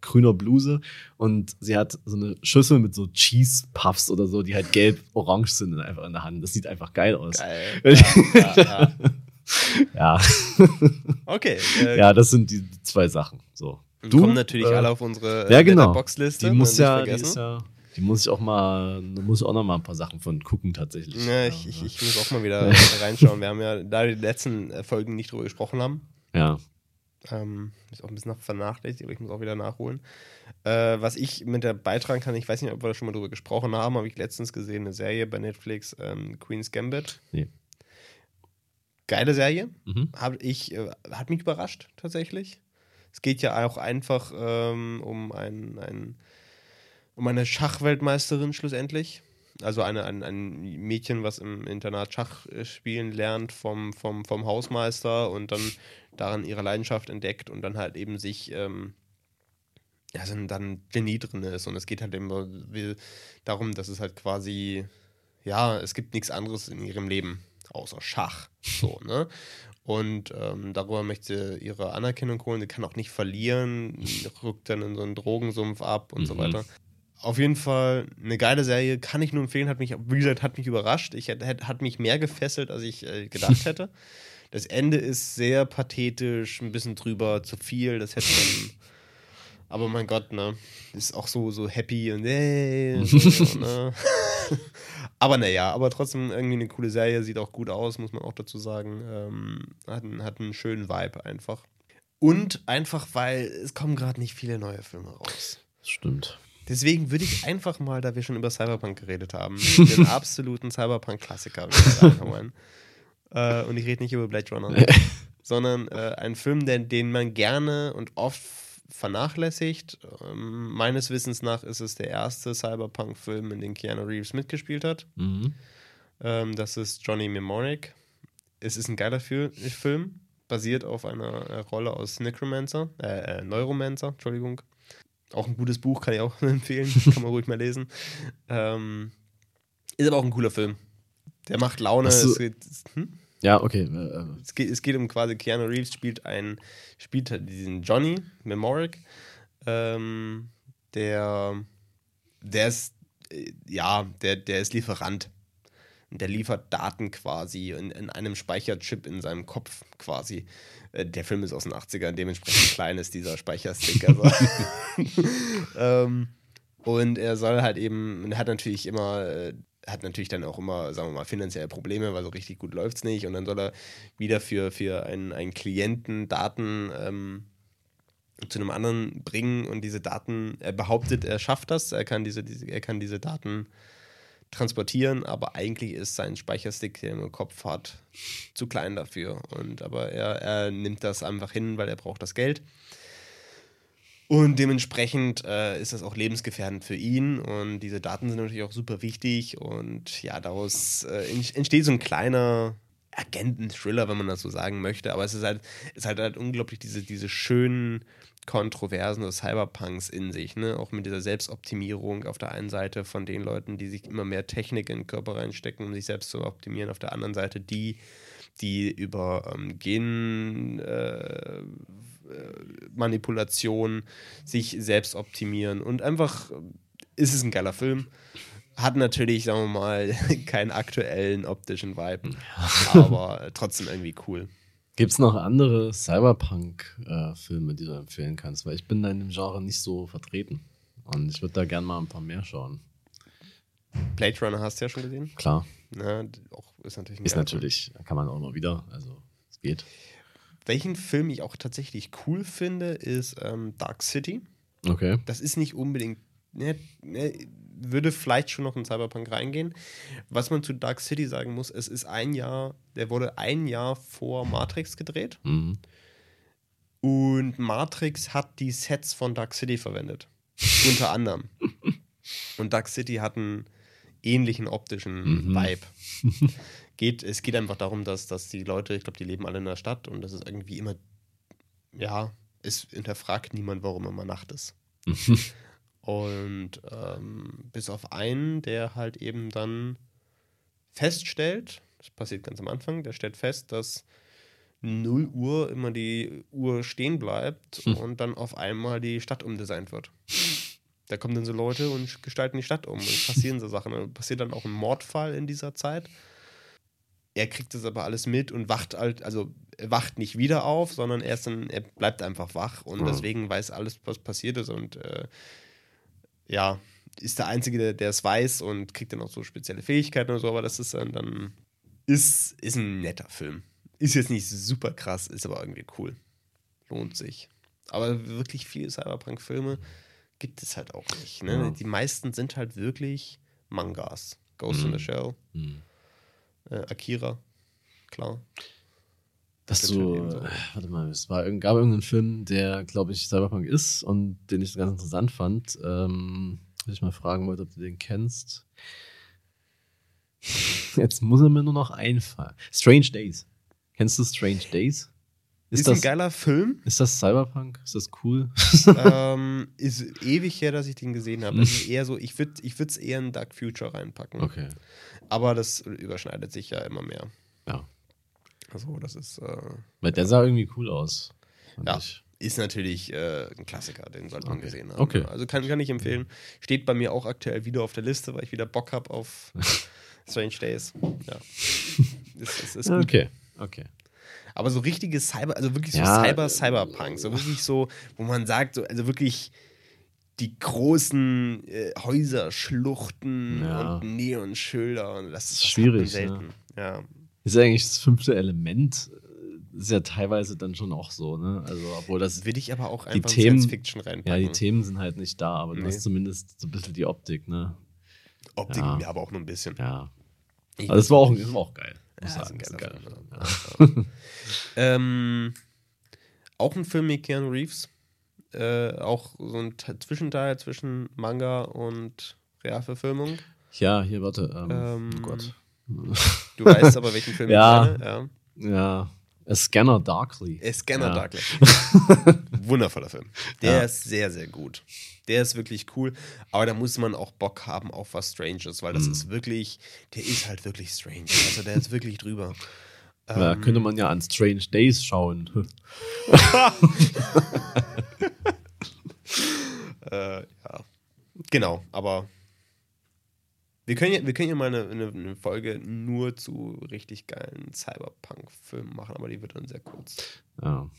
grüner Bluse und sie hat so eine Schüssel mit so Cheese Puffs oder so, die halt gelb-orange sind einfach in der Hand. Das sieht einfach geil aus. Geil. Ja, ja, ja. Ja, Okay. Äh, ja, das sind die zwei Sachen. So. Du, kommen natürlich äh, alle auf unsere ja, genau. Boxliste. Die muss ja, die ist ja, die muss ich auch mal, da muss ich auch noch mal ein paar Sachen von gucken tatsächlich. Ja, ich, ich, ich muss auch mal wieder reinschauen. Wir haben ja, da die letzten äh, Folgen nicht drüber gesprochen haben, ja. ähm, ist auch ein bisschen vernachlässigt, aber ich muss auch wieder nachholen. Äh, was ich mit der beitragen kann, ich weiß nicht, ob wir da schon mal drüber gesprochen haben, habe ich letztens gesehen, eine Serie bei Netflix, ähm, Queen's Gambit. Nee. Geile Serie. Mhm. Hab ich, äh, hat mich überrascht, tatsächlich. Es geht ja auch einfach ähm, um ein, ein um eine Schachweltmeisterin schlussendlich. Also eine, ein, ein Mädchen, was im Internat Schach äh, spielen lernt vom, vom, vom Hausmeister und dann daran ihre Leidenschaft entdeckt und dann halt eben sich ähm, ja, so ein- dann Genie drin ist. Und es geht halt immer darum, dass es halt quasi, ja, es gibt nichts anderes in ihrem Leben außer Schach. So, ne? Und ähm, darüber möchte sie ihre Anerkennung holen. Sie kann auch nicht verlieren, rückt dann in so einen Drogensumpf ab und so Mhm. weiter. Auf jeden Fall eine geile Serie, kann ich nur empfehlen, hat mich, wie gesagt, hat mich überrascht. Ich hätte- hat mich mehr gefesselt, als ich äh, gedacht hätte. Das Ende ist sehr pathetisch, ein bisschen drüber, zu viel, das hätte man. Aber mein Gott, ne? Ist auch so, so happy und äh, und so, ne? Aber naja, aber trotzdem irgendwie eine coole Serie, sieht auch gut aus, muss man auch dazu sagen. Ähm, hat, einen, hat einen schönen Vibe einfach. Und einfach, weil es kommen gerade nicht viele neue Filme raus. Stimmt. Deswegen würde ich einfach mal, da wir schon über Cyberpunk geredet haben, den absoluten Cyberpunk-Klassiker reinhauen. äh, und ich rede nicht über Blade Runner, sondern äh, einen Film, den, den man gerne und oft vernachlässigt. Ähm, meines Wissens nach ist es der erste Cyberpunk-Film, in dem Keanu Reeves mitgespielt hat. Mhm. Ähm, das ist Johnny Mnemonic. Es ist ein geiler Fil Film, basiert auf einer äh, Rolle aus Necromancer, äh, äh, Neuromancer, Entschuldigung. Auch ein gutes Buch, kann ich auch empfehlen, kann man ruhig mal lesen. Ähm, ist aber auch ein cooler Film. Der macht Laune. Es geht, hm? Ja, okay. Äh, äh, es, geht, es geht um quasi Keanu Reeves spielt ein spielt halt diesen Johnny Mnemonic, ähm, der der ist äh, ja der der ist Lieferant. Und Der liefert Daten quasi in, in einem Speicherchip in seinem Kopf quasi. Äh, Der Film ist aus den 80ern, dementsprechend klein ist dieser Speicherstick. Also. ähm, und er soll halt eben, und er hat natürlich immer, äh, hat natürlich dann auch immer, sagen wir mal, finanzielle Probleme, weil so richtig gut läuft es nicht. Und dann soll er wieder für, für einen, einen Klienten Daten ähm, zu einem anderen bringen und diese Daten, er behauptet, er schafft das, er kann diese, diese, er kann diese Daten transportieren, aber eigentlich ist sein Speicherstick, den er im Kopf hat, zu klein dafür. Und aber er, er nimmt das einfach hin, weil er braucht das Geld. Und dementsprechend äh, ist das auch lebensgefährdend für ihn. Und diese Daten sind natürlich auch super wichtig. Und ja, daraus äh, ent- entsteht so ein kleiner Agenten-Thriller, wenn man das so sagen möchte. Aber es ist halt, es hat halt unglaublich diese, diese schönen Kontroversen des Cyberpunks in sich, ne? Auch mit dieser Selbstoptimierung auf der einen Seite von den Leuten, die sich immer mehr Technik in den Körper reinstecken, um sich selbst zu optimieren, auf der anderen Seite die, die über ähm, Gen äh, Manipulation sich selbst optimieren und einfach äh, ist es ein geiler Film. Hat natürlich, sagen wir mal, keinen aktuellen optischen Vibe, aber äh, trotzdem irgendwie cool. Gibt es noch andere Cyberpunk-Filme, die du empfehlen kannst? Weil ich bin da in dem Genre nicht so vertreten. Und ich würde da gerne mal ein paar mehr schauen. Blade Runner hast du ja schon gesehen. Klar, d- auch, ist natürlich ist natürlich, kann man auch mal wieder. Also, es geht. Welchen Film ich auch tatsächlich cool finde, ist ähm, Dark City. Okay. Das ist nicht unbedingt ne, ne, würde vielleicht schon noch in Cyberpunk reingehen. Was man zu Dark City sagen muss, es ist ein Jahr, der wurde ein Jahr vor Matrix gedreht. Mhm. Und Matrix hat die Sets von Dark City verwendet. Unter anderem. Und Dark City hat einen ähnlichen optischen Mhm. Vibe. Geht, es geht einfach darum, dass, dass die Leute, ich glaube, die leben alle in der Stadt und das ist irgendwie immer, ja, es hinterfragt niemand, warum immer Nacht ist. Und ähm, bis auf einen, der halt eben dann feststellt, das passiert ganz am Anfang, der stellt fest, dass 0 Uhr immer die Uhr stehen bleibt Hm. und dann auf einmal die Stadt umdesignt wird. Da kommen dann so Leute und gestalten die Stadt um und passieren so Sachen. Und passiert dann auch ein Mordfall in dieser Zeit. Er kriegt das aber alles mit und wacht halt, also er wacht nicht wieder auf, sondern er, ist dann, er bleibt einfach wach und Ja. deswegen weiß alles, was passiert ist und äh, ja, ist der Einzige, der es weiß und kriegt dann auch so spezielle Fähigkeiten und so, aber das ist dann, dann ist, ist ein netter Film. Ist jetzt nicht super krass, ist aber irgendwie cool. Lohnt sich. Aber wirklich viele Cyberpunk-Filme gibt es halt auch nicht. Ne? Ja. Die meisten sind halt wirklich Mangas. Ghost in Mhm. the Shell, Mhm. äh, Akira, klar. Dass du, ebenso. äh, warte mal, es war, gab irgendeinen Film, der, glaube ich, Cyberpunk ist und den ich ganz interessant fand. Ähm, was ich mal fragen wollte, ob du den kennst. Jetzt muss er mir nur noch einfallen. Strange Days. Kennst du Strange Days? Ist, Ist, das, ein geiler Film. ist das Cyberpunk? Ist das cool? ähm, ist ewig her, dass ich den gesehen habe. Es ist eher so, ich würde es eher in Dark Future reinpacken. Okay. Aber das überschneidet sich ja immer mehr. Ja. Also, das ist, äh, Weil der sah irgendwie cool aus. Ja. ich. ist natürlich äh, ein Klassiker, den sollte man Okay. gesehen haben. Okay. Also kann, kann ich empfehlen. Steht bei mir auch aktuell wieder auf der Liste, weil ich wieder Bock habe auf Strange Days. Ja. ist, ist, ist. Okay. Okay. Aber so richtige Cyber, also wirklich so Ja, Cyber, Cyberpunk, so wirklich so, wo man sagt, so, also wirklich die großen äh, Häuser, Schluchten Ja. und Neonschilder und das ist Schwierig, selten. Ja. Ist ja eigentlich das fünfte Element. Ist ja teilweise dann schon auch so, ne? Also, obwohl das. Will ich aber auch einfach in Themen- Science Fiction Ja, reinpacken. die Themen sind halt nicht da, aber du Nee. hast zumindest so ein bisschen die Optik, ne? Optik, Ja. ja. aber auch nur ein bisschen. Ja. Also das war auch, das war auch geil. Muss Ja, sagen. ist ein geiler Film. Ähm, auch ein Film mit Keanu Reeves. Äh, auch so ein Te- Zwischenteil zwischen Manga und Realverfilmung. Ja, hier, warte. Ähm, Ähm, oh Gott. Du weißt aber, welchen Film Ja. ich meine. Ja. Ja. A Scanner Darkly. Äh, Scanner Ja. Darkly. Wundervoller Film. Der Ja. ist sehr, sehr gut. Der ist wirklich cool. Aber da muss man auch Bock haben auf was Stranges, weil das Mhm. ist wirklich, der ist halt wirklich strange. Also der ist wirklich drüber. Da Ähm, könnte man ja an Strange Days schauen. Äh, ja. Genau, aber wir können ja, wir können ja mal eine, eine, eine Folge nur zu richtig geilen Cyberpunk-Filmen machen, aber die wird dann sehr kurz. Ja.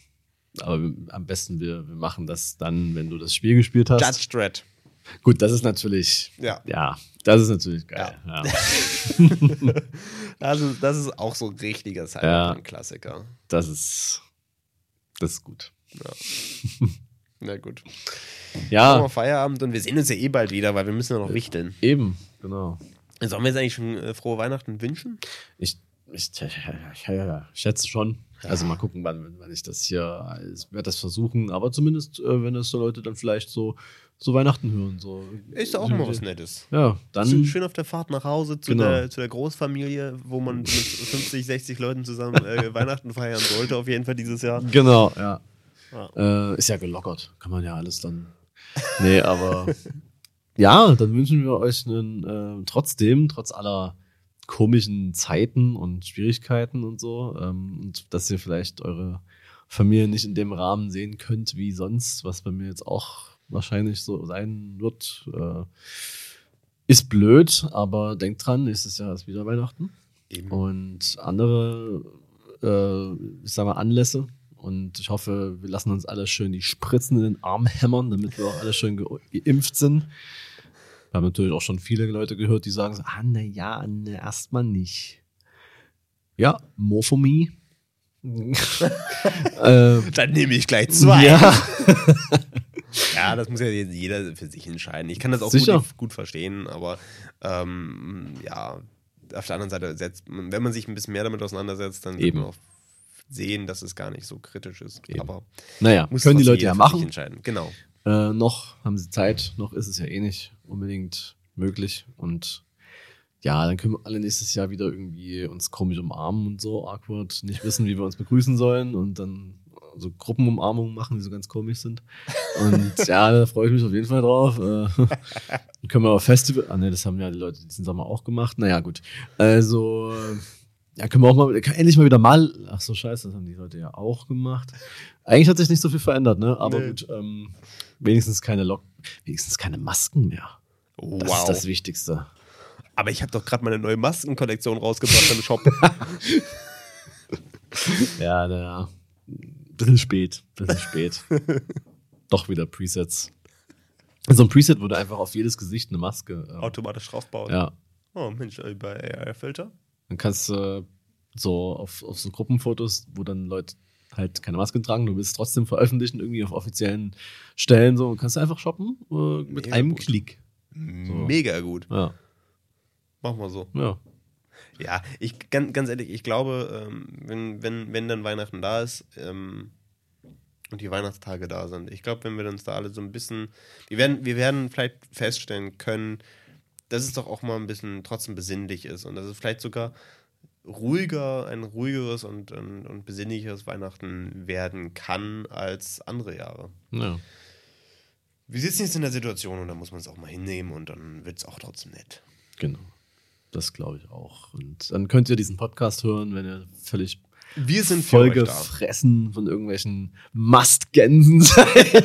Aber wir, am besten, wir, wir machen das dann, wenn du das Spiel gespielt hast. Judge Dredd. Gut, das ist natürlich, Ja. ja, das ist natürlich geil. Ja. Also, das ist auch so ein richtiger Cyberpunk-Klassiker. Das ist, das ist gut. Na gut. Ja, wir Feierabend und wir sehen uns ja eh bald wieder, weil wir müssen ja noch wichteln. eben, genau. Sollen wir jetzt eigentlich schon äh, frohe Weihnachten wünschen? Ich, ich, ich, ich schätze schon. Also mal gucken, wann, wann ich das hier, ich werde das versuchen, aber zumindest, äh, wenn das so Leute dann vielleicht so, so Weihnachten hören. So. Ist ja auch mal was Nettes. Ja, dann, schön auf der Fahrt nach Hause zu, Genau. der, zu der Großfamilie, wo man mit 50, 60 Leuten zusammen äh, Weihnachten feiern sollte, auf jeden Fall dieses Jahr. genau, ja. Ja. Äh, ist ja gelockert, kann man ja alles dann. Nee, aber ja, dann wünschen wir euch einen, äh, trotzdem, trotz aller komischen Zeiten und Schwierigkeiten und so, ähm, und dass ihr vielleicht eure Familie nicht in dem Rahmen sehen könnt wie sonst, was bei mir jetzt auch wahrscheinlich so sein wird. Äh, ist blöd, aber denkt dran, nächstes Jahr ist wieder Weihnachten Eben. und andere, äh, ich sag mal, Anlässe. Und ich hoffe, wir lassen uns alle schön die Spritzen in den Arm hämmern, damit wir auch alle schön ge geimpft sind. Wir haben natürlich auch schon viele Leute gehört, die sagen so, ah, na ja, ne, erstmal nicht. Ja, more for me. äh, Dann nehme ich gleich zwei. ja. Ja, das muss ja jeder für sich entscheiden. Ich kann das auch gut, gut verstehen, aber ähm, ja, auf der anderen Seite, setzt, wenn man sich ein bisschen mehr damit auseinandersetzt, dann wird Eben. man auch sehen, dass es gar nicht so kritisch ist. Eben. Aber Naja, können die Leute ja machen. entscheiden. Genau. Äh, noch haben sie Zeit, noch ist es ja eh nicht unbedingt möglich. Und ja, dann können wir alle nächstes Jahr wieder irgendwie uns komisch umarmen und so, awkward, nicht wissen, wie wir uns begrüßen sollen und dann so Gruppenumarmungen machen, die so ganz komisch sind. Und ja, da freue ich mich auf jeden Fall drauf. Äh, dann können wir auf Festival, ah ne, das haben ja die Leute diesen Sommer auch gemacht. Naja, gut. Also, ja, können wir auch mal, endlich mal wieder mal, ach so, scheiße, das haben die Leute ja auch gemacht. Eigentlich hat sich nicht so viel verändert, ne? Aber Nee. gut, ähm, wenigstens keine Lock, wenigstens keine Masken mehr. Wow. Das ist das Wichtigste. Aber ich habe doch gerade meine neue Maskenkollektion rausgebracht im Shop. Ja, naja. Bisschen spät, bisschen spät. Doch wieder Presets. So ein Preset würde einfach auf jedes Gesicht eine Maske. ähm, Automatisch draufbauen. ja. Oh Mensch, äh, bei AI-Filter. Dann kannst du so auf, auf so Gruppenfotos, wo dann Leute halt keine Maske tragen, du willst trotzdem veröffentlichen, irgendwie auf offiziellen Stellen, so, und kannst du einfach shoppen äh, mit Mega einem gut. Klick. Mega gut. Ja, Mach mal so. ja. Ja, ich ganz, ganz ehrlich, ich glaube, ähm, wenn, wenn, wenn dann Weihnachten da ist ähm, und die Weihnachtstage da sind, ich glaube, wenn wir uns da alle so ein bisschen, wir werden, wir werden vielleicht feststellen können, dass es doch auch mal ein bisschen trotzdem besinnlich ist und dass es vielleicht sogar ruhiger, ein ruhigeres und, und, und besinnlicheres Weihnachten werden kann als andere Jahre. ja. Wir sitzen jetzt in der Situation und da muss man es auch mal hinnehmen und dann wird es auch trotzdem nett. Genau. Das glaube ich auch. Und dann könnt ihr diesen Podcast hören, wenn ihr völlig Wir sind vollgefressen von irgendwelchen Mastgänsen seid.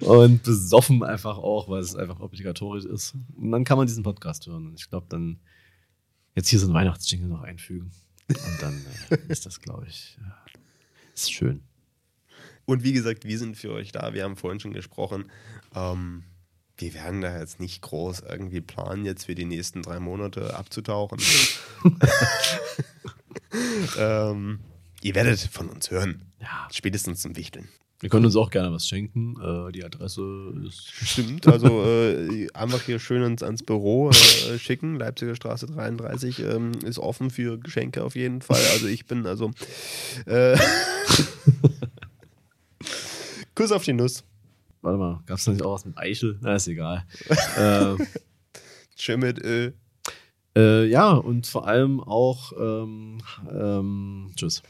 und besoffen einfach auch, weil es einfach obligatorisch ist. Und dann kann man diesen Podcast hören. Und ich glaube, dann jetzt hier so ein Weihnachtsjingle noch einfügen. Und dann äh, ist das, glaube ich, äh, ist schön. Und wie gesagt, wir sind für euch da. Wir haben vorhin schon gesprochen. Ähm, wir werden da jetzt nicht groß irgendwie planen, jetzt für die nächsten drei Monate abzutauchen. ähm, ihr werdet von uns hören. Ja. Spätestens zum Wichteln. Wir können uns auch gerne was schenken. Äh, die Adresse ist. Stimmt, also äh, einfach hier schön ins, ans Büro äh, schicken. Leipziger Straße 33 ähm, ist offen für Geschenke auf jeden Fall. Also ich bin also. Äh, Kuss auf die Nuss. Warte mal, gab es da nicht auch was mit Eichel? Na, ist egal. äh, Schön mit Ö. Äh, ja, und vor allem auch, ähm, ähm, tschüss.